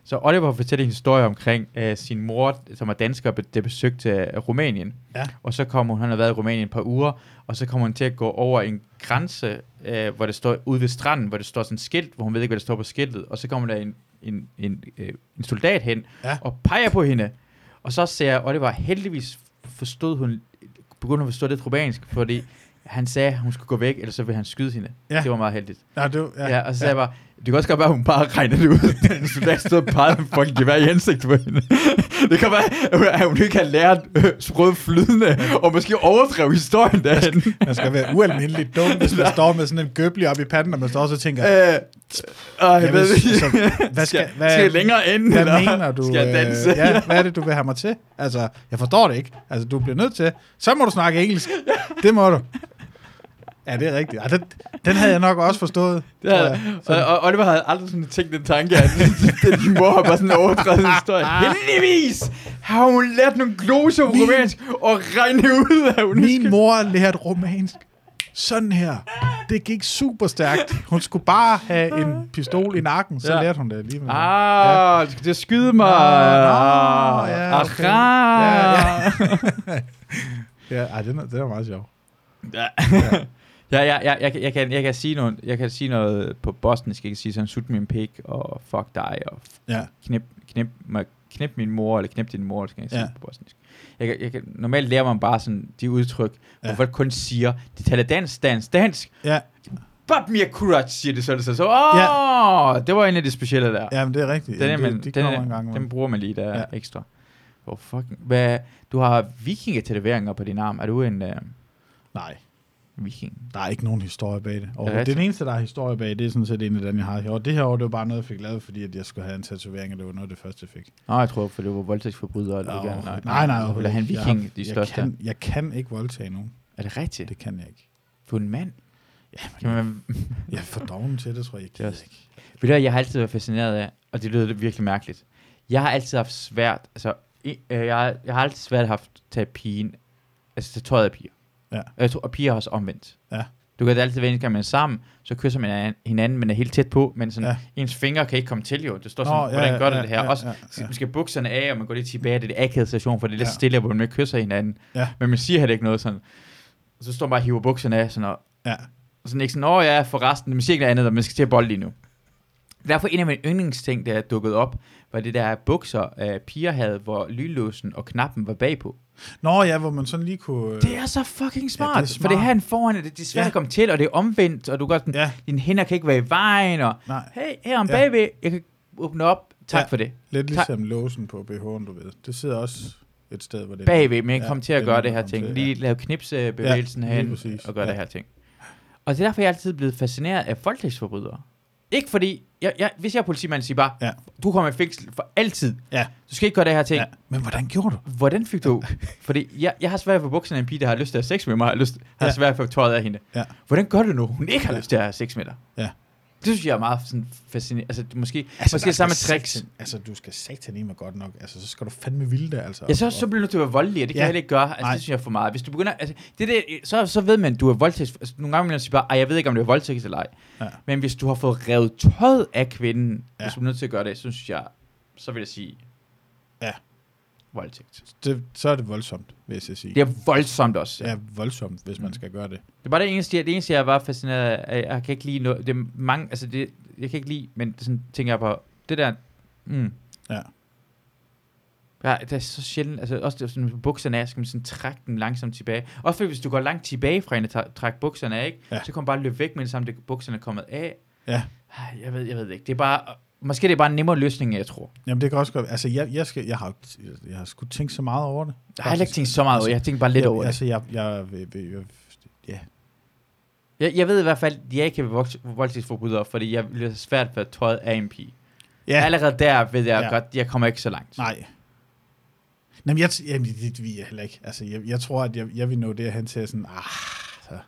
Så Oliver fortæller en historie omkring uh, sin mor, som er dansker, der besøgte uh, Rumænien. Ja. Og så kommer hun, han har været i Rumænien et par uger, og så kommer hun til at gå over en grænse, uh, hvor det står ude ved stranden, hvor det står sådan et skilt, hvor hun ved ikke, hvad der står på skiltet. Og så kommer der en, en, en, uh, en soldat hen, Ja. og peger på hende. Og så ser Oliver, heldigvis forstod hun, begyndte hun at forstå lidt rumænsk, fordi han sagde, at hun skulle gå væk, ellers så ville han skyde hende. Ja. Det var meget heldigt. Ja, det, var- Ja, ja og så sagde jeg bare, det kan også godt være, at hun bare regnede det ud. Den soldat stod og pegede med fucking gevær i ansigtet på hende. Det kan være, at hun ikke har lært øh, sproget flydende, og måske overdrev historien derhen. Man skal være ualmindeligt dum, hvis man står med sådan en gøbli op i panden, og man står også og tænker, Øh, øh, Jamen, ved så- ikke. hvad skal, hvad, skal jeg længere ind, hvad eller mener du? skal jeg danse? Øh, ja, hvad er det, du vil have mig til? Altså, jeg forstår det ikke. Altså, du bliver nødt til. Så må du snakke engelsk. Det må du. Ja, det er rigtigt. Ja, den, den havde jeg nok også forstået. Det havde, og, og Oliver havde aldrig sådan tænkt den tanke, at din mor har bare sådan overdrevet en historie. Heldigvis har hun lært nogle gloser på romansk og regnet ud af, hun Min mor lærte romansk. Sådan her. Det gik super stærkt. Hun skulle bare have en pistol i nakken, så Ja. ja. lærte hun det alligevel. Ah, du skal skyde mig. Nå, ja, okay. Aha. Ja, ej, den er, den er meget sjov. Ja. Ja, ja, ja, jeg, kan- jeg, kan, jeg, kan sige noget, jeg kan sige noget på bosnisk. Jeg kan sige sådan, sut min pik, og fuck dig, og Ja. knip, knip mig knip min mor, eller knip din mor, skal jeg sige Ja. på bosnisk. Jeg, jeg kan, normalt lærer man bare sådan de udtryk, ja. Ja. hvor folk kun siger, de taler dansk, dansk, dansk. Ja, Bab mir kurat, siger det så. det Så, så åh, ja. det var en af de specielle der. ja men det er rigtigt. den, Jamen, man, det, de den, kommer en gang. den bruger man lige der ja. Ja. ekstra. Hvor fucking, hvad, du har vikingetætoveringer på din arm. Er du en uh, Nej, viking? der er ikke nogen historie bag det. Og det den eneste, der er historie bag, det er sådan set en af dem, jeg har gjort. Det her år, det var bare noget, jeg fik lavet, fordi at jeg skulle have en tatovering, og det var noget af det første, jeg fik. Nå, jeg tror, for det var voldtægtsforbryder. Eller ikke? nej, nej, nej. En Jeg viking, har- de jeg største. Kan, jeg kan ikke voldtage nogen. Er det rigtigt? Det kan jeg ikke. For en mand? Ja, Kan man, Jeg er for doven til det, tror jeg. Jeg Det ikke. Ved du, jeg har altid været fascineret af, og det lyder virkelig mærkeligt. Jeg har altid haft svært, altså, øh, jeg, har- jeg har altid svært haft tage pigen, altså tage tøjet af piger. Ja. Jeg tror, og piger har også omvendt. Ja. Du kan altid være, at man er sammen, så kysser man hinanden- men er helt tæt på, men sådan, Ja. ens fingre kan ikke komme til jo. Det står sådan, ja, hvordan gør du ja, det her? ja, også, ja, man skal bukserne af, og man går lidt tilbage, det er det akavede station, for det er lidt Ja. stille, hvor man ikke kysser hinanden. Ja. Men man siger heller ikke noget sådan. Og så står man bare og hiver bukserne af, sådan, og, Ja. og sådan ikke sådan, åh ja, for resten, man siger ikke noget andet, og man skal til at bolle lige nu. Derfor en af mine yndlingsting, der er dukket op, var det der bukser, øh, piger havde, hvor lynlåsen og knappen var bagpå. Nå ja, hvor man sådan lige kunne... øh, Det er så fucking smart, Ja, det er det for det smart. her en foran, og det, det er svært Ja. at komme til, og det er omvendt, og du gør sådan, Ja, dine hænder kan ikke være i vejen, og nej. hey, her om Ja. bagved, jeg kan åbne op, tak Ja. for det. Lidt Tak. ligesom låsen på BH'en, du ved. Det sidder også et sted, hvor det... Bagved, men jeg Ja, kom til at gøre det her ting. til, Lige ja. lave knipsebevægelsen Ja, ja, lige hen præcis, og gøre ja. det her ting. Og det er derfor, jeg er altid blevet fascineret af voldtægtsforbrydere. Ikke fordi, jeg, jeg, hvis jeg er politimand, siger bare, Ja. du kommer i fængsel for altid. Ja. Du skal ikke gøre det her ting. ja. Men hvordan gjorde du? Hvordan fik du... fordi jeg, jeg har svært få bukserne af en pige, der har lyst til at have sex med mig, har, lyst, har Ja. svært ved at få tøjet af hende. Ja. Hvordan gør du nu, hun ikke har Ja. lyst til at have sex med dig? Ja. Det synes jeg er meget sådan fascinerende. Altså, det, måske, Altså, måske samme tricks. Altså, du skal satan i mig godt nok. Altså, så skal du fandme vilde det, altså. Ja, så, så bliver du nødt til at være voldelig, og det kan Ja. jeg heller ikke gøre. Altså, Nej. det synes jeg er for meget. Hvis du begynder, altså, det der, så, så ved man, at du er voldtægt. Altså, nogle gange vil man sige bare, "Ej, jeg ved ikke, om det er voldtægt eller ej. Ja. Men hvis du har fået revet tøjet af kvinden, Ja. hvis du er nødt til at gøre det, så synes jeg, så vil jeg sige. Voldtægt. det, så er det voldsomt, vil jeg sige. Det er voldsomt også. Ja, voldsomt, hvis man Mm. skal gøre det. Det er bare det eneste, jeg, det eneste, jeg var fascineret af. Jeg kan ikke lide noget. Det er mange, altså det, jeg kan ikke lide, men sådan tænker jeg på, det der, mm. Ja. Ja, det er så sjældent, altså også det, sådan, bukserne af, skal man sådan trække dem langsomt tilbage. Også fordi, hvis du går langt tilbage fra hende og trækker bukserne af, ikke? Ja. så kan man bare løbe væk, men samt det bukserne er kommet af. Ja. Ej, Jeg ved, jeg ved ikke. Det er bare, måske det er bare en nemmere løsning, jeg tror. Jamen, det kan også godt... Altså, jeg, jeg, skal, jeg har, jeg har sgu tænkt så meget over det. Jeg har heller ikke tænkt så meget over, jeg har tænkt bare lidt jeg, over det. Altså, jeg, jeg, jeg, jeg, jeg, ja. Jeg, jeg ved i hvert fald, at jeg ikke vold- voldtægtsforbryder, fordi jeg bliver svært ved at tøjet af en pige. Ja, Allerede der ved jeg Ja. godt, jeg kommer ikke så langt. nej. Jamen, jeg, jamen, det, det vil jeg heller ikke. Altså, jeg, jeg tror, at jeg, jeg vil nå derhen til at sådan, ah, så det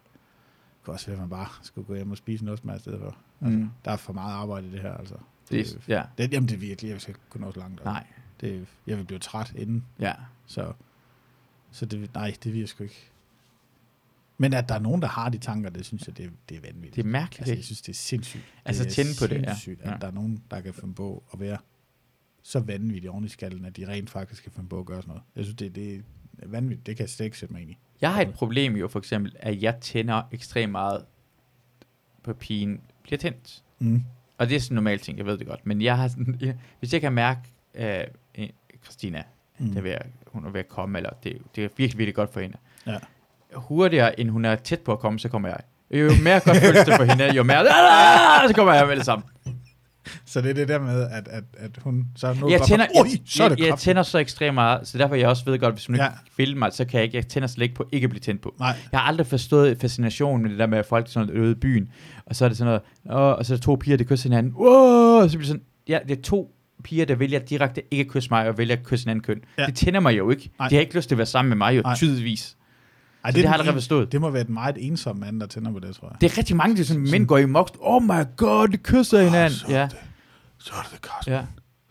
kunne også være, at man bare skulle gå hjem og spise noget med i stedet for. Altså, Mm. Der er for meget arbejde i det her, altså. Det, ja, Det, jamen, det er virkelig, jeg skal kunne nå så langt. Altså. nej, Det, jeg vil blive træt inden, ja. så, så det, nej, det vil jeg sgu ikke. Men at der er nogen, der har de tanker, det synes jeg, det, det er vanvittigt. Det er mærkeligt, Altså, jeg synes, det er sindssygt. Altså, det er tænde på det, ja. sindssygt, at Ja. der er nogen, der kan finde på at være så vanvittigt oven i skallen, at de rent faktisk kan finde på at gøre sådan noget. Jeg synes, det, det er vanvittigt. Det kan jeg slet ikke sætte mig ind i. Jeg har et problem jo, for eksempel, at jeg tænder ekstremt meget på pigen bliver tændt. Mm. Og det er sådan en normal ting, jeg ved det godt. Men jeg har sådan, jeg, hvis jeg kan mærke, uh, Christina, Mm. det er ved hun er ved at komme, eller det, det er virkelig, virkelig godt for hende. Ja. Hurtigere, end hun er tæt på at komme, så kommer jeg. Jo mere godt føles det for hende, jo mere, så kommer jeg med det samme. Så det er det der med, at, at, at hun... Så nu Jeg tænder, Oj, så er det jeg, jeg tænder så ekstremt meget, så derfor jeg også ved godt, hvis hun Ja. ikke vil mig, så kan jeg ikke, jeg tænder slet ikke på ikke at blive tændt på. Nej, Jeg har aldrig forstået fascinationen med det der med, at folk sådan i byen, og så er det sådan noget, Åh, og så er der to piger, der kysser hinanden, wow, og så bliver det sådan, ja, det er to piger, der vælger direkte ikke at kysse mig, og vælger at kysse en anden køn. Ja. Det tænder mig jo ikke. Nej. De har ikke lyst til at være sammen med mig, jo, Nej. tydeligvis. Ej, det, er har jeg en- forstået. Det må være et meget ensom mand, der tænder på det, tror jeg. Det er rigtig mange, der sådan, mænd går i mok. Oh my god, de kysser hinanden. så er ja, det- Så er det det, Carsten. ja.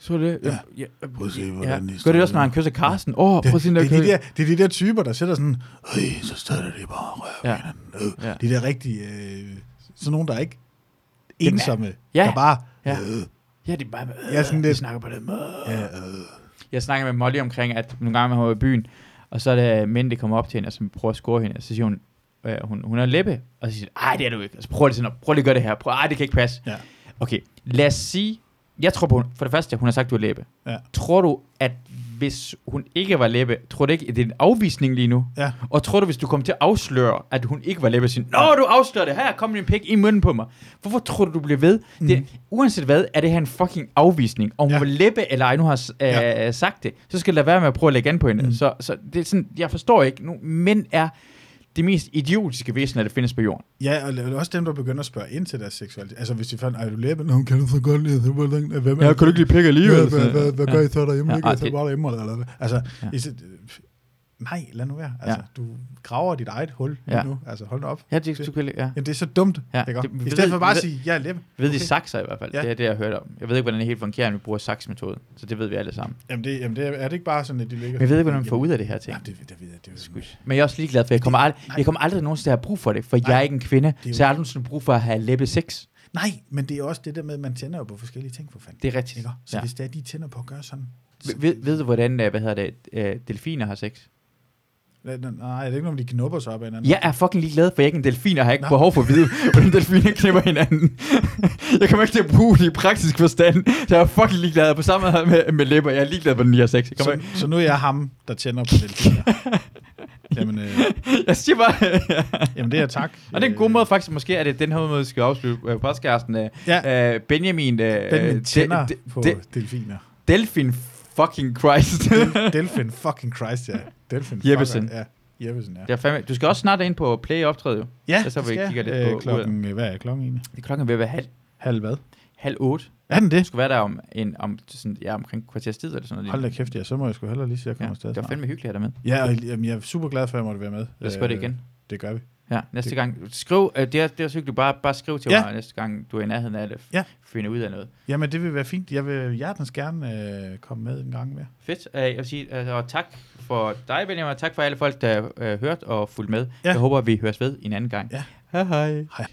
Så er det. Ja. Ja. Ja. Prøv at se, ja. hvordan de Gør står det også, når han kysser Carsten? Åh, oh, prøv at se, Det, det, er de der, det er de der typer, der sætter sådan, øh, så starter de bare rører Ja. ja. hinanden. Øh. Ja. De der rigtige, øh, sådan nogen, der er ikke ensomme, Ja. der bare, Ja. øh, Ja, det er bare, øh, Ja, sådan de lidt- snakker på den måde. ja, øh. Jeg snakker med Molly omkring, at nogle gange, man var i byen, og så er det mænd, der kommer op til hende, og som prøver at score hende, og så siger hun, øh, hun, hun er læbe, og så siger hun, ej, det er du ikke. Og så prøv lige, sådan, at- prøv lige at gøre det her. Prøv, ej, det kan ikke passe. Ja. Okay, lad os sige, Jeg tror på, for det første, hun har sagt, du er læbe. Ja. Tror du, at hvis hun ikke var læbe, tror du ikke, at det er en afvisning lige nu? Ja. Og tror du, hvis du kom til at afsløre, at hun ikke var læbe, at sige, Nå, du afslører det, her kommer din pik i munden på mig. Hvorfor tror du, du bliver ved? Mm. Det, uanset hvad, er det her en fucking afvisning. Om hun Ja. var læbe eller ej nu har øh, Ja. sagt det, så skal der være med at prøve at lægge an på hende. Mm. Så, så det er sådan, jeg forstår ikke, nu, mænd er det mest idiotiske væsener, der findes på jorden. Ja, og det er også dem, der begynder at spørge ind til deres seksualitet. Altså, hvis de fandt, er du læbe? Nå, kan du så godt lide det? Hvordan, hvem er Ja, kan du ikke lide pik alligevel? Hvad, hvad, hvad, hvad gør I så derhjemme? Ja, ikke? Så det- bare derhjemme, eller hvad? Altså, Ja. Ja. Nej, lad nu være. Altså, Ja. du graver dit eget hul Ja. ja. nu. Altså, hold da op. Ja, det, det, det, ja. Jamen, det er så dumt. Ja, Ja, det- Det, I stedet for bare at sige, jeg er læbe. Ved okay. de sakser i hvert fald. Ja. Ja. Det er det, jeg har hørt om. Jeg ved ikke, hvordan det helt fungerer, når vi bruger saksmetode. Så det ved vi alle sammen. Jamen, det, jamen det er, er det ikke bare sådan, at de ligger... Men jeg ved ikke, hvordan man får ud af det her ting. Ja, det, det, ved jeg, det, det, det, Men jeg er også ligeglad, for jeg kommer, ald- nej. jeg kommer aldrig nogensinde til at have brug for det, for jeg Nej. er ikke en kvinde, så jeg har aldrig nogensinde brug for at have læbe sex. Nej, men det er også det der med, at man tænder jo på forskellige ting, for fanden. Det er rigtigt. Ikke? Så Ja. ja. hvis det er, de tænder på at gøre sådan... Så, Ved, ved du, hvordan øh, hvad hedder det, øh, delfiner har sex? Nej, det er ikke noget, de knupper sig op af hinanden. Jeg er fucking ligeglad, for jeg er ikke en delfin, og har ikke Nå. behov for at vide, hvordan delfiner knipper hinanden. jeg kommer ikke til at bruge det i praktisk forstand, jeg er fucking ligeglad. På samme måde med, med læber, jeg er ligeglad, hvordan de har sex. Jeg, kommer, Så, så nu er jeg ham, der tænder på delfiner. jamen, øh, jeg siger bare... jamen, det er tak. Og det er en god måde faktisk, måske er det den her måde, vi skal afslutte øh, podcasten. Øh, Ja. øh, Benjamin... Øh, Benjamin de- tænder de- på de- delfiner. Delfin fucking Christ. Del- Delfin fucking Christ, ja. Delfin Jeppesen. fucker, Ja, Jeppesen, ja. det er fandme, du skal også snart ind på Play optræde jo. Ja, så, det vi kigger lidt på øh, klokken, øh, hvad er klokken egentlig? Det er klokken ved at være halv, Halv hvad? halv otte. Er den Du det? skal være der om, en, om sådan, ja, omkring kvarters tid eller sådan noget. Hold da kæft, ja. Så må jeg sgu hellere lige sige, at jeg ja, kommer afsted. det var fandme hyggeligt at have dig med. Ja, og jamen, jeg er super glad for, at jeg måtte være med. Lad os gøre det Øh, igen. Det gør vi. Ja, næste det- gang. Skriv, øh, det er, det er hyggeligt. Bare, bare skriv til Ja. mig næste gang, du er i nærheden af det. Ja. Finde ud af noget. Jamen, det vil være fint. Jeg vil hjertens gerne øh, komme med en gang mere. Fedt. Uh, jeg vil sige, og tak for dig, Benjamin, og tak for alle folk, der uh, hørt og fulgt med. Ja. Jeg håber, vi høres ved en anden gang. Ja. Hej hej. Hej.